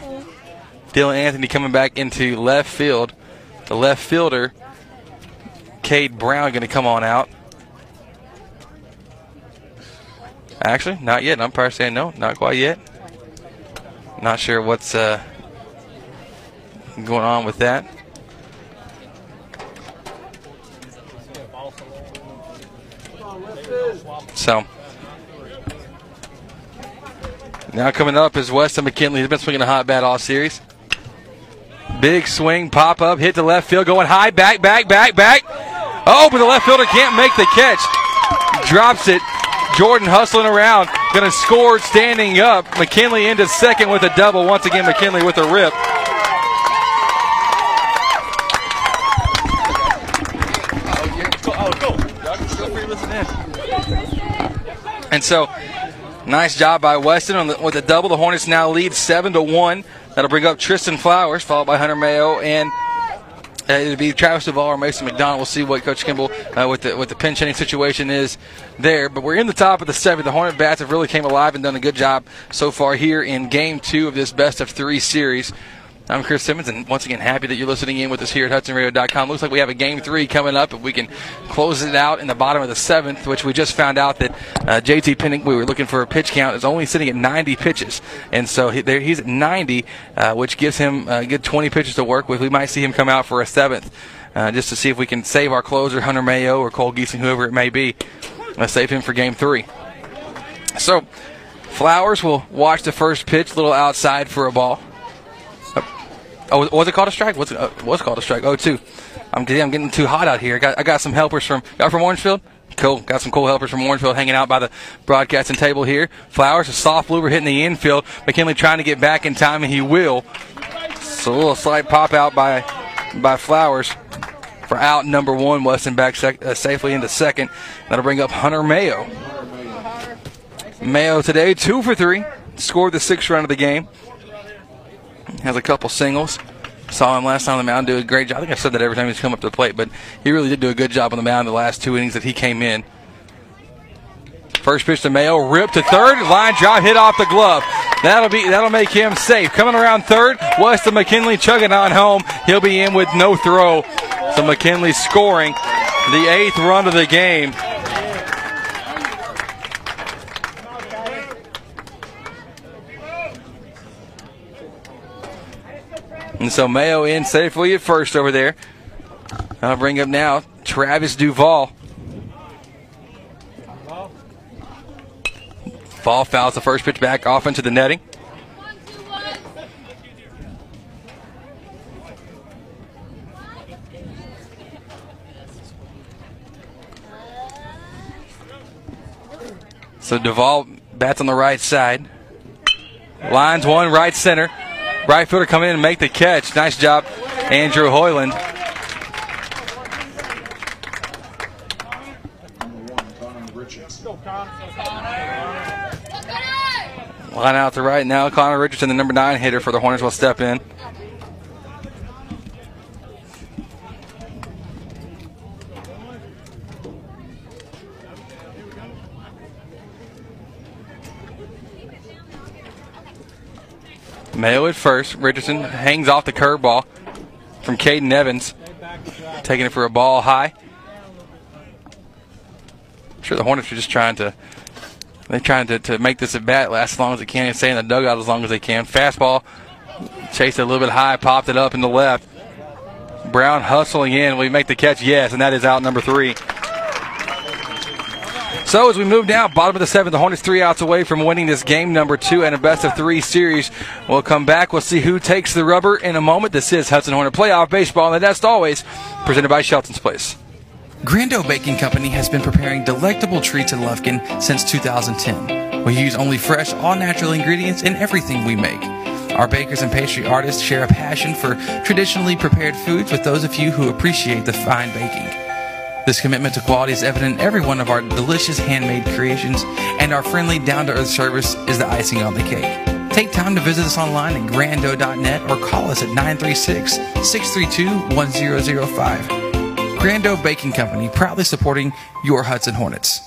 Dylan Anthony coming back into left field. The left fielder, Cade Brown, going to come on out. Actually, not yet. I'm probably saying no, not quite yet. Not sure what's uh, going on with that. So now coming up is Weston McKinley. He's been swinging a hot bat all series. Big swing, pop up, hit the left field, going high, back, back, back, back. Oh, but the left fielder can't make the catch. Drops it. Jordan hustling around, going to score standing up. McKinley into second with a double. Once again, McKinley with a rip. And so, nice job by Weston the, with a double. The Hornets now lead seven to one. That'll bring up Tristan Flowers, followed by Hunter Mayo and uh, it'll be Travis Duvall or Mason McDonald. We'll see what Coach Kimball uh, with the with the pinch hitting situation is there. But we're in the top of the seventh. The Hornet bats have really came alive and done a good job so far here in Game Two of this best of three series. I'm Chris Simmons, and once again, happy that you're listening in with us here at HudsonRadio.com. Looks like we have a game three coming up. If we can close it out in the bottom of the seventh, which we just found out that uh, JT Pennick, we were looking for a pitch count, is only sitting at 90 pitches. And so he, there, he's at 90, uh, which gives him a good 20 pitches to work with. We might see him come out for a seventh. Uh, just to see if we can save our closer, Hunter Mayo or Cole Giesing, whoever it may be. Let's save him for game three. So, Flowers will watch the first pitch, a little outside for a ball. Oh, was it called a strike? What's it, uh, what's called a strike? Oh, two. I'm, I'm getting too hot out here. I got, I got some helpers from y'all from Orangefield. Cool. Got some cool helpers from Orangefield hanging out by the broadcasting table here. Flowers, a soft blooper hitting the infield. McKinley trying to get back in time, and he will. So a little slight pop out by by Flowers for out number one. Weston back sec- uh, safely into second. That'll bring up Hunter Mayo. Mayo today two for three. Scored the sixth run of the game has a couple singles. Saw him last time on the mound do a great job. I think I've said that every time he's come up to the plate, but he really did do a good job on the mound the last two innings that he came in. First pitch to Mayo, ripped to third, line drive hit off the glove. That'll be that'll make him safe. Coming around third, Weston McKinley chugging on home. He'll be in with no throw. So McKinley scoring the eighth run of the game. And so Mayo in safely at first over there. I'll bring up now Travis Duvall. Fall fouls the first pitch back off into the netting. So Duvall bats on the right side. Lines one right center. Right fielder come in and make the catch. Nice job, Andrew Hoyland. Line out to right now. Connor Richardson, the number nine hitter for the Hornets, will step in. Mayo at first. Richardson hangs off the curveball from Caden Evans, taking it for a ball high. I'm sure the Hornets are just trying to they're trying to, to make this at bat last as long as they can and stay in the dugout as long as they can. Fastball chased it a little bit high, popped it up in the left. Brown hustling in. We make the catch, yes, and that is out number three. So as we move down, bottom of the seventh, the Hornets three outs away from winning this game number two and a best of three series. We'll come back. We'll see who takes the rubber in a moment. This is Hudson Hornet Playoff Baseball, and that's always presented by Shelton's Place. Grando Baking Company has been preparing delectable treats in Lufkin since 2010. We use only fresh, all natural ingredients in everything we make. Our bakers and pastry artists share a passion for traditionally prepared foods with those of you who appreciate the fine baking. This commitment to quality is evident in every one of our delicious handmade creations, and our friendly, down to earth service is the icing on the cake. Take time to visit us online at grando.net or call us at 936 632 1005. Grando Baking Company, proudly supporting your Hudson Hornets.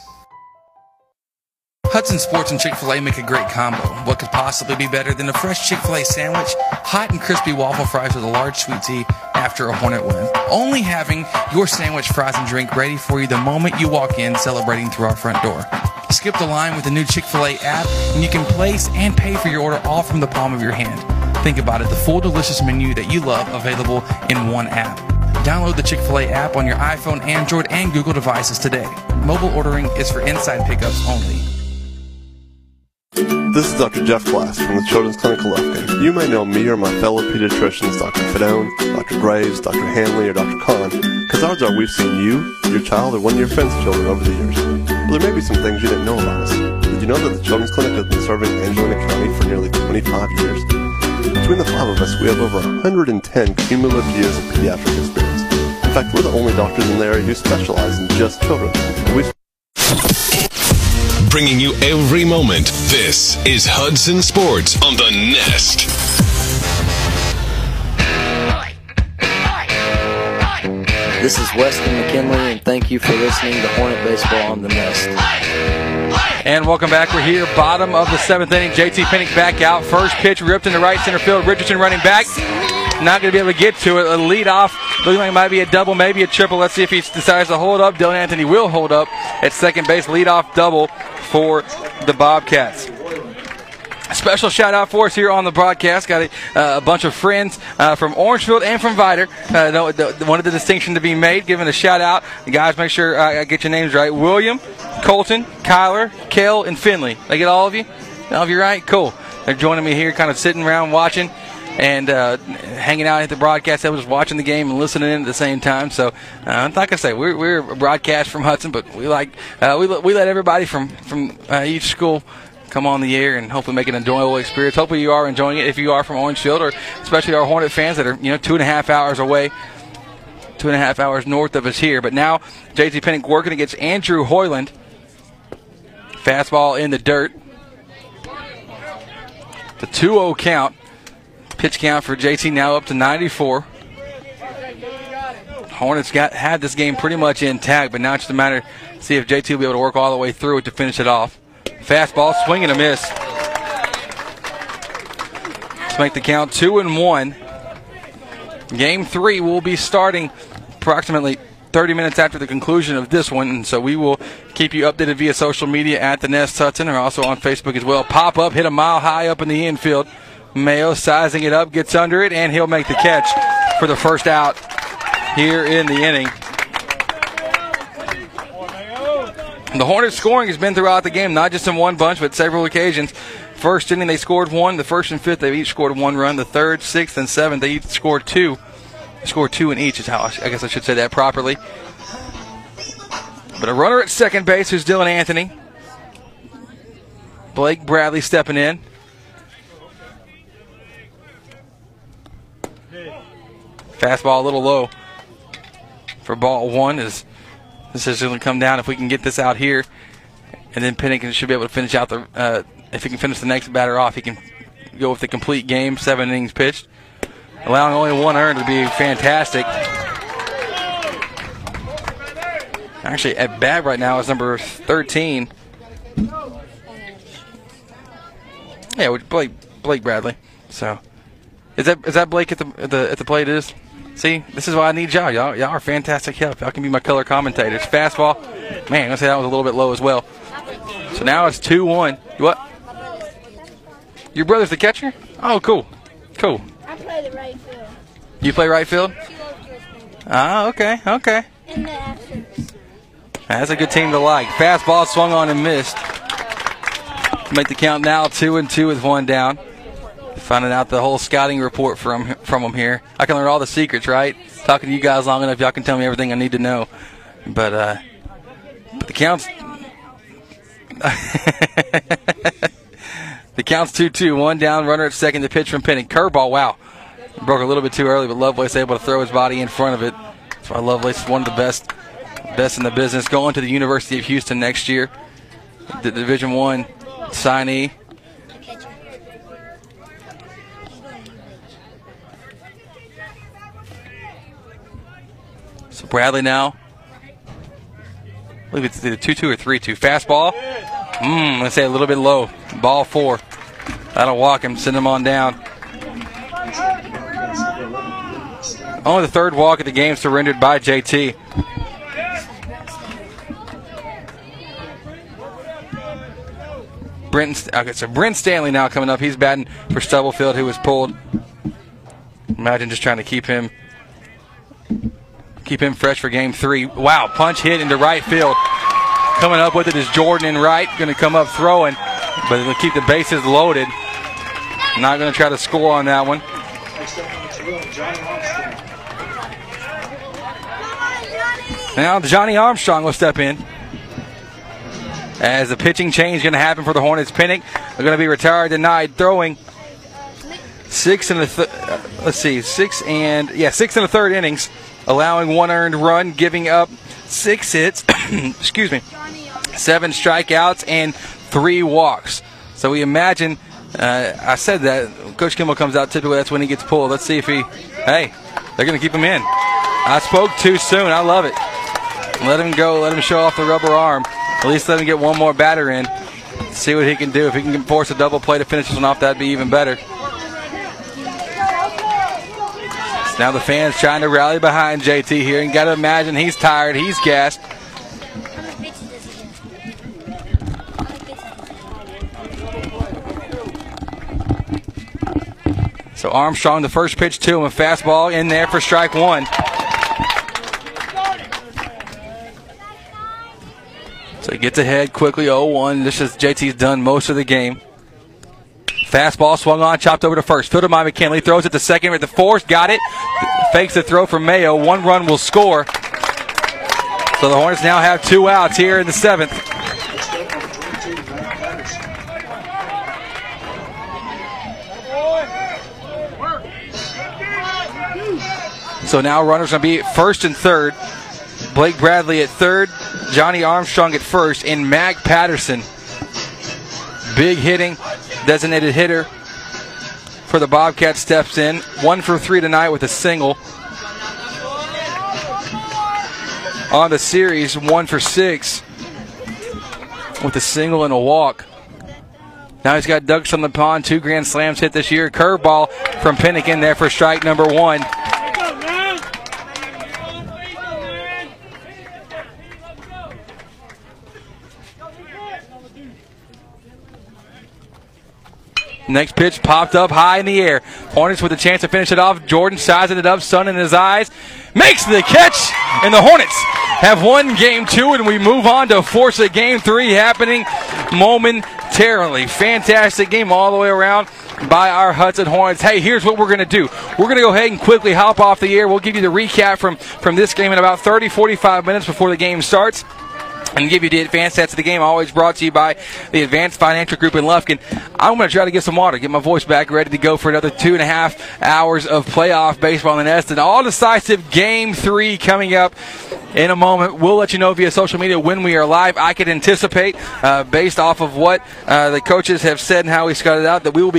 Hudson Sports and Chick fil A make a great combo. What could possibly be better than a fresh Chick fil A sandwich, hot and crispy waffle fries with a large sweet tea after a Hornet win? Only having your sandwich, fries, and drink ready for you the moment you walk in, celebrating through our front door. Skip the line with the new Chick fil A app, and you can place and pay for your order all from the palm of your hand. Think about it the full delicious menu that you love available in one app. Download the Chick fil A app on your iPhone, Android, and Google devices today. Mobile ordering is for inside pickups only. This is Dr. Jeff Glass from the Children's Clinic of Lufkin. You may know me or my fellow pediatricians, Dr. Fedone, Dr. Graves, Dr. Hanley, or Dr. Kahn, because odds are we've seen you, your child, or one of your friends' children over the years. But there may be some things you didn't know about us. Did you know that the Children's Clinic has been serving Angelina County for nearly 25 years? Between the five of us, we have over 110 cumulative years of pediatric experience. In fact, we're the only doctors in the area who specialize in just children. We've Bringing you every moment. This is Hudson Sports on the Nest. This is Weston McKinley, and thank you for listening to Hornet Baseball on the Nest. And welcome back. We're here, bottom of the seventh inning. JT Pennick back out. First pitch ripped into right center field. Richardson running back. Not going to be able to get to it. A lead off. Looking like it might be a double, maybe a triple. Let's see if he decides to hold up. Dylan Anthony will hold up at second base. Lead off double for the Bobcats. Special shout out for us here on the broadcast. Got a, uh, a bunch of friends uh, from Orangefield and from Vidor. Uh, wanted the distinction to be made, giving a shout out. The guys, make sure I get your names right. William, Colton, Kyler, Kel, and Finley. I get all of you? All of you right? Cool. They're joining me here, kind of sitting around watching and uh, hanging out at the broadcast. I was watching the game and listening in at the same time. So, uh, like I say, we're, we're a broadcast from Hudson, but we like uh, we, we let everybody from from uh, each school come on the air and hopefully make an enjoyable experience. Hopefully you are enjoying it if you are from Orangefield or especially our Hornet fans that are you know two and a half hours away. Two and a half hours north of us here. But now JT Pennick working against Andrew Hoyland. Fastball in the dirt. The 2 0 count. Pitch count for JT now up to 94. Hornets got had this game pretty much intact, but now it's just a matter see if JT will be able to work all the way through it to finish it off. Fastball, swing and a miss. Let's make the count two and one. Game three will be starting approximately 30 minutes after the conclusion of this one, and so we will keep you updated via social media at the Nest Hudson, or also on Facebook as well. Pop up, hit a mile high up in the infield. Mayo sizing it up, gets under it, and he'll make the catch for the first out here in the inning. The Hornets scoring has been throughout the game, not just in one bunch, but several occasions. First inning, they scored one. The first and fifth, they each scored one run. The third, sixth, and seventh, they each scored two. Scored two in each, is how I, I guess I should say that properly. But a runner at second base who's Dylan Anthony. Blake Bradley stepping in. Fastball a little low for ball one is this is going to come down if we can get this out here, and then Pennington should be able to finish out the. Uh, if he can finish the next batter off, he can go with the complete game, seven innings pitched, allowing only one earned to be fantastic. Actually, at bat right now is number 13. Yeah, Blake Blake Bradley. So, is that is that Blake at the at the at the plate? Is See, this is why I need y'all. Y'all, y'all are fantastic help. Y'all can be my color commentators. Fastball, man, I'm gonna say that was a little bit low as well. So now it's two one. What? Your brother's the catcher? Oh, cool, cool. I play the right field. You play right field? Ah, okay, okay. That's a good team to like. Fastball swung on and missed. Make the count now two and two with one down. Finding out the whole scouting report from from them here. I can learn all the secrets, right? Talking to you guys long enough, y'all can tell me everything I need to know. But uh, but the counts. the count's two two. One down. Runner at second. The pitch from Penny. Curveball. Wow, broke a little bit too early, but Lovelace able to throw his body in front of it. That's why Lovelace is one of the best best in the business. Going to the University of Houston next year. The Division One signee. So Bradley now. I believe it's either 2 2 or 3 2. Fastball. Mmm, let's say a little bit low. Ball four. That'll walk him, send him on down. Only the third walk of the game surrendered by JT. Brent, okay, so Brent Stanley now coming up. He's batting for Stubblefield, who was pulled. Imagine just trying to keep him keep him fresh for game three. Wow, punch hit into right field. Coming up with it is Jordan in right. Going to come up throwing, but it'll keep the bases loaded. Not going to try to score on that one. Now Johnny Armstrong will step in. As the pitching change is going to happen for the Hornets. Pennick are going to be retired denied throwing six and a th- uh, let's see, six and yeah, six and a third innings, allowing one earned run, giving up six hits. excuse me, seven strikeouts and three walks. So we imagine. Uh, I said that Coach Kimball comes out. Typically, that's when he gets pulled. Let's see if he. Hey, they're going to keep him in. I spoke too soon. I love it. Let him go. Let him show off the rubber arm. At least let him get one more batter in. See what he can do. If he can force a double play to finish this one off, that'd be even better. Now the fans trying to rally behind JT here, and got to imagine he's tired, he's gassed. So Armstrong, the first pitch to him, a fastball in there for strike one. So he gets ahead quickly 0 1. This is JT's done most of the game. Fastball swung on, chopped over to first. Fielded by McKinley. Throws it to second the fourth. Got it. Fakes the throw from Mayo. One run will score. So the Hornets now have two outs here in the seventh. So now runners going to be first and third. Blake Bradley at third, Johnny Armstrong at first, and Mac Patterson. Big hitting, designated hitter for the Bobcats steps in. One for three tonight with a single. On the series, one for six with a single and a walk. Now he's got ducks on the pond, two grand slams hit this year. Curveball from Pennick in there for strike number one. Next pitch popped up high in the air. Hornets with a chance to finish it off. Jordan sizing it up, sun in his eyes, makes the catch, and the Hornets have won game two, and we move on to force a game three happening momentarily. Fantastic game all the way around by our Hudson Hornets. Hey, here's what we're going to do. We're going to go ahead and quickly hop off the air. We'll give you the recap from, from this game in about 30, 45 minutes before the game starts and give you the advanced stats of the game. Always brought to you by the Advanced Financial Group in Lufkin. I'm going to try to get some water, get my voice back ready to go for another two and a half hours of playoff baseball in the Nest. And all decisive game three coming up in a moment. We'll let you know via social media when we are live. I can anticipate, uh, based off of what uh, the coaches have said and how we scouted out, that we will be